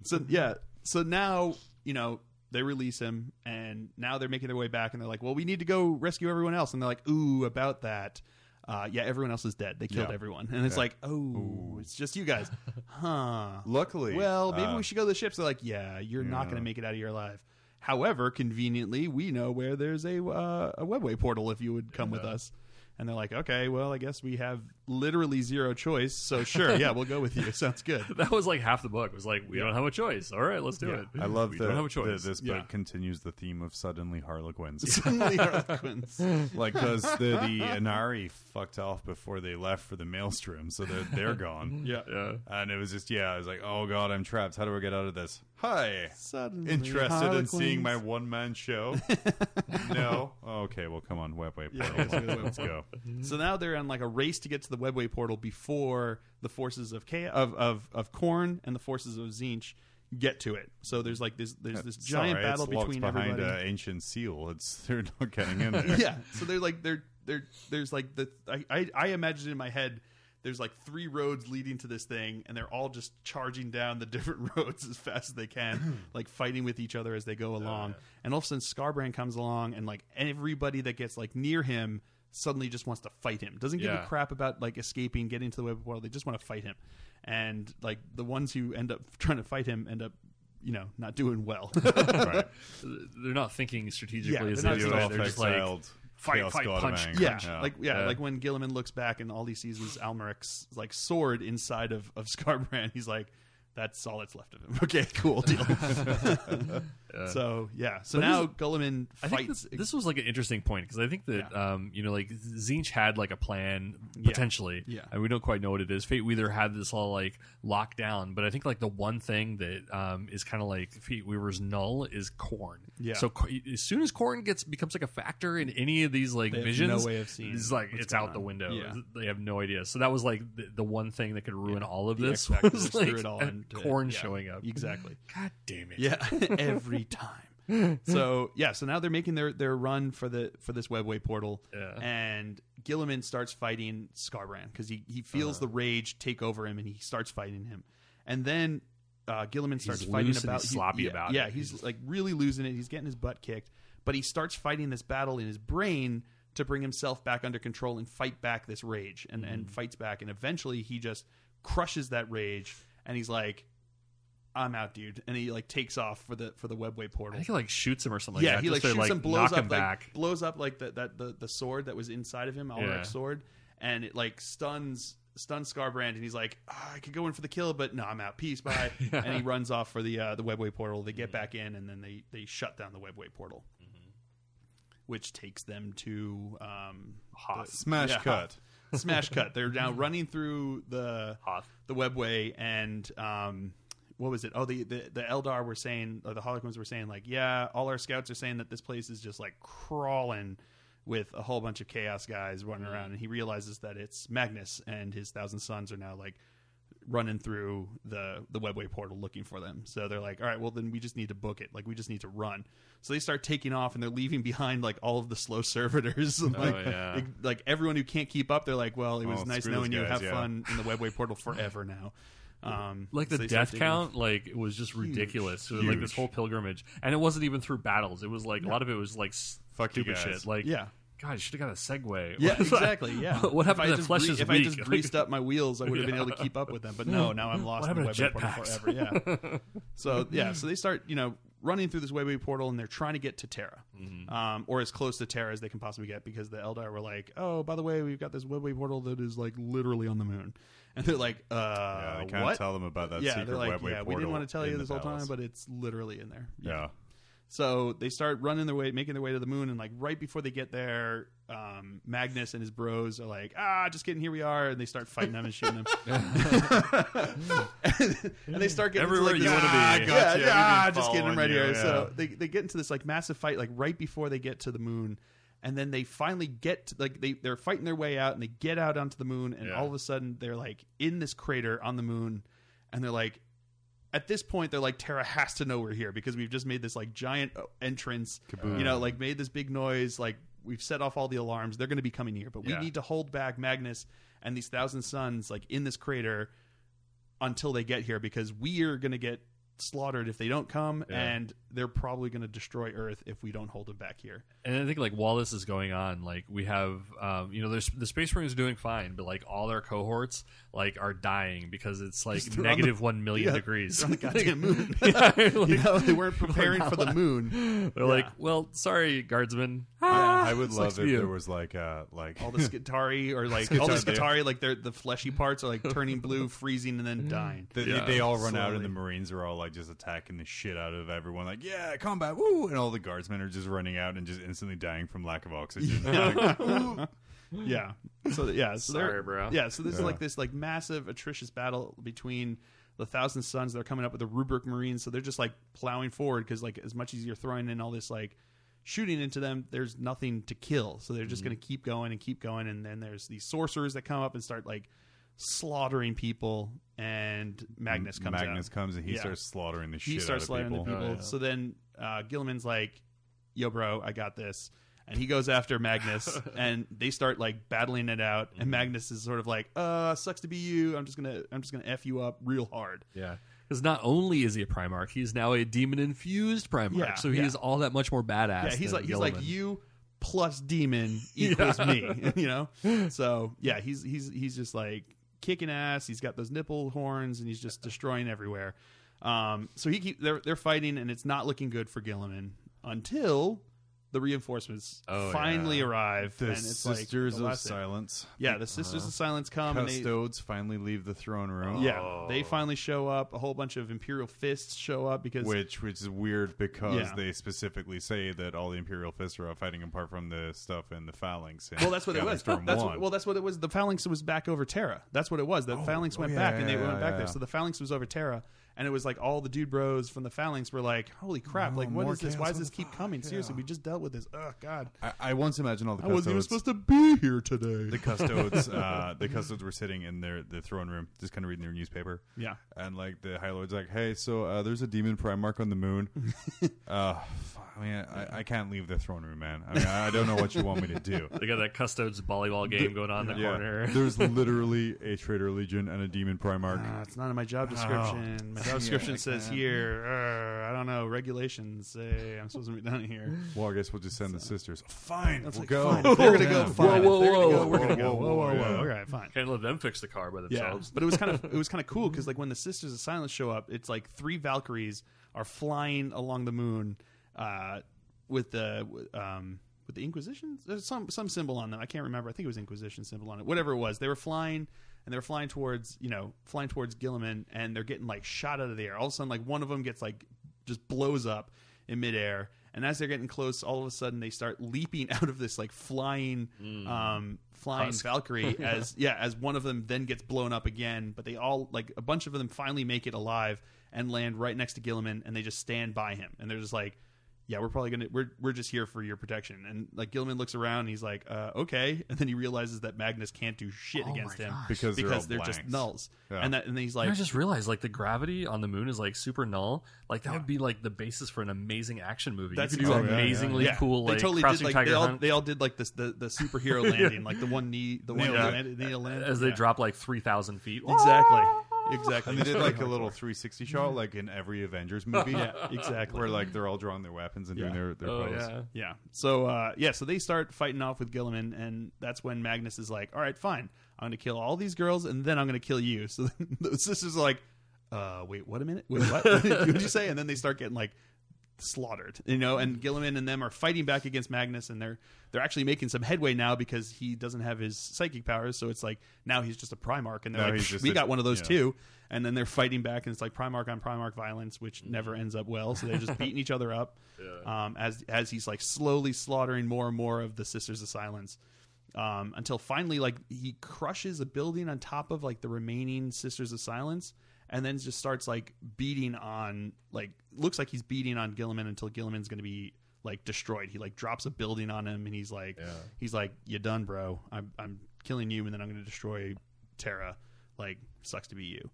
So yeah, so now you know they release him, and now they're making their way back, and they're like, "Well, we need to go rescue everyone else," and they're like, "Ooh, about that." Uh, yeah, everyone else is dead. They killed Yeah. everyone, and it's Yeah. like, oh, it's just you guys, huh? Luckily, Well, maybe uh, we should go to the ships. They're like, yeah, you're not going to make it out of here alive. However, conveniently, we know where there's a uh, a webway portal if you would come with us. And they're like, okay, well, I guess we have literally zero choice. So sure, yeah, we'll go with you. Sounds good. that was like half the book. It was like, we don't have a choice. All right, let's do Yeah. it. I love we that don't have a choice. this Yeah. book continues the theme of suddenly Harlequins. Suddenly Harlequins. like because the the Ynnari fucked off before they left for the Maelstrom, so they're they're gone. Yeah. yeah. And it was just yeah, I was like, oh god, I'm trapped. How do I get out of this? Hi. Suddenly Interested in seeing my one man show? no. Oh, okay. Well, come on, webway Yeah, portal. let's go Let's go. So now they're on like a race to get to the webway portal before the forces of of of of Khorne and the forces of Tzeentch get to it. So there's like this there's this giant right, battle it's between behind everybody. an ancient seal. It's they're not getting in there. yeah. So they're like they're they're there's like the I, I I imagine in my head there's like three roads leading to this thing and they're all just charging down the different roads as fast as they can, like fighting with each other as they go along. And all of a sudden Skarbrand comes along and like everybody that gets like near him suddenly just wants to fight him. Doesn't give Yeah. a crap about like escaping, getting to the web world. They just want to fight him. And like the ones who end up trying to fight him end up you know, not doing well. right. They're not thinking strategically Yeah, as they're they do thinking. They're just like, Exiled fight, Chaos fight, God of punch. Anger. Yeah, like yeah, Yeah. like when Guilliman looks back and all he sees is Almeric's like sword inside of of Skarbrand. He's like, "That's all that's left of him." Okay, cool deal. So yeah, so But now this- Guilliman I think fights. this, this was like an interesting point because I think that um, you know like Tzeentch had like a plan potentially, Yeah. and we don't quite know what it is. Fate Weaver had this all like locked down, but I think like the one thing that um, is kind of like Fate Weaver's null is Khorne. Yeah. So as soon as Khorne gets becomes like a factor in any of these like They visions, no way of seeing It's like it's out the window. Yeah. They have no idea. So that was like the, the one thing that could ruin all of this was like it all a Khorne yeah, showing up. exactly. God damn it! Yeah, every time. so yeah, so now they're making their their run for the for this webway portal, Yeah. and Guilliman starts fighting Skarbrand because he he feels Uh-huh. the rage take over him, and he starts fighting him, and then uh, Guilliman starts fighting about he's he- sloppy yeah, about yeah, it. he's He's- like really losing it. He's getting his butt kicked, but he starts fighting this battle in his brain to bring himself back under control and fight back this rage, and Mm-hmm. and fights back, and eventually he just crushes that rage, and he's like. I'm out, dude, and he like takes off for the for the webway portal. I think he like shoots him or something. yeah, like that, he like just to, shoots him, blows knock up, him like, back. blows up like the, that the the sword that was inside of him, Alric's Yeah. sword, and it like stuns stuns Skarbrand, and he's like, "Ah, I could go in for the kill, but no, I'm out. Peace, bye. And he runs off for the uh, the webway portal. They get back in, and then they they shut down the webway portal, which takes them to um, Hoth. Smash Yeah. cut. Smash cut. They're now running through the Hoth. the webway and um what was it oh the, the the eldar were saying or the harlequins were saying like yeah all our scouts are saying that this place is just like crawling with a whole bunch of chaos guys running around and he realizes that it's magnus and his thousand sons are now like running through the the webway portal looking for them so they're like all right well then we just need to book it like we just need to run so they start taking off and they're leaving behind like all of the slow servitors and, like, yeah. like like everyone who can't keep up they're like well it was Oh, nice knowing those you have yeah. fun in the webway portal forever now Um, like the they start death digging- count, like it was just ridiculous. It was like this whole pilgrimage, and it wasn't even through battles. It was like a lot of it was like Fuck stupid shit. Like, Yeah. God, you should have got a Segway. Yeah, exactly. Yeah. what happened if I to the just flesh gre- is If weak? I just greased up my wheels, I would have been able to keep up with them. But no, now I'm lost What in the webway portal jetpacks? forever. Yeah. so yeah, so they start you know running through this webway portal and they're trying to get to Terra, Mm-hmm. um, or as close to Terra as they can possibly get because the Eldar were like, oh, by the way, we've got this webway portal that is like literally on the moon, and they're like, uh, Yeah, they kind what? tell them about that yeah, secret they're like, webway yeah, we didn't want to tell you the this whole time, but it's literally in there. yeah. So they start running their way, making their way to the moon, and like right before they get there, um, Magnus and his bros are like, "Ah, just kidding, here we are," and they start fighting them and shooting them. and they start getting Everywhere into, you like, this- wanna ah, be. Yeah, Gotcha, yeah, ah, just kidding, I'm right following here. you, So they they get into this like massive fight, like right before they get to the moon. And then they finally get to, like they they're fighting their way out, and they get out onto the moon, and Yeah. all of a sudden they're like in this crater on the moon, and they're like, at this point they're like Terra has to know we're here because we've just made this like giant uh, entrance Kaboom. you know like made this big noise like we've set off all the alarms they're going to be coming here but we Yeah. need to hold back Magnus and these thousand sons like in this crater until they get here because we are going to get slaughtered if they don't come Yeah. and they're probably going to destroy earth if we don't hold them back here And I think like while this is going on, like we have, um, you know, there's the Space Marines doing fine, but like all their cohorts like are dying because it's like on the- negative one million yeah, degrees. on the goddamn moon Yeah, like, you know they weren't preparing for the moon they're like, well, sorry, guardsmen. I would love for if you. there was like uh like all the Skitarii or like all the Skitarii, like they're the fleshy parts are like turning blue freezing and then dying They, Yeah. they all run out, and the Marines are all like just attacking the shit out of everyone. Like, yeah, combat, woo! And all the guardsmen are just running out and just instantly dying from lack of oxygen. Like, "Ooh." Yeah. So yeah. So Sorry, bro. Yeah. So this is like this like massive atrocious battle between the Thousand Sons. They're coming up with the Rubric Marines, so they're just like plowing forward because like as much as you're throwing in all this like shooting into them, there's nothing to kill. So they're just Mm-hmm. going to keep going and keep going. And then there's these sorcerers that come up and start like slaughtering people. And Magnus comes Magnus out. comes and he Yeah. starts slaughtering the he shit starts out slaughtering of the people. people. yeah. So then uh, Guilliman's like, "Yo, bro, I got this," and he goes after Magnus, and they start like battling it out. Mm-hmm. And Magnus is sort of like, "Uh, sucks to be you. I'm just gonna, I'm just gonna f you up real hard." Yeah. Because not only is he a Primarch, he's now a demon infused Primarch. Yeah, so he yeah. is all that much more badass. yeah, he's like, he's like you plus demon equals me. You know. So yeah, he's he's he's just like kicking ass. He's got those nipple horns, and he's just destroying everywhere. Um, so he keep they're they're fighting, and it's not looking good for Guilliman until the reinforcements Oh, finally yeah. arrive. The and it's like Sisters the of last thing. Silence, Yeah, the Sisters of uh-huh. Silence come. And they, Custodes finally leave the throne room. yeah, they oh. finally show up. A whole bunch of Imperial fists show up because Which which is weird because Yeah. they specifically say that all the Imperial fists are out fighting apart from the stuff in the phalanx. in Well, that's what it was. Storm That's 1. what, well, that's what it was. The phalanx was back over Terra. That's what it was. The oh, phalanx oh, went yeah, back, and they yeah, went back yeah, there. So the phalanx was over Terra, and it was like all the dude bros from the phalanx were like, "Holy crap! Oh, like, what more is this? chaos, Why does what this the keep fuck? coming? Yeah. Seriously, we just dealt with this. Oh God, I, I once imagine all the I wasn't even custodes. supposed to be here today. the custodes, uh, the custodes were sitting in their the throne room, just kind of reading their newspaper. yeah, And like the High Lord's like, hey, so uh, there's a demon Primarch on the moon. uh, f- I mean, I, I can't leave the throne room, man. I mean, I don't know what you want me to do. They got that Custodes volleyball game going on in the Yeah, corner. there's literally a Traitor Legion and a demon Primarch. Uh, it's not in my job description. My job description I says here. Uh, I don't know regulations say I'm supposed to be down here. well, I guess we'll just send the sisters. Fine, That's we'll like, go. Fine. They're gonna go. Yeah. Fine. Whoa, If they're gonna whoa, go, We're gonna whoa, go. whoa, Whoa, whoa, whoa, whoa. yeah. All right, fine. Can't let them fix the car by Yeah, themselves. but it was kind of it was kind of cool because like when the Sisters of Silence show up, it's like three Valkyries are flying along the moon uh, with the with, um, with the Inquisition. There's some some symbol on them. I can't remember. I think it was Inquisition symbol on it. Whatever it was, they were flying and they're flying towards you know flying towards Guilliman, and they're getting like shot out of the air. All of a sudden, like one of them gets like just blows up in midair. And as they're getting close, all of a sudden they start leaping out of this like flying, um, flying Husk. Valkyrie as yeah, as one of them then gets blown up again. But they all like a bunch of them finally make it alive and land right next to Guilliman, and they just stand by him, and they're just like, "Yeah, we're probably gonna we're we're just here for your protection." And like Guilliman looks around, and he's like, uh, "Okay," and then he realizes that Magnus can't do shit Oh against him gosh. Because they're because they're just nulls, Yeah. and that and then he's like, I just realized like the gravity on the moon is like super null. Like that would be like the basis for an amazing action movie. That's you could do exactly- amazingly yeah. cool They like totally did like they all they all did like this the, the superhero landing, like the one knee, the one Yeah. land, knee land as they Yeah. drop like three thousand feet. Exactly. Exactly. And they did like a little 360 shot, like in every Avengers movie. yeah, exactly. Where like they're all drawing their weapons and doing their, their Oh pose. yeah. Yeah. So uh, yeah, so they start fighting off with Guilliman, and that's when Magnus is like, "All right, fine, I'm going to kill all these girls, and then I'm going to kill you." So the sisters are like, "Uh, wait, what a minute, wait, what? what did you say?" And then they start getting like slaughtered, you know. And Guilliman and them are fighting back against Magnus, and they're they're actually making some headway now because he doesn't have his psychic powers. So it's like now he's just a Primarch, and they're Now like, just "We a- got one of those yeah. too." And then they're fighting back, and it's like Primarch on Primarch violence, which never ends up well. So they're just beating each other up um, as as he's like slowly slaughtering more and more of the Sisters of Silence, um, until finally like he crushes a building on top of like the remaining Sisters of Silence, and then just starts like beating on like looks like he's beating on Guilliman until Guilliman's going to be like destroyed. He like drops a building on him, and he's like he's like you done, bro. I'm I'm killing you, and then I'm going to destroy Terra. Like sucks to be you.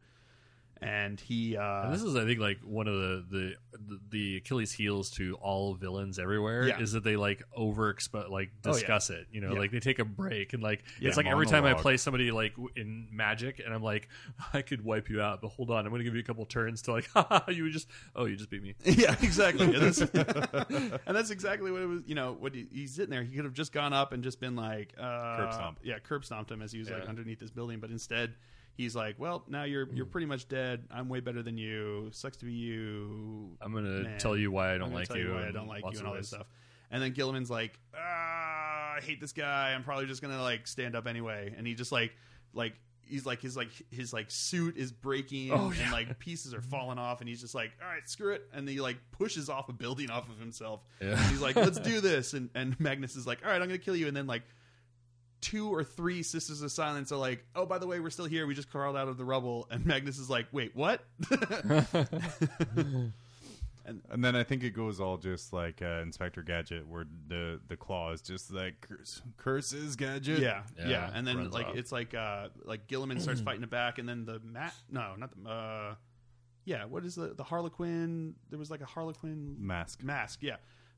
And he uh, And this is, I think, like one of the the the Achilles' heels to all villains everywhere Yeah. is that they like over like Oh, yeah. discuss it. You know, Yeah. like they take a break and like Yeah, it's like every time I play somebody like in Magic and I'm like, I could wipe you out, but hold on, I'm going to give you a couple turns to like, you just oh, you just beat me. yeah, exactly. And that's, and that's exactly what it was. You know, what he, he's sitting there. He could have just gone up and just been like, uh, Curb stomp. Yeah, curb stomped him as he was like underneath this building. But instead, he's like, "Well, now you're you're pretty much dead. I'm way better than you. Sucks to be you. I'm going to Man, tell you why I don't gonna like tell you. why I and don't like you and all this stuff." And then Guilliman's like, ah, "I hate this guy. I'm probably just gonna like stand up anyway." And he just like like. He's like his like his like suit is breaking Oh, and like pieces are falling off and he's just like all right screw it and he like pushes off a building off of himself Yeah. he's like let's do this and and Magnus is like all right I'm gonna kill you and then like two or three sisters of silence are like oh by the way we're still here we just crawled out of the rubble and Magnus is like wait what And and then I think it goes all just like uh, Inspector Gadget, where the the claw is just like curse, curses Gadget. Yeah, yeah, Yeah, and then like off. it's like uh like Guilliman starts fighting it back, and then the mat no not the uh yeah what is the the Harlequin there was like a Harlequin mask. mask yeah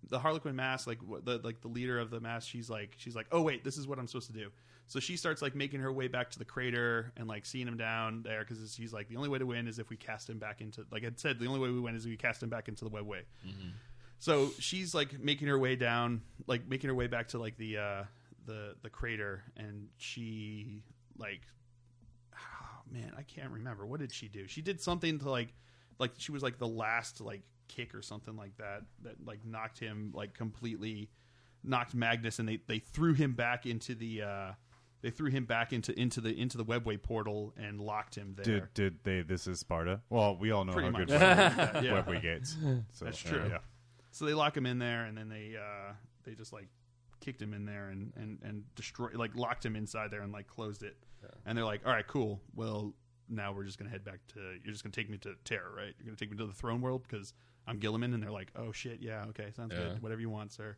the Harlequin mask like what the like the leader of the mask she's like she's like oh wait this is what I'm supposed to do. So she starts like making her way back to the crater and like seeing him down there because she's like the only way to win is if we cast him back into like I said the only way we win is if we cast him back into the webway so she's like making her way down, like making her way back to like the uh, the the crater, and she like, oh, man, I can't remember. What did she do. She did something to like, like she was like the last like kick or something like that that like knocked him like completely, knocked Magnus, and they they threw him back into the. Uh, they threw him back into into the into the webway portal and locked him there. Did did they? This is Sparta. Well, we all know Pretty how much. good Webway, Yeah. Webway gates. So, That's true. Yeah. So they lock him in there, and then they uh, they just like kicked him in there and and and destroy like locked him inside there and like closed it. And they're like, all right, cool. Well, now we're just gonna head back to. You're just gonna take me to Terra, right? You're gonna take me to the throne world because I'm Guilliman, and they're like, oh shit, yeah, okay, sounds Yeah. good. Whatever you want, sir.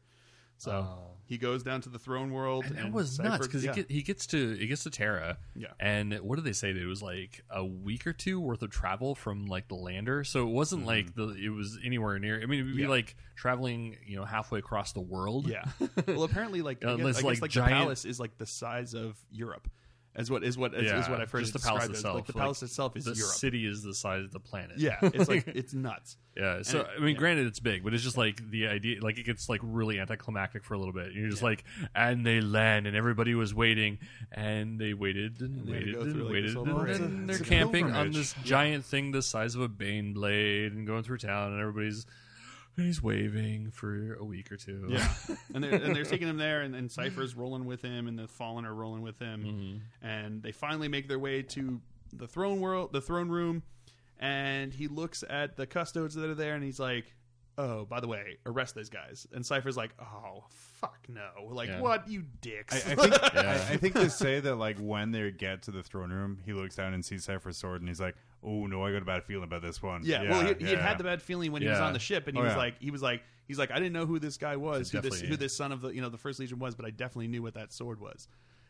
So Oh. he goes down to the throne world, And and, that was Cypher- nuts because yeah. he, get, he gets to he gets to Terra, Yeah. And what did they say? It was like a week or two worth of travel from like the lander, so it wasn't like the it was anywhere near. I mean, it would be Mm-hmm. Yeah. like traveling, you know, halfway across the world. Yeah. well, apparently, like I Uh, guess, guess, like like, giant- the palace is like the size of Europe. As what is what is, is what I've heard just the palace as. itself. Like the Like, palace itself is the Europe. city is the size of the planet. Yeah, it's like it's nuts. Yeah, so it- I mean, yeah. granted, it's big, but it's just like the idea, like it gets like really anticlimactic for a little bit. You're just Yeah. like, and they land, and everybody was waiting, and they waited and they waited and like, waited, and, and they're It's a camping on this giant thing the size of a Baneblade, and going through town, and everybody's and he's waving for a week or two. Yeah, and they're and they're taking him there, and, and Cypher's rolling with him, and the Fallen are rolling with him, Mm-hmm. and they finally make their way to the throne world, the throne room, and he looks at the custodes that are there, and he's like, "Oh, by the way, arrest those guys." And Cypher's like, "Oh, fuck no! Like, Yeah. what, you dicks?" I, I think Yeah. I, I think they say that like when they get to the throne room, he looks down and sees Cypher's sword, and he's like, "Oh no, I got a bad feeling about this one." Yeah, well, he, he had had the bad feeling when he was Yeah. on the ship, and he Oh, was yeah. like, he was like, he's like, I didn't know who this guy was, who this Definitely, who this son of the you know the First Legion was, but I definitely knew what that sword was,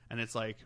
and it's like,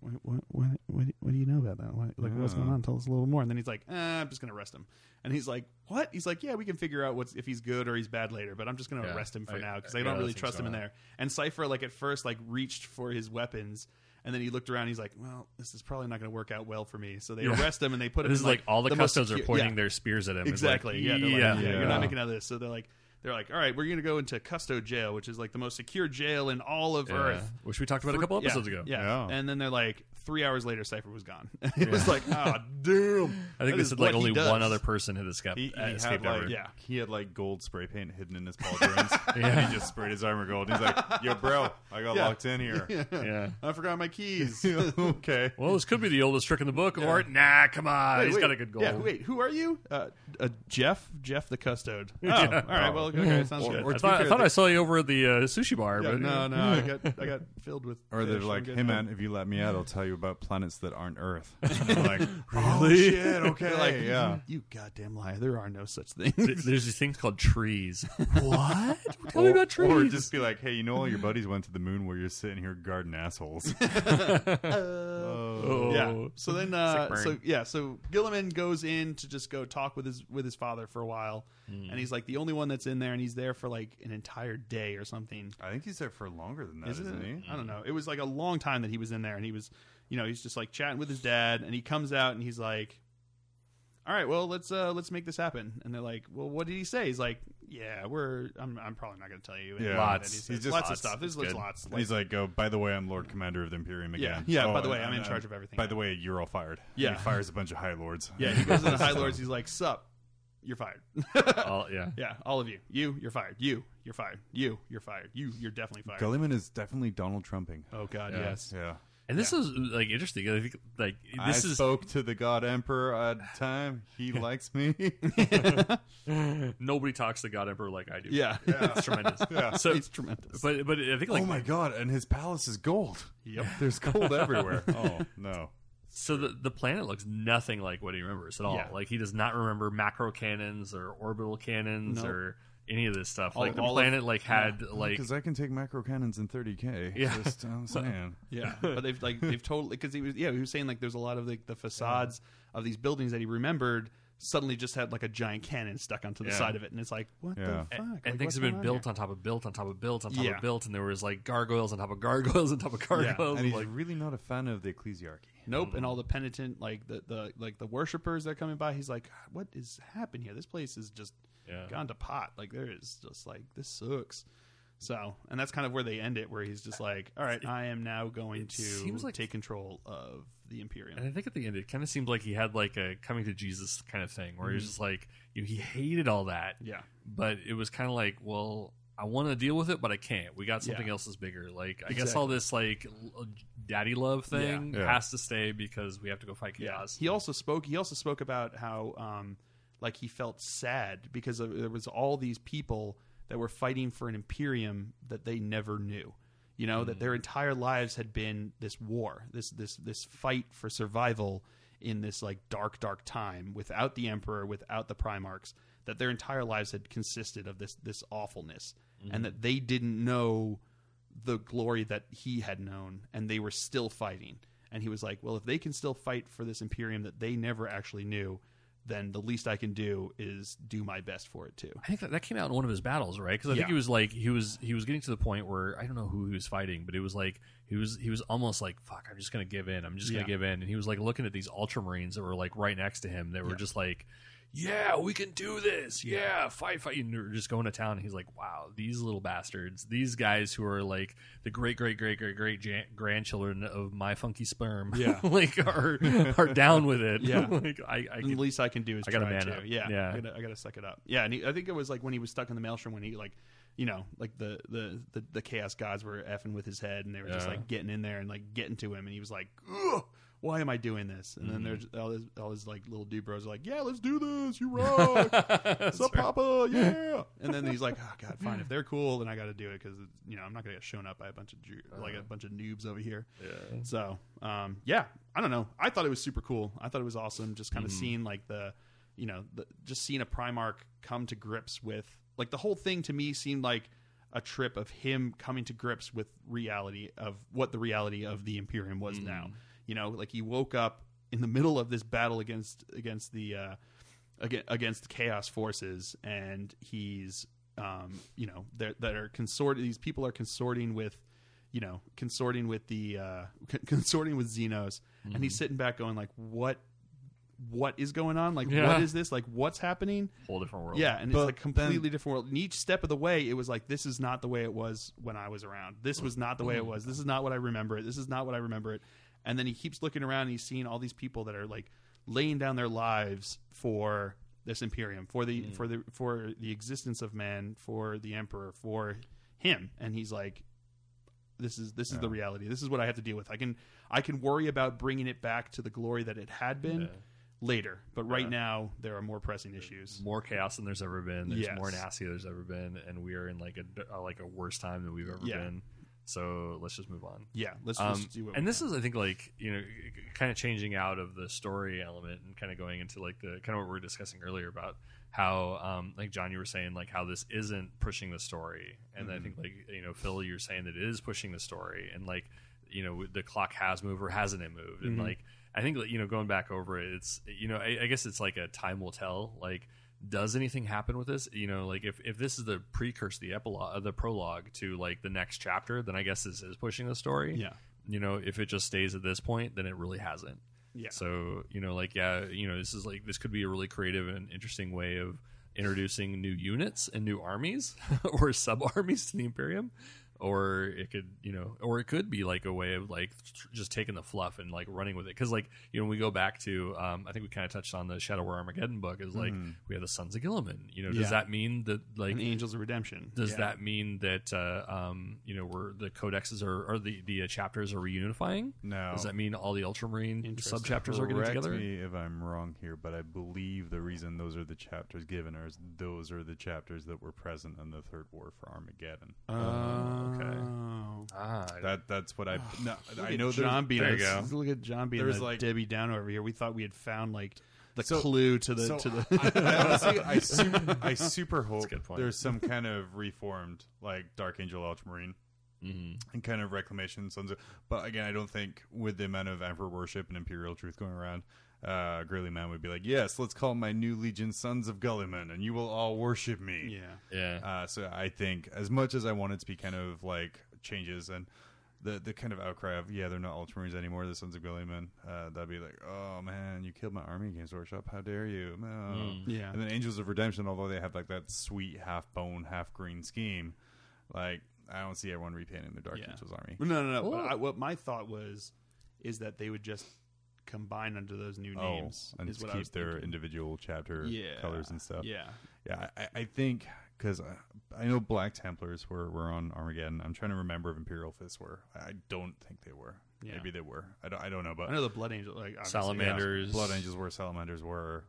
what what what what, what do you know about that? What, like, what's going on? Tell us a little more. And then he's like, eh, I'm just gonna arrest him, and he's like, what? He's like, yeah, we can figure out what's if he's good or he's bad later, but I'm just gonna Yeah, arrest him for I- now because I- I, don't really trust him in yeah. there. And Cypher like at first like reached for his weapons. And then he looked around. He's like, "Well, this is probably not going to work out well for me." So they arrest him and they put him. This in, is like, all the, most custodes are pointing yeah. their spears at him. It's like, Exactly. yeah, they're like, yeah. yeah, You're not making out of this. So they're like, they're like, all right, we're going to go into Custo jail, which is like the most secure jail in all of Yeah. Earth. Which we talked about a couple Yeah, episodes ago. Yeah. Yeah. And then they're like, three hours later, Cypher was gone. it was like, ah, damn. I think That they is said like only does. one other person had escaped. He, he uh, had like. Yeah. he had like gold spray paint hidden in his pauldrons, and he just sprayed his armor gold. He's like, "Yo, bro, I got Yeah. locked in here." Yeah. I forgot my keys. okay. Well, this could be the oldest trick in the book, or nah, come on, Wait, he's wait. got a good goal. Yeah, wait, who are you? Uh, uh, Jeff? Jeff the custode. Oh, all right. Well, okay, sounds good. or I thought, I thought I saw you over at the uh, sushi bar, Yeah, but no, no, I got I got filled with. Or they're like, "Hey, man, if you let me out, I'll tell you about planets that aren't Earth." And I'm like, "Oh Really? shit, okay, like, yeah." you goddamn liar. There are no such things. There's these things called trees. what? Tell me about trees. or just be like, "Hey, you know all your buddies went to the moon where you're sitting here guarding assholes." oh. yeah. So then, uh, Sick burn. so yeah, so Guilliman goes in to just go talk with his with his father for a while, Hmm. and he's like the only one that's in there, and he's there for like an entire day or something. I think he's there for longer than that, Isn't isn't he? I don't know. It was like a long time that he was in there, and he was, you know, he's just like chatting with his dad, and he comes out and he's like, "All right, well, let's uh let's make this happen." And they're like, "Well, what did he say?" He's like, "Yeah, we're. I'm. I'm probably not going to tell you." Yeah. Lots. He's just- lots of stuff. There's good. lots. And he's like, "Oh, by the way, I'm Lord Commander of the Imperium again." Yeah, Oh, by the way, and- I'm in charge of everything By now. the way, you're all fired. Yeah. And he fires a bunch of High Lords. yeah, he goes into the High Lords. He's like, "Sup, you're fired." All- yeah. Yeah, all of you. You, you're fired. You, you're fired. You, you're fired. You, you're definitely fired. Guilliman is definitely Donald Trumping. oh God, Yeah. yes. Yeah. And this is like interesting. I think like this I is spoke to the God Emperor at the time. He likes me. nobody talks to God Emperor like I do. Yeah, yeah, it's tremendous. Yeah. So, it's tremendous. but but I think like oh my God! And his palace is gold. Yep. There's gold everywhere. Oh no. So the the planet looks nothing like what he remembers at all. Yeah. Like he does not remember macro cannons or orbital cannons Nope. or any of this stuff. All- like the all of- planet like had like Because I can take macro cannons in 30k. Yeah. Just, I'm saying. Yeah, but they've like they've totally because he was yeah he was saying like there's a lot of like the facades of these buildings that he remembered suddenly just had like a giant cannon stuck onto the Yeah. side of it, and it's like what Yeah. the fuck? and Like, things have been on built here? on top of built on top of built on top Yeah. of built, and there was like gargoyles on top of gargoyles on top of gargoyles. And he's like, really not a fan of the ecclesiarchy. Nope, and all the penitent like the the like the worshippers that are coming by. He's like, what is happening here? This place is just Yeah. gone to pot. Like there is just like this sucks. So, and that's kind of where they end it, where he's just like, "All right, I am now going to seems like- take control of the Imperium." And I think at the end, it kind of seemed like he had like a coming to Jesus kind of thing, where Mm-hmm. he's just like, you know, he hated all that, yeah, but it was kind of like, well, I want to deal with it, but I can't. We got something Yeah. else that's bigger. Like, I guess all this like daddy love thing Yeah. Yeah. has to stay because we have to go fight chaos. He also spoke. He also spoke about how, um, like, he felt sad because of, there was all these people that were fighting for an imperium that they never knew. You know that mm. their entire lives had been this war, this this this fight for survival in this like dark, dark time without the emperor, without the Primarchs. That their entire lives had consisted of this this awfulness, and mm-hmm. that they didn't know the glory that he had known, and they were still fighting. And he was like, "Well, if they can still fight for this imperium that they never actually knew, then the least I can do is do my best for it too." I think that, that came out in one of his battles, right? Because I think he was like he was he was getting to the point where I don't know who he was fighting, but it was like he was he was almost like fuck, I'm just gonna give in. I'm just gonna Yeah. give in, and he was like looking at these ultramarines that were like right next to him. That were Yeah. just like, yeah, we can do this. Yeah, fight, fight. And they're just going to town. And he's like, wow, these little bastards, these guys who are like the great, great, great, great, great jan- grandchildren of my funky sperm, Yeah. like are are down with it. Yeah. like I, I And the least I can do is I gotta man to. up. Yeah, Yeah. I gotta, I gotta suck it up. Yeah, and he, I think it was like when he was stuck in the maelstrom when he like, you know, like the the the, the chaos gods were effing with his head and they were just like getting in there and like getting to him and he was like, Ugh, why am I doing this? And Mm-hmm. then there's all these, all his like little dude bros are like, yeah, let's do this. You rock. What's up, Papa? Yeah. And then he's like, oh god, fine. If they're cool, then I got to do it because you know I'm not gonna get shown up by a bunch of Jew- like a bunch of noobs over here. Yeah. So, um, yeah, I don't know. I thought it was super cool. I thought it was awesome. Just kind of seeing like the, you know, the, just seeing a Primarch come to grips with like the whole thing to me seemed like a trip of him coming to grips with reality of what the reality of the Imperium was now. You know, like he woke up in the middle of this battle against against the uh, against, against chaos forces, and he's um, you know that that are consorting. These people are consorting with you know, consorting with the uh, con- consorting with Xenos, and Mm-hmm. he's sitting back going like, "What, what is going on? Like, Yeah. what is this? Like, what's happening?" Whole different world. Yeah, and But it's like completely then- different world. And each step of the way, it was like, "This is not the way it was when I was around. This was not the way it was. This is not what I remember it. This is not what I remember it." And then he keeps looking around, and he's seeing all these people that are like laying down their lives for this imperium, for the mm. for the for the existence of man, for the emperor, for him, and he's like, this is this is the reality. This is what I have to deal with. I can I can worry about bringing it back to the glory that it had been later, but right now there are more pressing issues. more chaos than there's ever been. There's Yes. more nasty than there's ever been, and we are in like a like a worse time than we've ever Yeah. been. So let's just move on. Yeah, let's Um, just do what and this is, I think, like you know, kind of changing out of the story element and kind of going into like the kind of what we were discussing earlier about how, um, like John, you were saying like how this isn't pushing the story, and I think like you know, Phil, you're saying that it is pushing the story, and like you know, the clock has moved or hasn't it moved, and like I think you know, going back over it, it's you know, I, I guess it's like a time will tell, like does anything happen with this you know like if, if this is the precursor the epilogue uh, the prologue to like the next chapter then i guess this is pushing the story Yeah. you know if it just stays at this point then it really hasn't Yeah. so you know like yeah you know this is like this could be a really creative and interesting way of introducing new units and new armies or sub armies to the imperium or it could you know or it could be like a way of like tr- just taking the fluff and like running with it because like you know when we go back to um, i think we kind of touched on the shadow war armageddon book is like we have the sons of guilliman you know does Yeah. that mean that like and Angels of Redemption. does Yeah. that mean that uh, um, you know we're the codexes are or the the uh, chapters are reunifying No. does that mean all the ultramarine sub chapters are getting Correct together me if I'm wrong here, but I believe the reason those are the chapters given are those are the chapters that were present in the Third War for Armageddon. Oh, okay. ah I- That that's what I. No, I know John there's, being there you go. Look at John being There's the like- Debbie Downer over here. We thought we had found like the So- clue to the so to the. I, I honestly, I super, I super hope good point. there's some kind of reformed like Dark Angel Ultramarine mhm. and kind of reclamation sons of. But again, I don't think with the amount of Emperor worship and Imperial truth going around, uh, Guilliman would be like, "Yes, let's call my new legion Sons of Guilliman, and you will all worship me." yeah. yeah Uh, so I think as much as I want it to be kind of like changes and the the kind of outcry of yeah they're not Ultramarines anymore the Sons of Guilliman uh, that'd be like oh man you killed my army Games Workshop how dare you no. Mm. Yeah. and then Angels of Redemption although they have like that sweet half bone half green scheme like I don't see everyone repainting their Dark Yeah. Angels army Well, no, no, no. But I, what my thought was is that they would just combine under those new names. oh and is just what I keep was their thinking. individual chapter yeah. colors and stuff Yeah. Yeah, I, I think because I, I know Black Templars were, were on Armageddon. I'm trying to remember if Imperial Fists were. I don't think they were. Yeah. Maybe they were. I don't, I don't know, but I know the Blood Angels, like obviously, Salamanders. Blood Angels were. Salamanders were.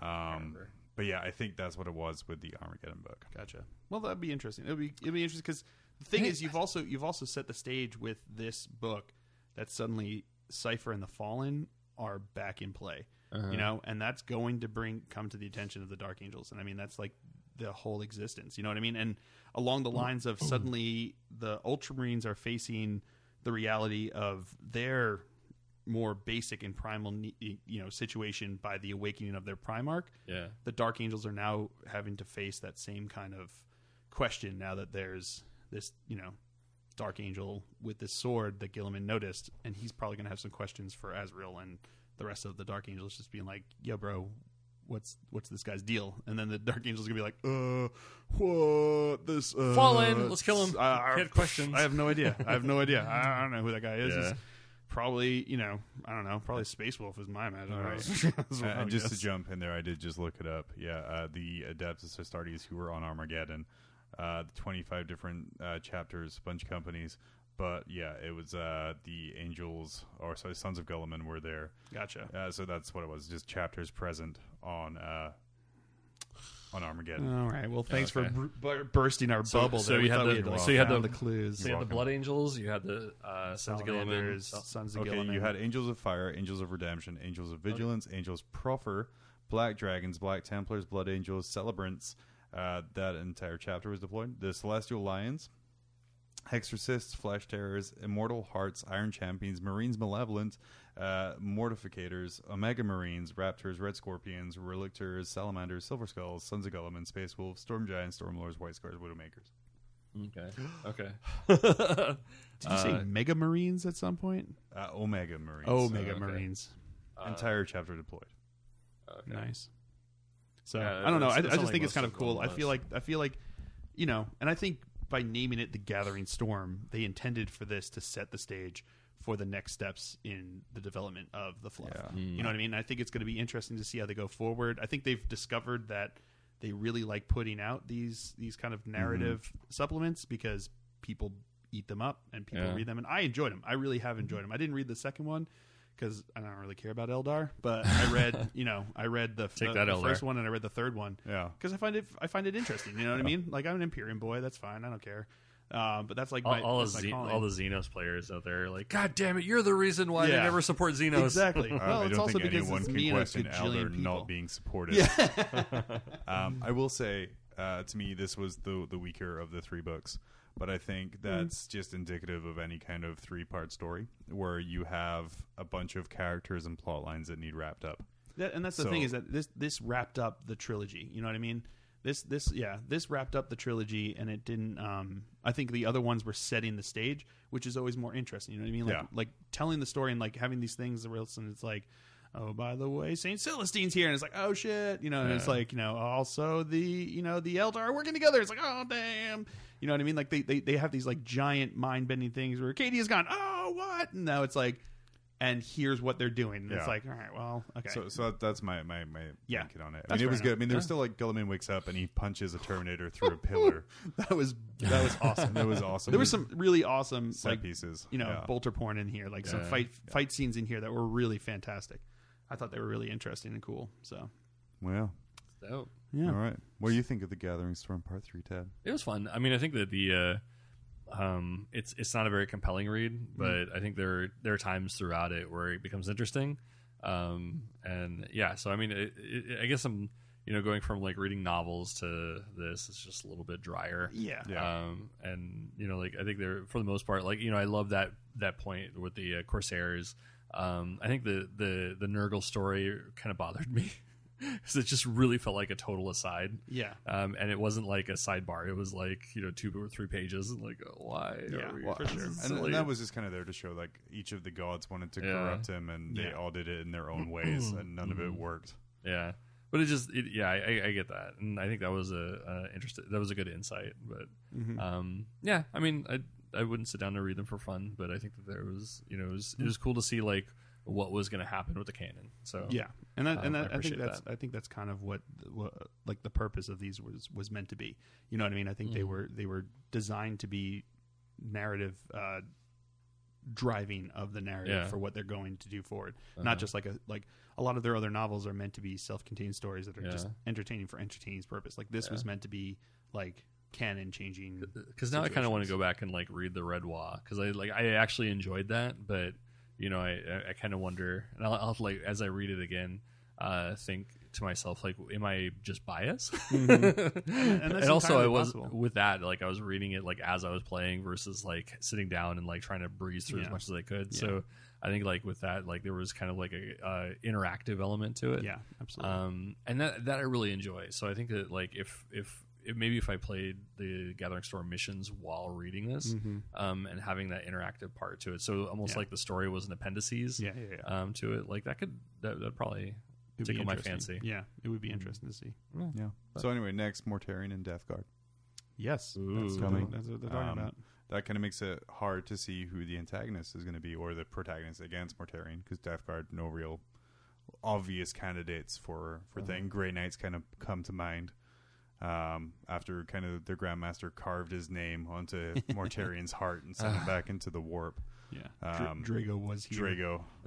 Um, but yeah, I think that's what it was with the Armageddon book. Gotcha. Well, that'd be interesting. It'd be it'd be interesting because the thing is, you've also you've also set the stage with this book that suddenly Cypher and the Fallen are back in play. Uh-huh. You know, and that's going to bring come to the attention of the Dark Angels, and I mean that's like the whole existence. You know what I mean? And along the lines of suddenly the Ultramarines are facing the reality of their more basic and primal you know situation by the awakening of their Primarch yeah the Dark Angels are now having to face that same kind of question now that there's this, you know, Dark Angel with this sword that Guilliman noticed, and he's probably going to have some questions for Azrael and the rest of the Dark Angels, just being like, "Yo, bro, what's what's this guy's deal?" And then the Dark Angel's going to be like, "Uh, what this uh, Fallen, let's kill him. I, He had questions. I have no idea. I have no idea. I, I don't know who that guy is. Yeah. Probably, you know, I don't know. Probably Space Wolf is my imagination. Right. Uh, and just to jump in there, I did just look it up. Yeah, uh, the Adeptus Astartes who were on Armageddon, uh, the 25 different uh, chapters, bunch of companies. But yeah, it was uh, the Angels, or sorry, Sons of Guilliman were there. Gotcha. Uh, so that's what it was, just chapters present on uh, on Armageddon. All right. Well, thanks okay. for bur- bursting our So- bubble. so there. you had the- we so you had the- the clues. so you had the blood angels you had the uh sons of guilliman Sons of Okay, Guilliman. you had Angels of Fire, Angels of Redemption, Angels of Vigilance, Angels Porphyr, Black Dragons, Black Templars, Blood Angels, Celebrants. Uh, that entire chapter was deployed. The Celestial Lions, Exorcists, Flesh Tearers, Immortal Hearts, Iron Champions, Marines Malevolent, uh, Mortificators, Omega Marines, Raptors, Red Scorpions, Relictors, Salamanders, Silver Skulls, Sons of Guilliman, Space Wolves, Storm Giants, Storm Lords, White Scars, Widowmakers. Okay. Okay. Did you say Uh, Mega Marines at some point? Uh, Omega Marines. Oh, okay. Marines. Entire chapter deployed. Okay. Nice. So Yeah, I don't know. I, I that's- that's just like think it's kind of of cool. them I feel like I feel like you know, and I think by naming it the Gathering Storm, they intended for this to set the stage for the next steps in the development of the fluff. Yeah. Mm. You know what I mean? I think it's going to be interesting to see how they go forward. I think they've discovered that they really like putting out these these kind of narrative supplements because people eat them up and people Yeah. read them, and I enjoyed them. I really have enjoyed them. I didn't read the second one because I don't really care about Eldar, but I read, you know, I read the, Take the, that, the Eldar. first one and I read the third one Yeah. because I find it I find it interesting. You know what I mean? Like I'm an Imperium boy, that's fine. I don't care. Um, but that's like All, my, all, that's the my all the Xenos players out there are like, God damn it, you're the reason why Yeah. they never support Xenos. exactly. Uh, well, I it's don't also think because anyone can me and a question gajillion Eldar people. not being supportive. Yeah. um, I will say, uh, to me, this was the the weaker of the three books, but I think that's just indicative of any kind of three part story where you have a bunch of characters and plot lines that need wrapped up. That, and that's the So- thing is that this this wrapped up the trilogy. You know what I mean? This this yeah this wrapped up the trilogy, and it didn't. Um, I think the other ones were setting the stage, which is always more interesting. You know what I mean? Like Yeah. like telling the story and like having these things where it's, and it's like. Oh, by the way, Saint Celestine's here, and it's like, oh shit, you know, and it's like, you know, also the, you know, the Eldar are working together. It's like, oh damn, you know what I mean? Like they they, they have these like giant mind bending things where Katie has gone, oh what? And now it's like, and here's what they're doing. And It's Yeah. like, all right, well, okay, So, so that, that's my my my Yeah. thinking on it. I That's mean, it fair was good. I mean, there was still like Guilliman wakes up and he punches a Terminator through a pillar. that was that was awesome. That was awesome. There were some really awesome set like pieces. you know Yeah. bolter porn in here, like some Yeah. fight fight scenes in here that were really fantastic. I thought they were really interesting and cool. So Well, Dope. yeah, all right. What do you think of the Gathering Storm Part Three, Ted? It was fun. I mean, I think that the uh, um, it's it's not a very compelling read, but I think there there are times throughout it where it becomes interesting. Um, and yeah, so I mean, it, it, I guess I'm you know going from like reading novels to this is just a little bit drier. yeah, Yeah. Um, and you know, like I think they're for the most part, like you know, I love that that point with the uh, Corsairs. Um, I think the the the Nurgle story kind of bothered me because it just really felt like a total aside. yeah. Um, and it wasn't like a sidebar; it was like you know two or three pages. And like, oh, why? Yeah, are we well, for sure. And, and that was just kind of there to show like each of the gods wanted to Yeah. corrupt him, and they Yeah. all did it in their own ways, and none of it worked. yeah. But it just, it, yeah, I, I get that, and I think that was a, a interesting, that was a good insight. But Mhm. um, yeah, I mean, I I wouldn't sit down to read them for fun, but I think that there was, you know, it was, it was cool to see like what was going to happen with the canon. So Yeah, and that, and Um, I that, I, think that's that. I think that's kind of what, what like the purpose of these was was meant to be. You know what I mean? I think they Mhm. were they were designed to be narrative uh, driving of the narrative Yeah. for what they're going to do forward. Uh-huh. Not just like a like a lot of their other novels are meant to be self-contained stories that are just entertaining for entertaining's purpose. Like this was meant to be like canon changing. because now I kind of want to go back and like read the Red Wa because I like I actually enjoyed that, but you know I I, I kind of wonder, and I'll, I'll like as I read it again, uh, think to myself like, am I just biased? Mm-hmm. and that's also I was possible. with that like I was reading it like as I was playing versus like sitting down and like trying to breeze through as much as I could. Yeah. So I think like with that like there was kind of like a uh, interactive element to it. Yeah, absolutely. Um, and that that I really enjoy. So I think that like if if, if maybe if I played the Gathering Storm missions while reading this, Mhm. um, and having that interactive part to it, so almost Yeah. like the story was an appendices, yeah, yeah, yeah. um, to it, like that could that that probably It'd tickle my fancy. Yeah, it would be interesting to see. Yeah. So anyway, next Mortarion and Death Guard. Yes, Ooh. that's, Coming. That's what they're talking Um, about. That kind of makes it hard to see who the antagonist is going to be, or the protagonist against Mortarion, because Death Guard no real obvious candidates for for thing. Grey Knights kind of come to mind. Um, after kind of their Grandmaster carved his name onto Mortarion's heart and sent him back into the warp. Yeah, um, Dra- Draigo was here. Draigo,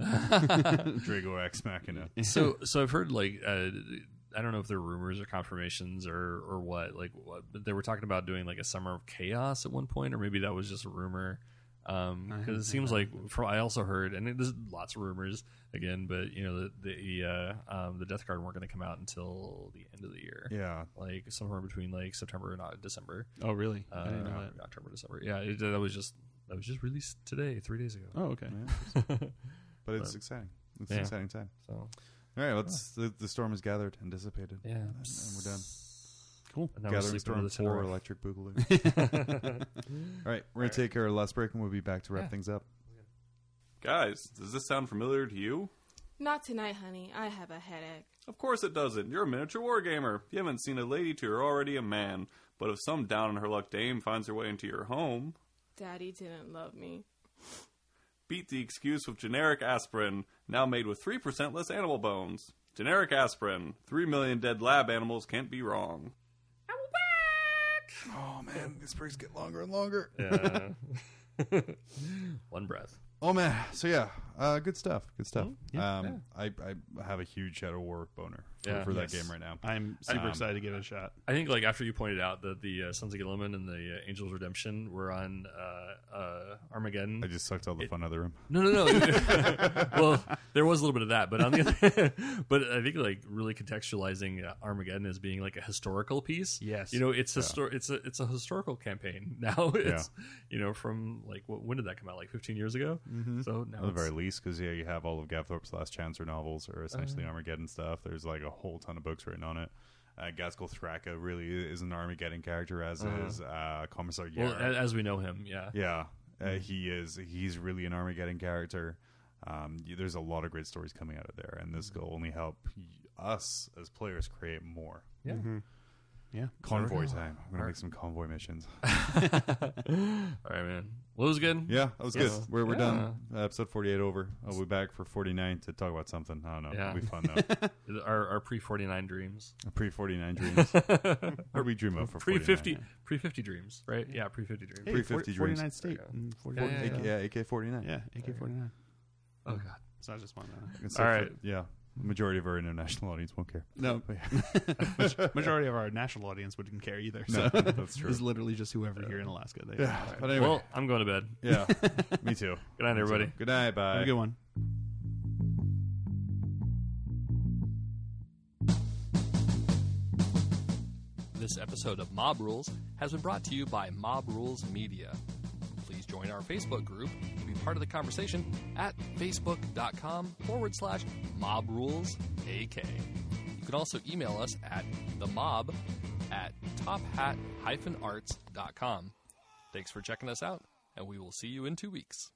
Draigo Ex Machina. so so I've heard like uh, I don't know if they're rumors or confirmations or or what like what, but they were talking about doing like a summer of chaos at one point or maybe that was just a rumor I because haven't it seems like from I also heard and it, there's lots of rumors again but you know the the uh, um, the Death Guard weren't going to come out until the end of the year Yeah, like somewhere between like September and uh, December Oh, really? uh, I didn't know that. October December yeah it, that was just that was just released today three days ago Oh, okay. yeah. but it's But- exciting. It's Yeah. an exciting time. so All right, let's. The, the storm is gathered and dissipated. yeah and we're done. Cool. And now we're Gathering sleeping Storm with 4 Electric Boogaloo. All right, we're going to take our last break and we'll be back to wrap Yeah. things up. Guys, does this sound familiar to you? Not tonight, honey. I have a headache. Of course it doesn't. You're a miniature wargamer. You haven't seen a lady till you're already a man. But if some down on her luck dame finds her way into your home, Daddy didn't love me. beat the excuse with generic aspirin, now made with 3% less animal bones. Generic aspirin. 3 million dead lab animals can't be wrong. Oh, man, these breaks get longer and longer. Yeah. One breath. Oh, man. So, yeah, uh, good stuff. Good stuff. yeah, um, I, I have a huge Shadow War boner for, Yeah. for that Yes. game right now. I'm super Um, excited to give it a shot. I think like after you pointed out that the uh, Sons of Guilliman and the uh, Angels Redemption were on uh, uh, Armageddon. I just sucked all the fun out of the room. No, no, no. well, there was a little bit of that, but on the other, but I think like really contextualizing uh, Armageddon as being like a historical piece. Yes. you know, it's histor- It's a it's a historical campaign now. It's you know from like what, when did that come out? Like 15 years ago. Mm-hmm. So now At the very least, because yeah, you have all of Gav Thorpe's Last Chancer novels, or essentially Armageddon stuff. There's like a whole ton of books written on it. Uh, Ghazghkull Thraka really is an Armageddon character, as is uh, Commissar well as we know him. Yeah. yeah, uh, he is. He's really an Armageddon character. Um, y- there's a lot of great stories coming out of there, and this will only help us as players create more. Yeah. Yeah. Convoy time. I'm gonna make some convoy missions. All right, man. Well, it was good. Yeah, that was good. We're, we're Yeah. done. Uh, episode 48 over. I'll be back for 49 to talk about something. I don't know. Yeah. It'll be fun though. Our, our pre 49 dreams. Pre 49 dreams. what do we dream of for Pre 50 pre 50 dreams, right? Yeah, pre 50 dreams. Hey, Pre- 40 50 49 dreams. state. Mm, 49. Yeah, Yeah, yeah, AK, yeah, AK 49. AK 49. Oh god. It's not just one. Uh, It's All so Yeah. The majority of our international audience won't care. no, But yeah. majority of our national audience wouldn't care either. No, So that's true. it's literally just whoever here in Alaska. They Yeah. But anyway. Well, I'm going to bed. yeah. Me too. Good night, everybody. Good night. Bye. Have a good one. This episode of Mob Rules has been brought to you by Mob Rules Media. Join our Facebook group and be part of the conversation at facebook.com forward slash mob rules AK. You can also email us at the mob at tophat arts.com. Thanks for checking us out, and we will see you in two weeks.